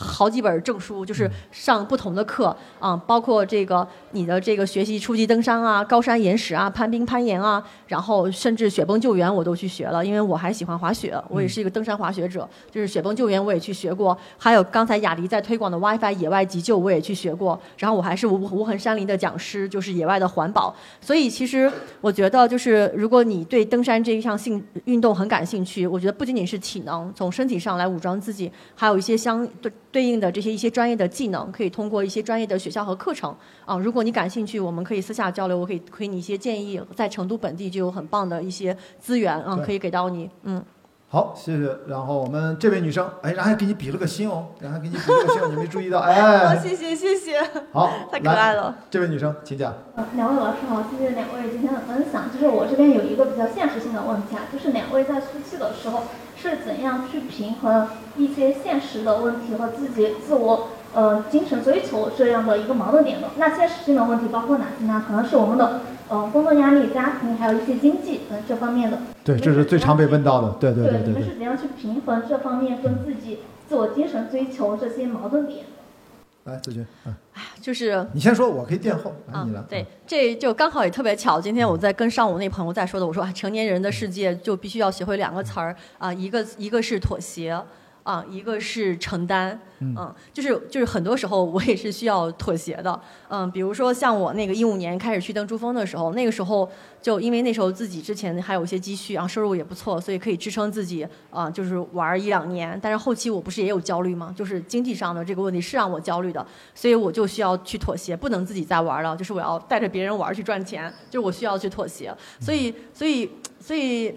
Speaker 2: 好几本证书，就是上不同的课啊，包括这个你的这个学习初级登山啊、高山岩石啊、攀冰攀岩啊，然后甚至雪崩救援我都去学了，因为我还喜欢滑雪，我也是一个登山滑雪者，就是雪崩救援我也去学过，还有刚才雅迪在推广的 WiFi 野外急救我也去学过，然后我还是无无痕山林的讲师，就是野外的环保，所以其实我觉得就是如果你对登山这一项性运动很感兴趣，我觉得不仅仅是体能，从身体上来武装自己，还有一些相对对应的这些一些专业的技能，可以通过一些专业的学校和课程啊。如果你感兴趣，我们可以私下交流，我可以给你一些建议。在成都本地就有很棒的一些资源啊，可以给到你。嗯，
Speaker 1: 好，谢谢。然后我们这位女生，哎，然后还给你比了个心哦，然后还给你比了个心哦，你没注意到？哎，
Speaker 2: 谢谢谢谢，
Speaker 1: 好，
Speaker 2: 太可爱。了。
Speaker 1: 这位女生，请讲。
Speaker 5: 呃两位老师好，谢谢两位今天的分享。就是我这边有一个比较现实性的问题啊，就是两位在出去的时候是怎样去平衡一些现实的问题和自己自我呃精神追求这样的一个矛盾点的？那现实性的问题包括哪些呢？可能是我们的呃工作压力、家庭，还有一些经济等、呃、这方面的。
Speaker 1: 对，这是最常被问到的。对对对
Speaker 5: 你
Speaker 1: 对对。
Speaker 5: 们是怎样去平衡这方面跟自己自我精神追求这些矛盾点？
Speaker 1: 来，子君，啊，
Speaker 2: 就是
Speaker 1: 你先说，我可以垫后。来，你来。
Speaker 2: 嗯，对，这就刚好也特别巧。今天我在跟上午那朋友在说的，我说啊成年人的世界就必须要学会两个词儿啊，一个一个是妥协啊，一个是承担。嗯，就是就是很多时候我也是需要妥协的。嗯，比如说像我那个一五年开始去登珠峰的时候，那个时候就因为那时候自己之前还有一些积蓄，然后收入也不错，所以可以支撑自己啊、就是玩儿一两年。但是后期我不是也有焦虑吗？就是经济上的这个问题是让我焦虑的，所以我就需要去妥协，不能自己再玩了，就是我要带着别人玩儿去赚钱，就是我需要去妥协。所以，所以，所以。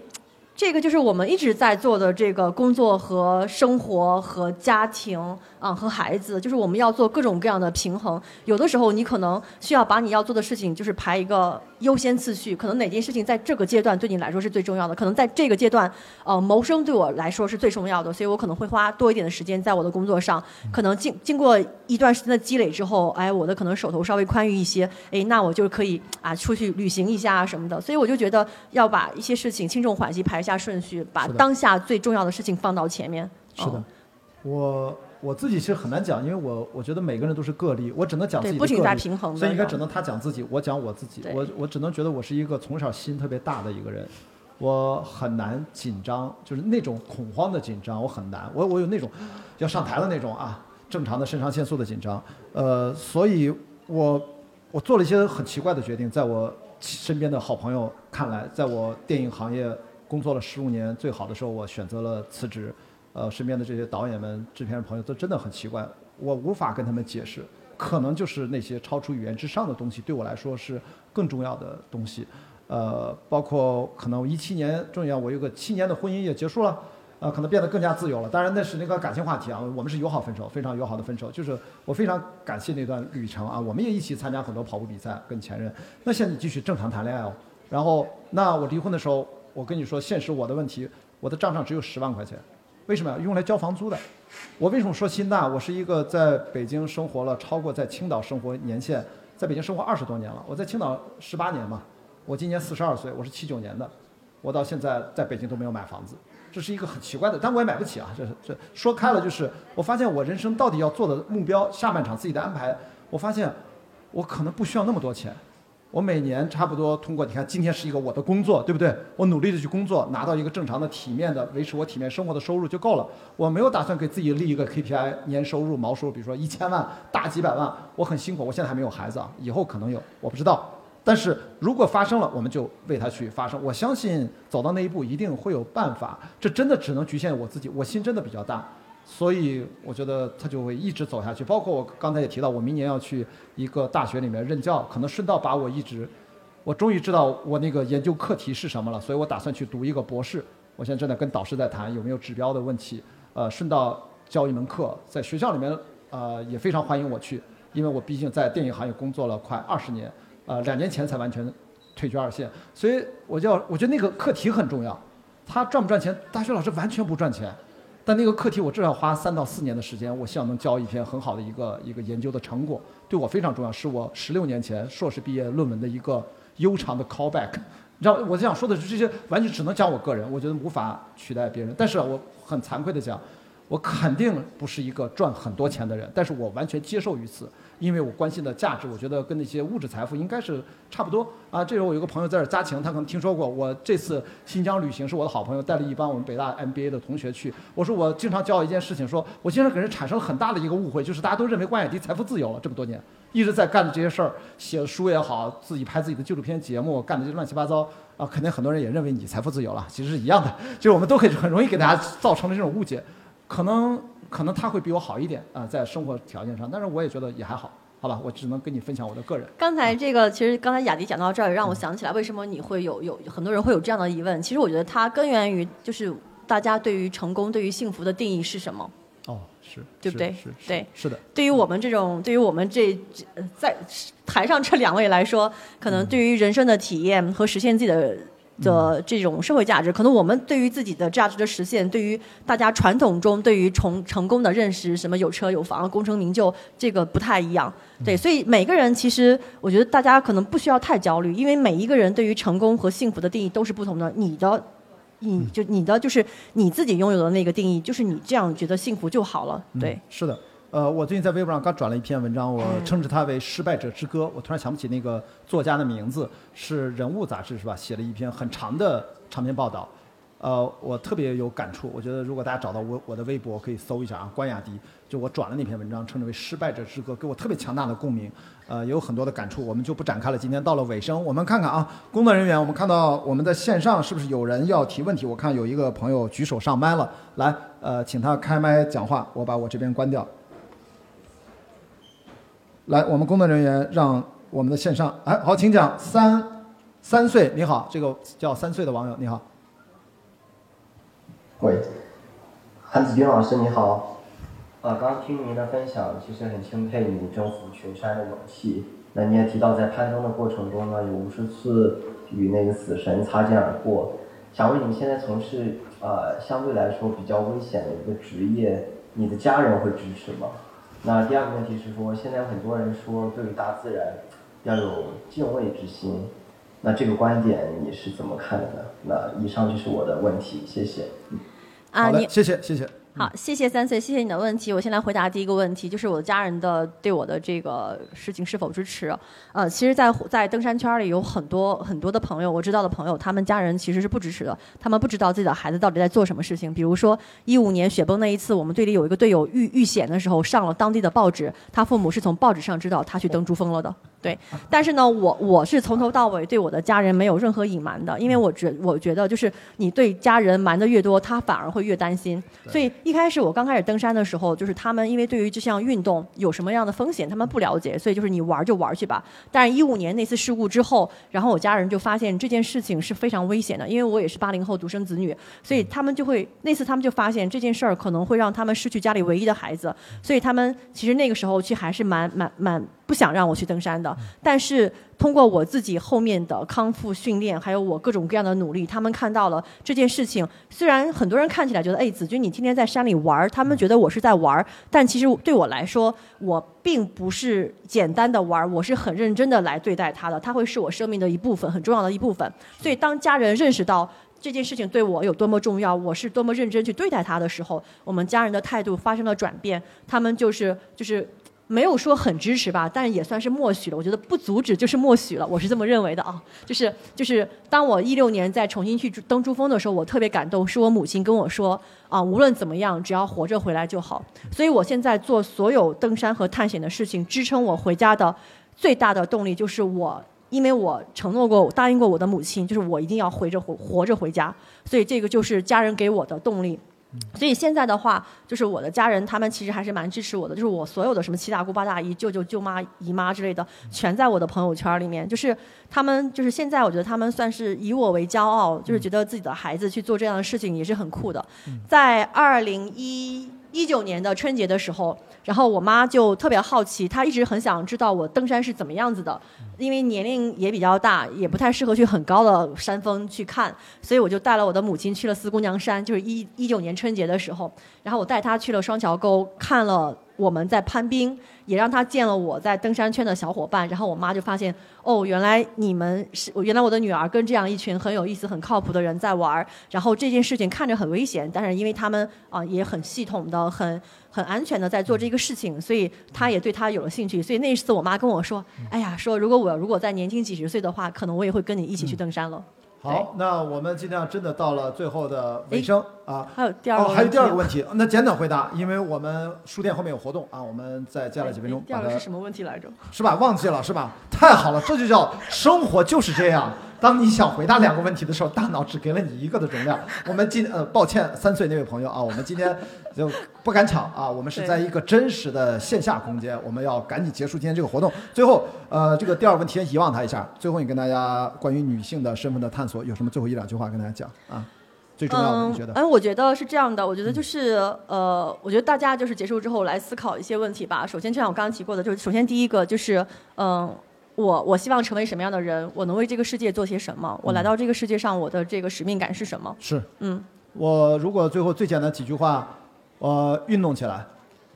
Speaker 2: 这个就是我们一直在做的这个工作和生活和家庭啊、和孩子，就是我们要做各种各样的平衡。有的时候你可能需要把你要做的事情就是排一个优先次序，可能哪件事情在这个阶段对你来说是最重要的，可能在这个阶段，呃，谋生对我来说是最重要的，所以我可能会花多一点的时间在我的工作上。可能经经过一段时间的积累之后，哎，我的可能手头稍微宽裕一些，哎，那我就可以啊出去旅行一下啊什么的。所以我就觉得要把一些事情轻重缓急排一下顺序，把当下最重要的事情放到前面。
Speaker 1: 是的
Speaker 2: 嗯，
Speaker 1: 我我自己其实很难讲，因为我我觉得每个人都是个例，我只能讲自，己的个例。
Speaker 2: 不仅在平衡的，
Speaker 1: 所以应该只能他讲自己，我讲我自己。我我只能觉得我是一个从小心特别大的一个人，我很难紧张，就是那种恐慌的紧张，我很难。我我有那种要上台的那种啊，正常的肾上腺素的紧张。呃，所以我我做了一些很奇怪的决定，在我身边的好朋友看来，在我电影行业工作了十五年最好的时候，我选择了辞职。呃，身边的这些导演们、制片人朋友都真的很奇怪，我无法跟他们解释。可能就是那些超出语言之上的东西，对我来说是更重要的东西。呃，包括可能一七年重要，我有个七年的婚姻也结束了，呃，可能变得更加自由了。当然那是那个感情话题啊，我们是友好分手，非常友好的分手。就是我非常感谢那段旅程啊，我们也一起参加很多跑步比赛，跟前任。那现在继续正常谈恋爱哦。然后，那我离婚的时候，我跟你说，现实我的问题，我的账上只有十万块钱，为什么呀？用来交房租的。我为什么说心大？我是一个在北京生活了超过在青岛生活年限，在北京生活二十多年了。我在青岛十八年嘛，我今年四十二岁，我是七九年的，我到现在在北京都没有买房子，这是一个很奇怪的，但我也买不起啊。这这说开了就是，我发现我人生到底要做的目标，下半场自己的安排，我发现我可能不需要那么多钱。我每年差不多通过，你看今天是一个我的工作，对不对？我努力的去工作，拿到一个正常的、体面的、维持我体面生活的收入就够了。我没有打算给自己立一个 KPI，年收入、毛收入，比如说一千万、大几百万。我很辛苦，我现在还没有孩子啊，以后可能有，我不知道。但是如果发生了，我们就为它去发生。我相信走到那一步一定会有办法。这真的只能局限我自己，我心真的比较大。所以我觉得他就会一直走下去。包括我刚才也提到，我明年要去一个大学里面任教，可能顺道把我一直，我终于知道我那个研究课题是什么了，所以我打算去读一个博士。我现在正在跟导师在谈有没有指标的问题，呃，顺道教一门课，在学校里面呃也非常欢迎我去，因为我毕竟在电影行业工作了快二十年，呃，两年前才完全退居二线，所以我就要我觉得那个课题很重要，他赚不赚钱，大学老师完全不赚钱。但那个课题我至少花三到四年的时间，我希望能交一篇很好的一个一个研究的成果，对我非常重要，是我十六年前硕士毕业论文的一个悠长的 callback。你知道，我想说的是这些完全只能讲我个人，我觉得无法取代别人。但是我很惭愧的讲，我肯定不是一个赚很多钱的人，但是我完全接受于此，因为我关心的价值，我觉得跟那些物质财富应该是差不多啊。这时候我有个朋友在这儿，嘉晴，他可能听说过我这次新疆旅行是我的好朋友带了一帮我们北大 MBA 的同学去。我说我经常教一件事情，说我经常给人产生了很大的一个误会，就是大家都认为关雅迪财富自由了这么多年，一直在干的这些事儿，写书也好，自己拍自己的纪录片节目，干的这些乱七八糟啊，肯定很多人也认为你财富自由了，其实是一样的，就是我们都可以很容易给大家造成了这种误解。可能可能他会比我好一点啊，在生活条件上，但是我也觉得也还好，好吧，我只能跟你分享我的个人。
Speaker 2: 刚才这个，其实刚才雅迪讲到这儿，让我想起来，为什么你会有有很多人会有这样的疑问？其实我觉得它根源于就是大家对于成功、对于幸福的定义是什么？
Speaker 1: 哦，是，
Speaker 2: 对不对
Speaker 1: 是，是
Speaker 2: 对
Speaker 1: 是的，
Speaker 2: 对于我们这种，对于我们这在 台上这两位来说，可能对于人生的体验和实现自己的。的这种社会价值，可能我们对于自己的价值的实现，对于大家传统中对于成成功的认识，什么有车有房、功成名就，这个不太一样。对，所以每个人其实，我觉得大家可能不需要太焦虑，因为每一个人对于成功和幸福的定义都是不同的。你的，你就你的就是你自己拥有的那个定义，就是你这样觉得幸福就好了。对
Speaker 1: 嗯，，是的。呃，我最近在微博上刚转了一篇文章，我称之它为《失败者之歌》。我突然想不起那个作家的名字，是《人物》杂志是吧？写了一篇很长的长篇报道。呃，我特别有感触。我觉得如果大家找到我我的微博，可以搜一下啊，关雅迪。就我转了那篇文章，称之为《失败者之歌》，给我特别强大的共鸣。呃，也有很多的感触，我们就不展开了。今天到了尾声，我们看看啊，工作人员，我们看到我们的线上是不是有人要提问题？我看有一个朋友举手上麦了，来，呃，请他开麦讲话，我把我这边关掉。来，我们工作人员让我们的线上，哎，好，请讲。三三岁，你好，这个叫三岁的网友，你好。
Speaker 6: 喂，韩子君老师你好，啊，刚听您的分享，其实很钦佩你征服群山的勇气。那你也提到，在攀登的过程中呢，有无数次与那个死神擦肩而过。想问你现在从事呃相对来说比较危险的一个职业，你的家人会支持吗？那第二个问题是说，现在有很多人说对于大自然要有敬畏之心，那这个观点你是怎么看的呢？那以上就是我的问题，谢谢。
Speaker 2: 啊，
Speaker 1: 好的，
Speaker 2: 你
Speaker 1: 谢谢，谢谢。
Speaker 2: 好，谢谢三岁，谢谢你的问题。我先来回答第一个问题，就是我的家人的对我的这个事情是否支持。呃，其实在，在登山圈里有很多很多的朋友，我知道的朋友，他们家人其实是不支持的，他们不知道自己的孩子到底在做什么事情。比如说一五年雪崩那一次，我们队里有一个队友遇遇险的时候上了当地的报纸，他父母是从报纸上知道他去登珠峰了的。对，但是呢，我我是从头到尾对我的家人没有任何隐瞒的，因为我觉我觉得就是你对家人瞒的越多，他反而会越担心。所以一开始我刚开始登山的时候，就是他们因为对于这项运动有什么样的风险，他们不了解，所以就是你玩就玩去吧。但是，一五年那次事故之后，然后我家人就发现这件事情是非常危险的，因为我也是八零后独生子女，所以他们就会那次他们就发现这件事儿可能会让他们失去家里唯一的孩子，所以他们其实那个时候其实还是蛮蛮蛮不想让我去登山的。但是通过我自己后面的康复训练，还有我各种各样的努力，他们看到了这件事情。虽然很多人看起来觉得，哎，子君你天天在山里玩儿，他们觉得我是在玩儿，但其实对我来说，我并不是简单的玩儿，我是很认真的来对待他的，他会是我生命的一部分，很重要的一部分。所以当家人认识到。这件事情对我有多么重要，我是多么认真去对待他的时候，我们家人的态度发生了转变，他们就是就是没有说很支持吧，但也算是默许了。我觉得不阻止就是默许了，我是这么认为的啊。就是就是，当我一六年再重新去登珠峰的时候，我特别感动，是我母亲跟我说啊，无论怎么样，只要活着回来就好。所以我现在做所有登山和探险的事情，支撑我回家的最大的动力就是我。因为我承诺过，答应过我的母亲，就是我一定要回着活活着回家，所以这个就是家人给我的动力。所以现在的话，就是我的家人他们其实还是蛮支持我的，就是我所有的什么七大姑八大姨、舅舅舅妈、姨妈之类的，全在我的朋友圈里面。就是他们，就是现在我觉得他们算是以我为骄傲，就是觉得自己的孩子去做这样的事情也是很酷的。在二零一一九年的春节的时候，然后我妈就特别好奇，她一直很想知道我登山是怎么样子的，因为年龄也比较大，也不太适合去很高的山峰去看，所以我就带了我的母亲去了四姑娘山，就是一一九年春节的时候，然后我带她去了双桥沟，看了我们在攀冰，也让他见了我在登山圈的小伙伴。然后我妈就发现，哦，原来你们是，原来我的女儿跟这样一群很有意思、很靠谱的人在玩。然后这件事情看着很危险，但是因为他们啊、也很系统的、很很安全的在做这个事情，所以他也对他有了兴趣。所以那一次我妈跟我说，哎呀，说如果我如果再年轻几十岁的话，可能我也会跟你一起去登山了。
Speaker 1: 好，那我们今天真的到了最后的尾声啊。
Speaker 2: 还有第二个
Speaker 1: 哦，
Speaker 2: 问题，
Speaker 1: 还有第二个问题，那简短回答，因为我们书店后面有活动啊，我们再接下来几分钟
Speaker 2: 第二个是什么问题来着？
Speaker 1: 是吧？忘记了是吧？太好了，这就叫生活就是这样。当你想回答两个问题的时候，大脑只给了你一个的容量。我们今呃，抱歉，三岁那位朋友啊，我们今天就不敢抢啊，我们是在一个真实的线下空间，我们要赶紧结束今天这个活动。最后，呃，这个第二个问题先遗忘它一下。最后，你跟大家关于女性的身份的探索有什么最后一两句话跟大家讲啊？最重要的，你觉得？
Speaker 2: 嗯，我觉得是这样的，我觉得就是呃，我觉得大家就是结束之后来思考一些问题吧。首先，就像我刚刚提过的，就是首先第一个就是嗯。我我希望成为什么样的人？我能为这个世界做些什么？我来到这个世界上，我的这个使命感是什么？
Speaker 1: 是，
Speaker 2: 嗯，
Speaker 1: 我如果最后最简单几句话，呃，运动起来，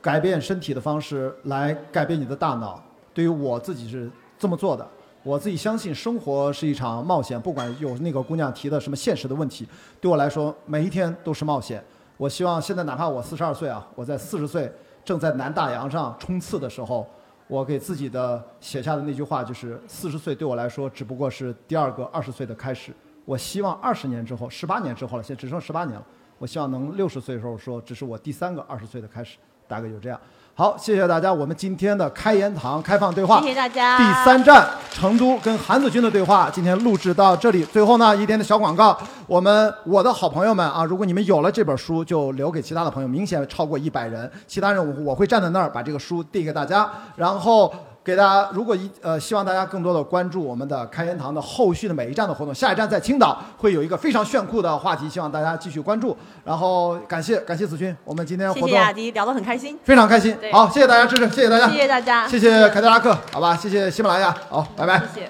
Speaker 1: 改变身体的方式来改变你的大脑。对于我自己是这么做的，我自己相信生活是一场冒险，不管有那个姑娘提的什么现实的问题，对我来说每一天都是冒险。我希望现在哪怕我四十二岁啊，我在四十岁正在南大洋上冲刺的时候。我给自己的写下的那句话就是：四十岁对我来说只不过是第二个二十岁的开始。我希望二十年之后、十八年之后了，现在只剩十八年了。我希望能六十岁的时候说，这是我第三个二十岁的开始，大概就这样。好，谢谢大家，我们今天的开言堂开放对话，
Speaker 2: 谢谢大家。
Speaker 1: 第三站成都跟韩子君的对话，今天录制到这里。最后呢，一点点小广告，我们我的好朋友们啊，如果你们有了这本书，就留给其他的朋友，明显超过一百人。其他人我我会站在那儿把这个书递给大家，然后。给大家，如果一呃，希望大家更多的关注我们的开元堂的后续的每一站的活动。下一站在青岛会有一个非常炫酷的话题，希望大家继续关注。然后感谢感谢子君，我们今天活动
Speaker 2: 谢谢雅迪聊得很开心，
Speaker 1: 非常开心。好，谢谢大家支持，谢谢大家，
Speaker 2: 谢谢大家，
Speaker 1: 谢谢凯迪拉克，好吧，谢谢喜马拉雅，好，拜拜，
Speaker 2: 谢谢。